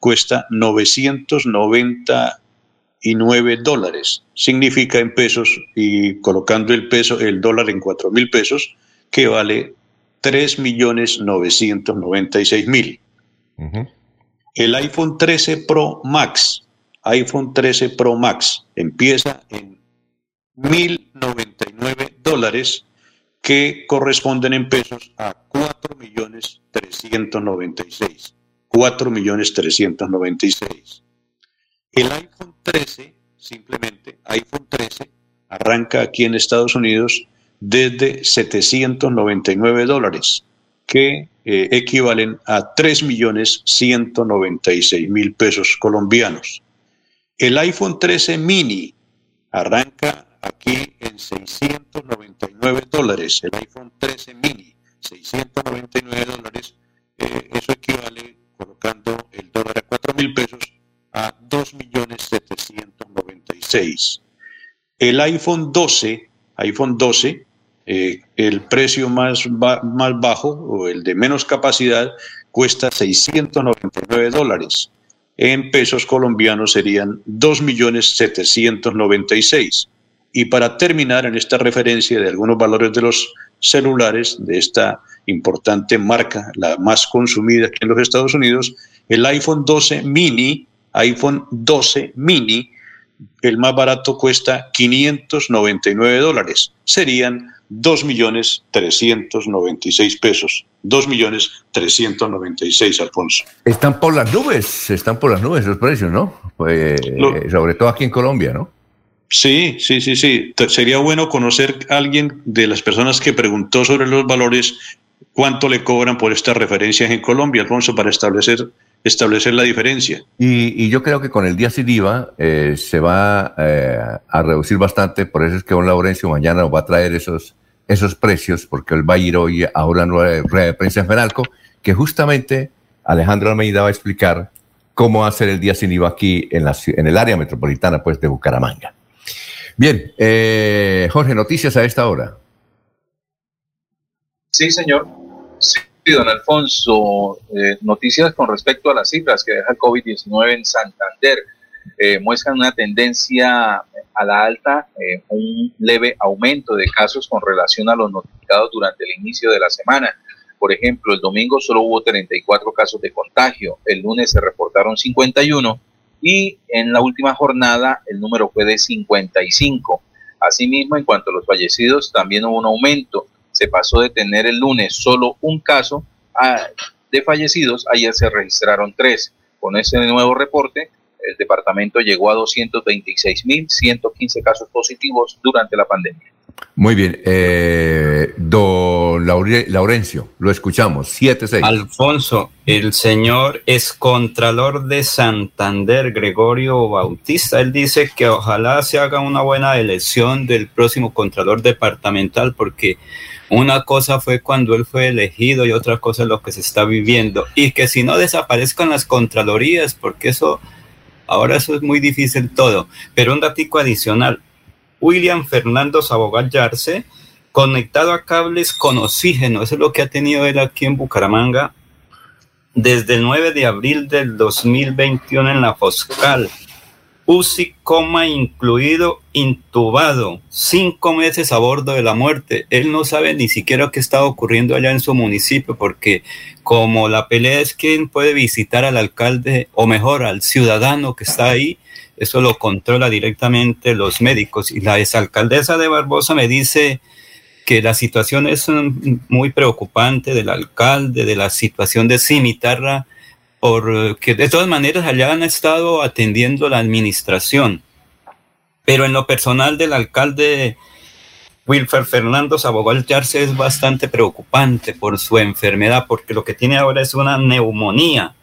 cuesta 999 dólares. Significa en pesos y colocando el peso, el dólar en 4 mil pesos, que vale 3 millones 996 mil. El iPhone 13 Pro Max, iPhone 13 Pro Max, empieza en 1.099 dólares que corresponden en pesos a 4 millones 396. 4 millones 396. El iPhone 13, simplemente iPhone 13, arranca aquí en Estados Unidos desde 799 dólares, que eh, equivalen a 3 millones 196 mil pesos colombianos. El iPhone 13 mini arranca aquí en 699 dólares, el iPhone 13 mini, 699 dólares, eh, eso equivale, colocando el dólar a 4 mil pesos, a 2 millones 796. El iPhone 12, iPhone 12, eh, el precio más, más bajo o el de menos capacidad cuesta 699 dólares. En pesos colombianos serían 2.796. Y para terminar en esta referencia de algunos valores de los celulares de esta importante marca, la más consumida aquí en los Estados Unidos, el iPhone 12 mini, iPhone 12 mini, el más barato cuesta 599 dólares. Serían 2 millones 396 pesos. 2 millones 396, Alfonso. Están por las nubes, están por las nubes los precios, ¿no? Pues, sobre todo aquí en Colombia, ¿no? Sí, sí, sí, sí. Sería bueno conocer a alguien de las personas que preguntó sobre los valores, cuánto le cobran por estas referencias en Colombia, Alfonso, para establecer, establecer la diferencia. Y, y yo creo que con el día sin IVA eh, se va eh, a reducir bastante, por eso es que don Laurencio mañana nos va a traer esos, esos precios, porque él va a ir hoy a una nueva rueda de prensa en Fenalco, que justamente Alejandro Almeida va a explicar cómo va a ser el día sin IVA aquí en, la, en el área metropolitana pues, de Bucaramanga. Bien, eh, Jorge, noticias a esta hora. Sí, señor. Sí, don Alfonso. Eh, noticias con respecto a las cifras que deja el COVID-19 en Santander. Eh, muestran una tendencia a la alta, eh, un leve aumento de casos con relación a los notificados durante el inicio de la semana. Por ejemplo, el domingo solo hubo 34 casos de contagio, el lunes se reportaron 51 y en la última jornada el número fue de 55. Asimismo, en cuanto a los fallecidos, también hubo un aumento. Se pasó de tener el lunes solo un caso a, de fallecidos, ayer se registraron tres. Con ese nuevo reporte, el departamento llegó a 226.115 casos positivos durante la pandemia. Muy bien. Eh, don Laure- Laurencio, lo escuchamos. 7-6. Alfonso, el señor es contralor de Santander, Gregorio Bautista. Él dice que ojalá se haga una buena elección del próximo contralor departamental, porque una cosa fue cuando él fue elegido y otra cosa lo que se está viviendo. Y que si no desaparezcan las contralorías, porque eso, ahora eso es muy difícil todo. Pero un datico adicional. William Fernando Sabogal Yarse, conectado a cables con oxígeno. Eso es lo que ha tenido él aquí en Bucaramanga. desde el 9 de abril del 2021 en la Foscal. UCI, coma incluido, intubado, cinco meses a bordo de la muerte. Él no sabe ni siquiera qué está ocurriendo allá en su municipio, porque como la pelea es quién puede visitar al alcalde, o mejor, al ciudadano que está ahí, eso lo controla directamente los médicos. Y la exalcaldesa de Barbosa me dice que la situación es muy preocupante del alcalde, de la situación de Cimitarra, porque de todas maneras allá han estado atendiendo la administración. Pero en lo personal del alcalde Wilfer Fernando Sabogal es bastante preocupante por su enfermedad, porque lo que tiene ahora es una neumonía,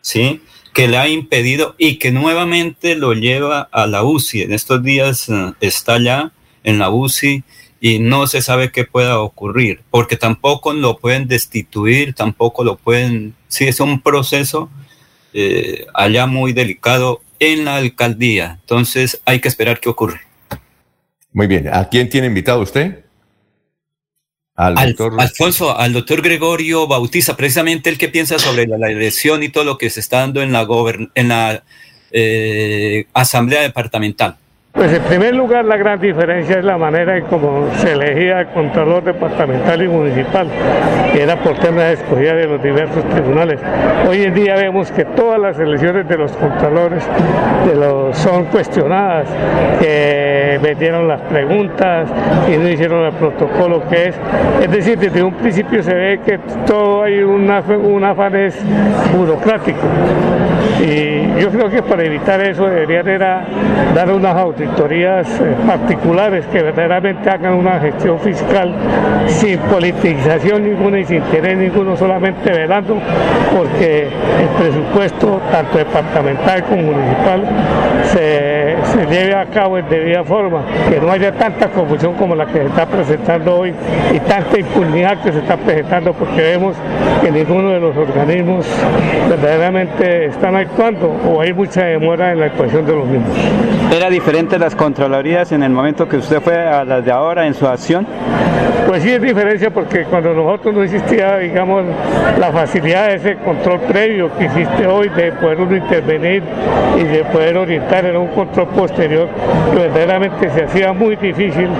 ¿sí? Que le ha impedido y que nuevamente lo lleva a la UCI. En estos días eh, está ya en la UCI y no se sabe qué pueda ocurrir, porque tampoco lo pueden destituir, tampoco lo pueden, sí es un proceso eh, allá muy delicado en la alcaldía, entonces hay que esperar qué ocurre. Muy bien, ¿a quién tiene invitado usted? Al doctor... Alfonso, al doctor Gregorio Bautista, precisamente el que piensa sobre la, elección y todo lo que se está dando en la, en la eh, Asamblea Departamental. Pues en primer lugar la gran diferencia es la manera en cómo se elegía el Contralor Departamental y Municipal, que era por temas escogida de los diversos tribunales. Hoy en día vemos que todas las elecciones de los Contralores son cuestionadas, que metieron las preguntas y no hicieron el protocolo que es. Es decir, desde un principio se ve que todo hay un afán burocrático. Y yo creo que para evitar eso deberían era dar unas auditorías eh, particulares que verdaderamente hagan una gestión fiscal sin politización ninguna y sin interés ninguno, solamente velando porque el presupuesto, tanto departamental como municipal, se, se lleve a cabo en debida forma, que no haya tanta confusión como la que se está presentando hoy y tanta impunidad que se está presentando porque vemos que ninguno de los organismos verdaderamente están actuando o hay mucha demora en la actuación de los mismos. ¿Era diferente las Contralorías en el momento que usted fue a las de ahora en su acción? Pues sí es diferencia porque cuando nosotros no existía, digamos, la facilidad de ese control previo que existe hoy de poder uno intervenir y de poder orientar, era un control posterior verdaderamente se hacía muy difícil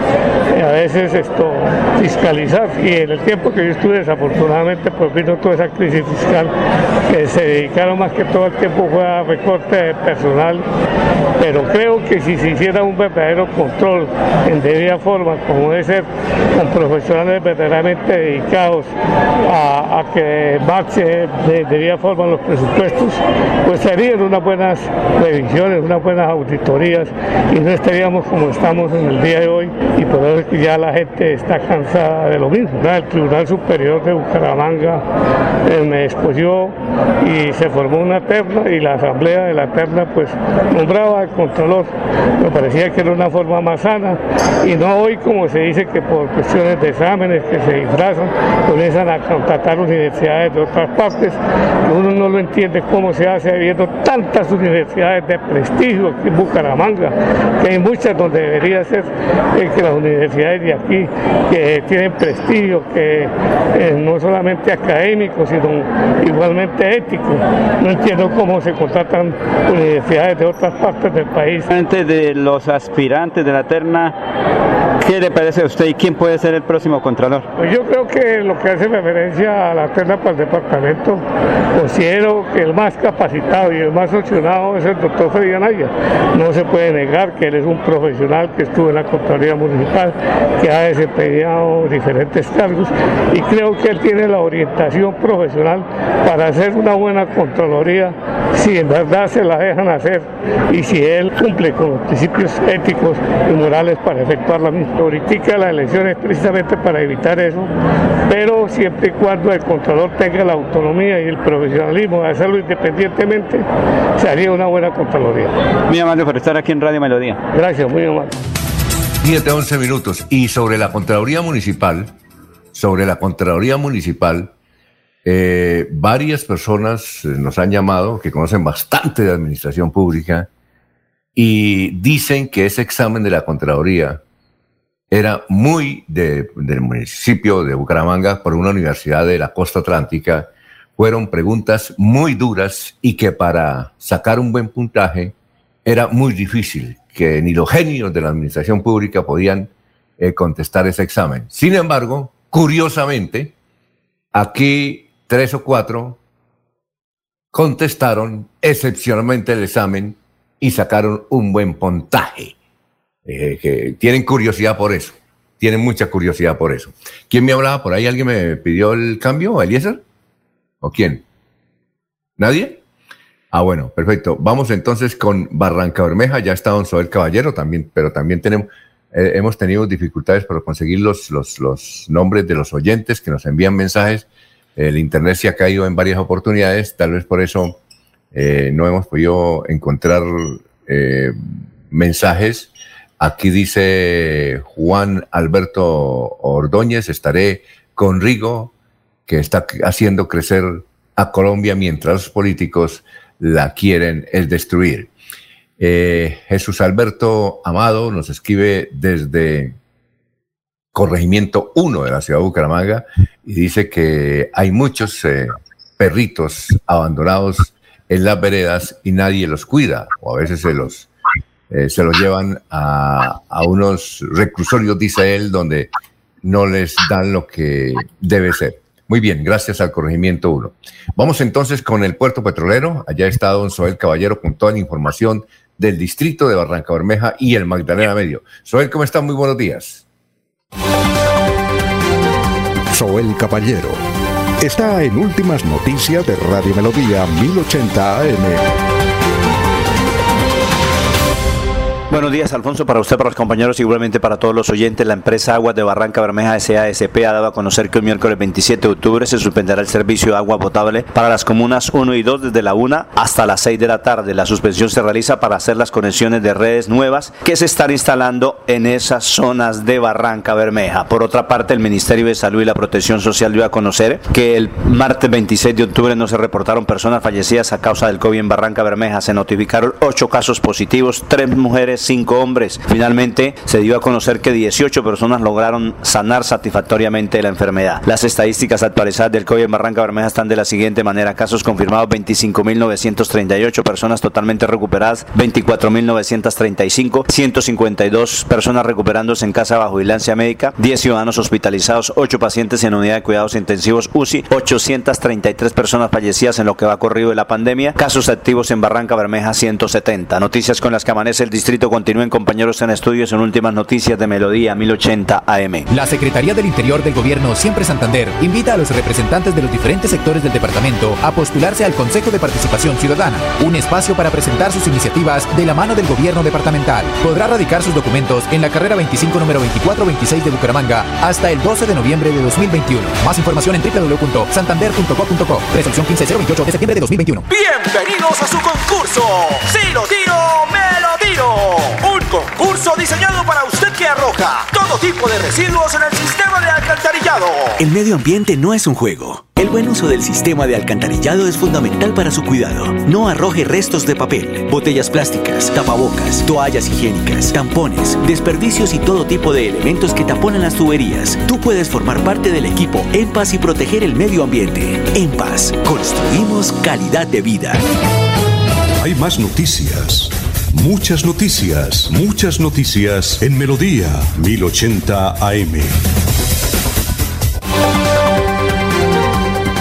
eh, a veces esto fiscalizar. Y en el tiempo que yo estuve desafortunadamente pues vino toda esa crisis fiscal que se dedicaron más que todo el tiempo fue a recorte personal, pero creo que si se hiciera un verdadero control en debida forma, como debe ser con profesionales verdaderamente dedicados a, que marche de debida forma los presupuestos, pues serían unas buenas revisiones, unas buenas auditorías y no estaríamos como estamos en el día de hoy y por eso es que ya la gente está cansada de lo mismo. El Tribunal Superior de Bucaramanga eh, me escogió y se formó una terna y la asamblea de la terna pues nombraba al Contralor. Me parecía que era una forma más sana y no hoy como se dice que por cuestiones de exámenes que se disfrazan comienzan a contratar universidades de otras partes. Uno no lo entiende cómo se hace habiendo tantas universidades de prestigio aquí en Bucaramanga, que hay muchas donde debería ser eh, que las universidades de aquí que tienen prestigio, que eh, no solamente académico, sino igualmente ético. No entiendo cómo se contratan universidades de otras partes del país. De los aspirantes de la terna, ¿qué le parece a usted y quién puede ser el próximo Contralor? Pues yo creo que lo que hace referencia a la terna para el departamento, considero que el más capacitado y el más opcionado es el doctor Freddy Anaya. No se puede negar que él es un profesional que estuvo en la Contraloría Municipal, que ha desempeñado diferentes cargos y creo que él tiene la orientación profesional para hacer una buena Contraloría si en verdad se la dejan hacer y si él cumple con los principios éticos y morales para efectuar la misma. Ahorita la elección es precisamente para evitar eso, pero siempre y cuando el Contralor tenga la autonomía y el profesionalismo de hacerlo independientemente, se haría una buena Contraloría. Muy amable por aquí en Radio Melodía. Gracias, muy amable. 7, 11 minutos. Y sobre la Contraloría Municipal, sobre la Contraloría Municipal, eh, varias personas eh, nos han llamado que conocen bastante de administración pública y dicen que ese examen de la Contraloría era muy del municipio de Bucaramanga por una universidad de la costa atlántica, fueron preguntas muy duras y que para sacar un buen puntaje era muy difícil, que ni los genios de la administración pública podían eh, contestar ese examen. Sin embargo, curiosamente, aquí tres o cuatro contestaron excepcionalmente el examen y sacaron un buen puntaje. Eh, tienen curiosidad por eso, tienen mucha curiosidad por eso. ¿Quién me hablaba por ahí? ¿Alguien me pidió el cambio, Eliezer? ¿O quién? ¿Nadie? Ah, bueno, perfecto. Vamos entonces con Barranca Bermeja. Ya está Don Soel Caballero también, pero también tenemos, eh, hemos tenido dificultades para conseguir los, los, nombres de los oyentes que nos envían mensajes. El Internet se ha caído en varias oportunidades, tal vez por eso eh, no hemos podido encontrar eh, mensajes. Aquí dice Juan Alberto Ordóñez, estaré con Rigo que está haciendo crecer a Colombia mientras los políticos la quieren es destruir. Eh, Jesús Alberto Amado nos escribe desde Corregimiento 1 de la ciudad de Bucaramanga y dice que hay muchos eh, perritos abandonados en las veredas y nadie los cuida o a veces se los, eh, se los llevan a, a unos reclusorios, dice él, donde no les dan lo que debe ser. Muy bien, gracias al corregimiento 1. Vamos entonces con el puerto petrolero. Allá está don Soel Caballero con toda la información del distrito de Barranca Bermeja y el Magdalena Medio. Soel, ¿cómo está? Muy buenos días. Soel Caballero está en Últimas Noticias de Radio Melodía 1080 AM. Buenos días, Alfonso, para usted, para los compañeros y igualmente para todos los oyentes. La empresa Aguas de Barranca Bermeja SASP ha dado a conocer que el miércoles 27 de octubre se suspenderá el servicio de agua potable para las comunas 1 y 2 desde la 1 hasta las 6 de la tarde. La suspensión se realiza para hacer las conexiones de redes nuevas que se están instalando en esas zonas de Barranca Bermeja. Por otra parte, el Ministerio de Salud y la Protección Social dio a conocer que el martes 26 de octubre no se reportaron personas fallecidas a causa del COVID en Barranca Bermeja. Se notificaron 8 casos positivos, 3 mujeres cinco hombres. Finalmente se dio a conocer que 18 personas lograron sanar satisfactoriamente la enfermedad. Las estadísticas actualizadas del COVID en Barranca Bermeja están de la siguiente manera. Casos confirmados 25.938 personas totalmente recuperadas, 24.935, 152 personas recuperándose en casa bajo vigilancia médica, 10 ciudadanos hospitalizados, 8 pacientes en unidad de cuidados intensivos UCI, 833 personas fallecidas en lo que va corrido de la pandemia, casos activos en Barranca Bermeja 170. Noticias con las que amanece el distrito Continúen compañeros en estudios en últimas noticias de Melodía 1080 AM. La Secretaría del Interior del Gobierno Siempre Santander invita a los representantes de los diferentes sectores del departamento a postularse al Consejo de Participación Ciudadana, un espacio para presentar sus iniciativas de la mano del gobierno departamental. Podrá radicar sus documentos en la carrera 25 número 2426 de Bucaramanga hasta el 12 de noviembre de 2021. Más información en www.santander.co.co. Resolución 15028 de septiembre de 2021. Bienvenidos a su concurso. Si lo tiro, me lo tiro. Un concurso diseñado para usted que arroja todo tipo de residuos en el sistema de alcantarillado. El medio ambiente no es un juego. El buen uso del sistema de alcantarillado es fundamental para su cuidado. No arroje restos de papel, botellas plásticas, tapabocas, toallas higiénicas, tampones, desperdicios y todo tipo de elementos que taponan las tuberías. Tú puedes formar parte del equipo En Paz y proteger el medio ambiente. En Paz, construimos calidad de vida. Hay más noticias. Muchas noticias, muchas noticias en Melodía 1080 AM.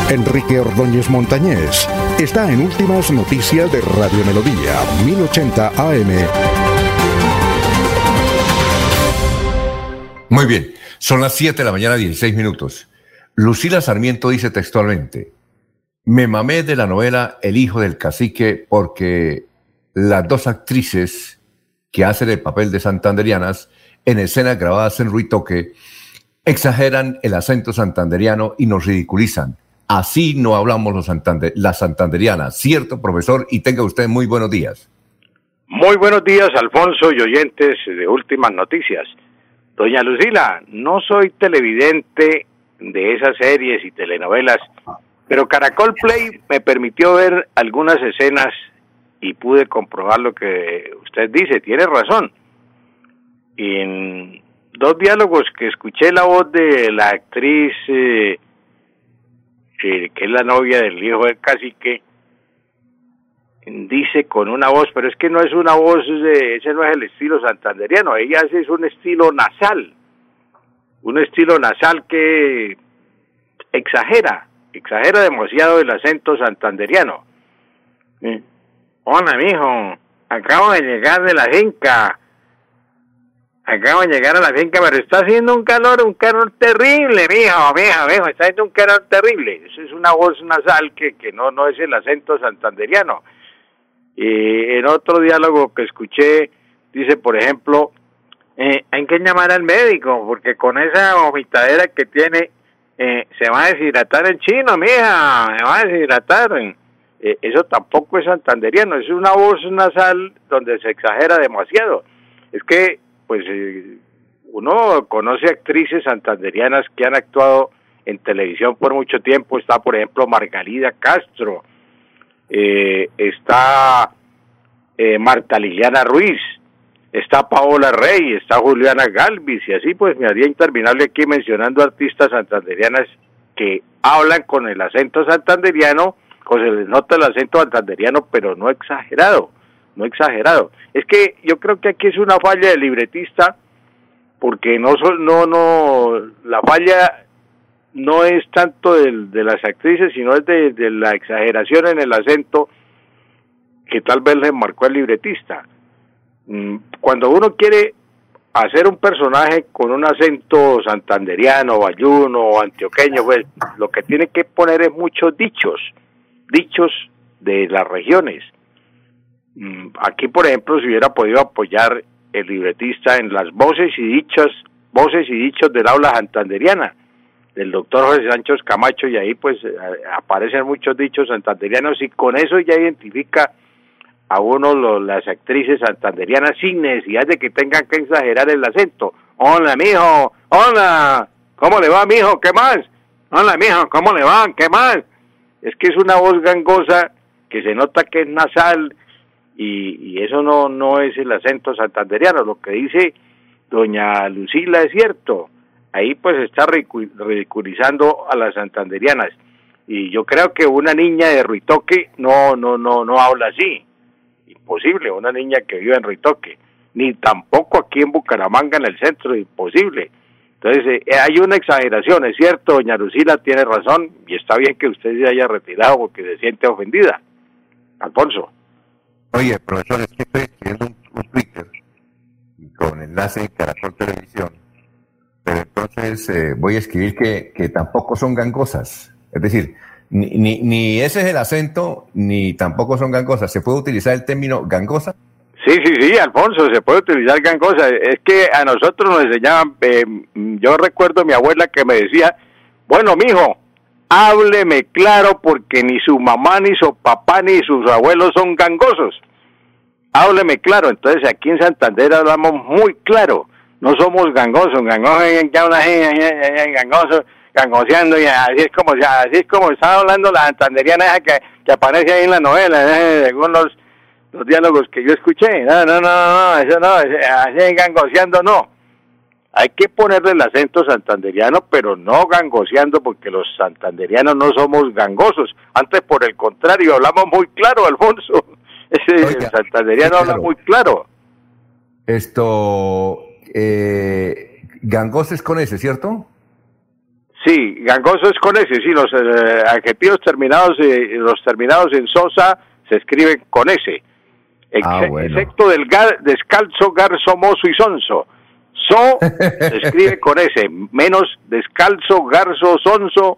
Enrique Ordóñez Montañés está en Últimas Noticias de Radio Melodía 1080 AM. Muy bien, son las 7 de la mañana, 16 minutos. Lucila Sarmiento dice textualmente, me mamé de la novela El hijo del cacique porque las dos actrices que hacen el papel de santanderianas en escenas grabadas en Ruitoque exageran el acento santanderiano y nos ridiculizan. Así no hablamos los santander las santanderianas, ¿cierto, profesor? Y tenga usted muy buenos días. Muy buenos días, Alfonso y oyentes de Últimas Noticias. Doña Lucila, no soy televidente de esas series y telenovelas, pero Caracol Play me permitió ver algunas escenas y pude comprobar lo que usted dice, tiene razón. En dos diálogos que escuché la voz de la actriz eh, eh, que es la novia del hijo del cacique, dice con una voz, pero es que no es una voz, de, ese no es el estilo santanderiano, ella hace es un estilo nasal, un estilo nasal que exagera, exagera demasiado el acento santanderiano. Eh, Hola, mijo, acabo de llegar de la finca. Acabo de llegar a la finca, pero está haciendo un calor, un calor terrible, mijo, mijo, mijo, está haciendo un calor terrible. Eso es una voz nasal que, que no, no es el acento santanderiano. Y en otro diálogo que escuché, dice, por ejemplo, eh, hay que llamar al médico, porque con esa vomitadera que tiene, eh, se va a deshidratar el chino, mija, se va a deshidratar. Eh, eso tampoco es santanderiano, es una voz nasal donde se exagera demasiado. Es que, pues, eh, uno conoce actrices santanderianas que han actuado en televisión por mucho tiempo. Está, por ejemplo, Margarida Castro, eh, está eh, Marta Liliana Ruiz, está Paola Rey, está Juliana Galvis, y así pues me haría interminable aquí mencionando artistas santanderianas que hablan con el acento santanderiano, o se les nota el acento santanderiano, pero no exagerado, no exagerado. Es que yo creo que aquí es una falla del libretista, porque no, no, no, la falla no es tanto del- de las actrices, sino es de, de la exageración en el acento que tal vez le marcó el libretista. Mm, Cuando uno quiere hacer un personaje con un acento santanderiano, bayuno antioqueño, pues lo que tiene que poner es muchos dichos, dichos de las regiones. Mm, Aquí, por ejemplo, se hubiera podido apoyar el libretista en las voces y dichos, voces y dichos del habla santanderiana del doctor José Sánchez Camacho y ahí pues eh, aparecen muchos dichos santanderianos y con eso ya identifica a uno lo- las actrices santanderianas sin necesidad de que tengan que exagerar el acento. Hola, mijo. Hola. ¿Cómo le va, mijo? ¿Qué más? Hola, mijo. ¿Cómo le va? ¿Qué más? Es que es una voz gangosa que se nota que es nasal y, y eso no, no es el acento santanderiano. Lo que dice doña Lucila es cierto. Ahí pues está ridicu- ridiculizando a las santanderianas. Y yo creo que una niña de Ruitoque no, no, no, no habla así. Imposible, una niña que vive en Ruitoque. Ni tampoco aquí en Bucaramanga, en el centro, imposible. Entonces, eh, hay una exageración, es cierto, doña Lucila tiene razón, y está bien que usted se haya retirado porque se siente ofendida. Alfonso. Oye, profesor, es que estoy escribiendo un, un Twitter con enlace en Caracol Televisión, pero entonces eh, voy a escribir que, que tampoco son gangosas. Es decir, ni, ni, ni ese es el acento, ni tampoco son gangosas. ¿Se puede utilizar el término gangosa? Sí, sí, sí, Alfonso, se puede utilizar gangosa. Es que a nosotros nos enseñaban, eh, yo recuerdo a mi abuela que me decía, bueno, mijo, hábleme claro porque ni su mamá, ni su papá, ni sus abuelos son gangosos. Hábleme claro. Entonces aquí en Santander hablamos muy claro. No somos gangosos, gangosos, ya una gente gangoso, gangoseando y así es como, así es como está hablando la santanderiana esa que, que aparece ahí en la novela, eh, según los los diálogos que yo escuché. No, no, no, no, eso no, así gangoseando no. Hay que ponerle el acento santanderiano, pero no gangoseando, porque los santanderianos no somos gangosos. Antes, por el contrario, hablamos muy claro, Alfonso. Ese, el santanderiano habla claro. muy claro. Esto, eh, gangoses con ese, ¿cierto? Sí, gangoso es con ese, sí, los eh, adjetivos terminados, eh, los terminados en sosa se escriben con ese. Ex- Ah, bueno. Excepto del gar- descalzo, garzo, mozo y sonso. So se escribe con ese, menos descalzo, garzo, sonso,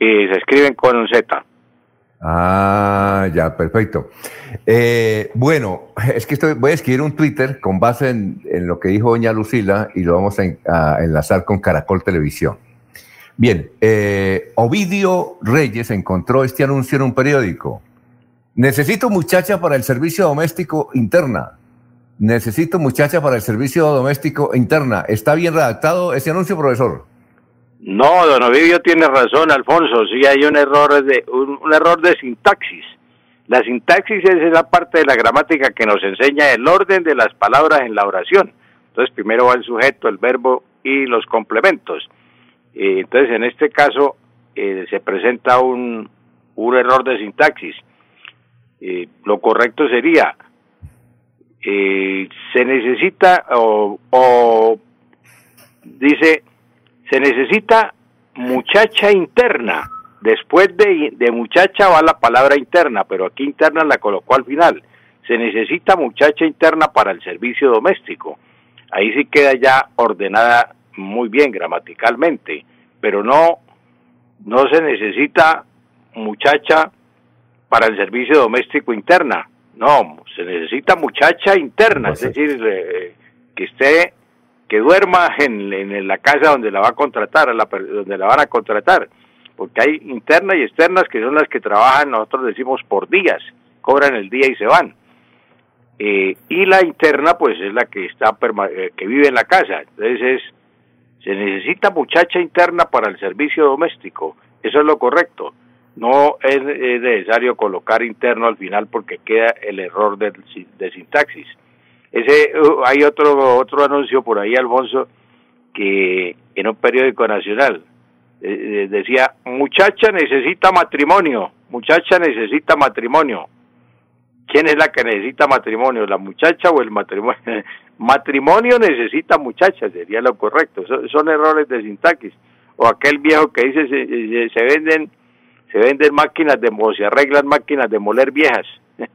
y se escriben con Z. Ah, ya, perfecto. Eh, bueno, es que estoy, voy a escribir un Twitter con base en, en lo que dijo doña Lucila y lo vamos a, en- a enlazar con Caracol Televisión. Bien, eh, Ovidio Reyes encontró este anuncio en un periódico. Necesito muchacha para el servicio doméstico interna. Necesito muchacha para el servicio doméstico interna. ¿Está bien redactado ese anuncio, profesor? No, don Ovidio tiene razón, Alfonso. Sí hay un error de un, error de sintaxis. La sintaxis es la parte de la gramática que nos enseña el orden de las palabras en la oración. Entonces primero va el sujeto, el verbo y los complementos. Y entonces en este caso eh, se presenta un, un error de sintaxis. Eh, lo correcto sería, eh, se necesita o, o dice, se necesita muchacha interna. Después de, de muchacha va la palabra interna, pero aquí interna la colocó al final. Se necesita muchacha interna para el servicio doméstico. Ahí sí queda ya ordenada muy bien gramaticalmente, pero no, no se necesita muchacha para el servicio doméstico interna. No, se necesita muchacha interna, es decir, eh, que esté, que duerma en, en la casa donde la va a contratar, la, donde la van a contratar, porque hay internas y externas que son las que trabajan, nosotros decimos por días, cobran el día y se van. Eh, y la interna, pues es la que está perma- eh, que vive en la casa. Entonces es, se necesita muchacha interna para el servicio doméstico. Eso es lo correcto. No es, es necesario colocar interno al final porque queda el error de, sintaxis. Ese uh, hay otro otro anuncio por ahí, Alfonso, que en un periódico nacional eh, eh, decía muchacha necesita matrimonio, muchacha necesita matrimonio. ¿Quién es la que necesita matrimonio, la muchacha o el matrimonio? matrimonio necesita muchacha, sería lo correcto. Son, errores de sintaxis. O aquel viejo que dice se- se venden se venden máquinas de mo- se arreglan máquinas de moler viejas.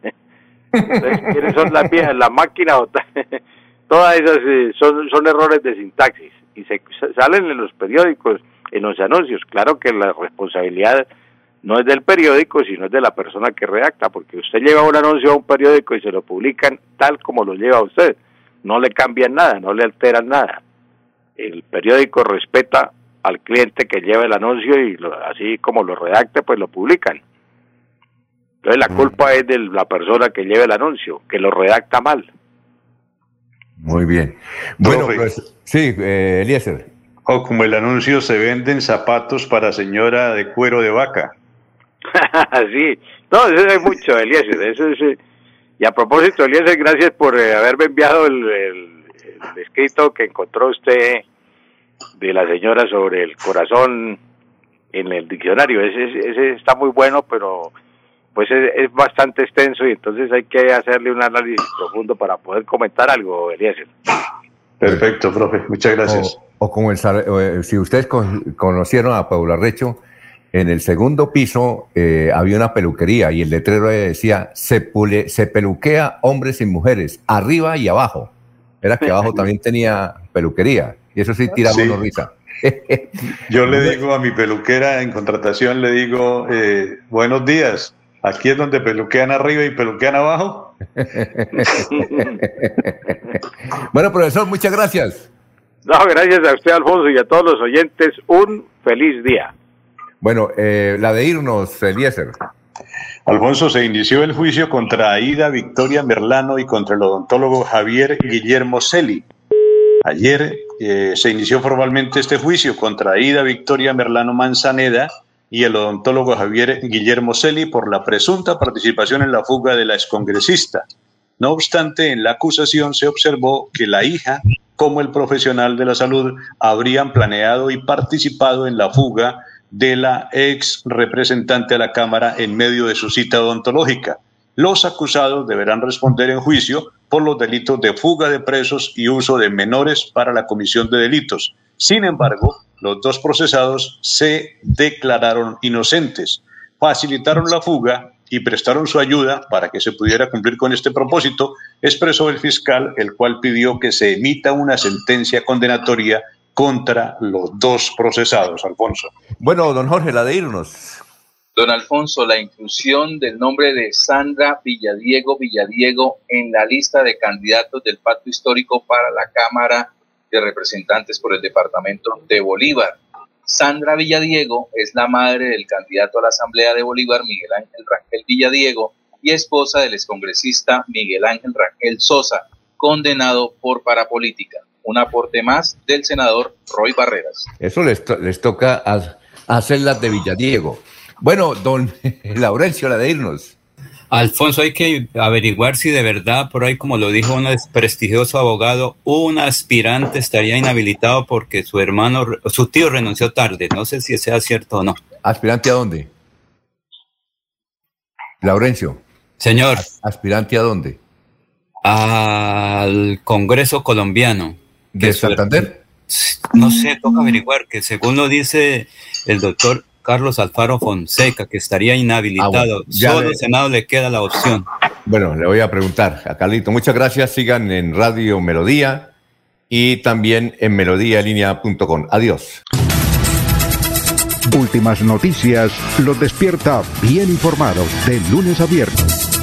¿quiénes son las viejas? Las máquinas o todas esas eh, son, son errores de sintaxis y se salen en los periódicos, en los anuncios. Claro que la responsabilidad no es del periódico, sino es de la persona que redacta, porque usted lleva un anuncio a un periódico y se lo publican tal como lo lleva usted. No le cambian nada, no le alteran nada. El periódico respeta al cliente que lleva el anuncio y lo- así como lo redacta, pues lo publican. Entonces la culpa es de la persona que lleva el anuncio, que lo redacta mal. Muy bien. Bueno, pues, sí, eh, Eliezer. O como el anuncio se venden zapatos para señora de cuero de vaca. sí, no, eso es mucho, Eliezer. Eso es, eh, y a propósito, Eliezer, gracias por eh, haberme enviado el, el- el escrito que encontró usted de la señora sobre el corazón en el diccionario. Ese, ese- está muy bueno, pero pues es, es bastante extenso y entonces hay que hacerle un análisis profundo para poder comentar algo, Eliezer. Perfecto, profe. Muchas gracias. O, o como el, eh, si ustedes con- conocieron a Paula Recho, en el segundo piso eh, había una peluquería y el letrero decía, se, pule- se peluquea hombres y mujeres, arriba y abajo. Era que abajo también tenía peluquería. Y eso sí tiraba Sí. risa. Yo le digo a mi peluquera en contratación, le digo, eh, buenos días. Aquí es donde peluquean arriba y peluquean abajo. bueno, profesor, muchas gracias. No, gracias a usted, Alfonso, y a todos los oyentes. Un feliz día. Bueno, eh, la de irnos, Eliezer. Alfonso, se inició el juicio contra Aida Victoria Merlano y contra el odontólogo Javier Guillermo Celi. Ayer eh, se inició formalmente este juicio contra Aida Victoria Merlano Manzaneda y el odontólogo Javier Guillermo Celi por la presunta participación en la fuga de la excongresista. No obstante, en la acusación se observó que la hija, como el profesional de la salud, habrían planeado y participado en la fuga de la ex representante a la Cámara en medio de su cita odontológica. Los acusados deberán responder en juicio por los delitos de fuga de presos y uso de menores para la comisión de delitos. Sin embargo, los dos procesados se declararon inocentes, facilitaron la fuga y prestaron su ayuda para que se pudiera cumplir con este propósito, expresó el fiscal, el cual pidió que se emita una sentencia condenatoria contra los dos procesados, Alfonso. Bueno, don Jorge, la de irnos. Don Alfonso, la inclusión del nombre de Sandra Villadiego Villadiego en la lista de candidatos del pacto histórico para la Cámara de Representantes por el Departamento de Bolívar. Sandra Villadiego es la madre del candidato a la Asamblea de Bolívar, Miguel Ángel Rangel Villadiego, y esposa del excongresista Miguel Ángel Rangel Sosa, condenado por parapolítica. Un aporte más del senador Roy Barreras. Eso les, to- les toca a- hacer las de Villadiego. Bueno, don Laurencio, la de irnos. Alfonso, hay que averiguar si de verdad, por ahí, como lo dijo un prestigioso abogado, un aspirante estaría inhabilitado porque su hermano, su tío renunció tarde. No sé si sea cierto o no. ¿Aspirante a dónde? Laurencio. Señor. ¿Aspirante a dónde? Al Congreso colombiano. ¿De Santander? No sé, toca averiguar que según lo dice el doctor Carlos Alfaro Fonseca, que estaría inhabilitado. Ah, bueno, ya Solo al Senado le queda la opción. Bueno, le voy a preguntar a Carlito. Muchas gracias. Sigan en Radio Melodía y también en melodíalinea.com. Adiós. Últimas noticias los despierta bien informados de lunes a viernes.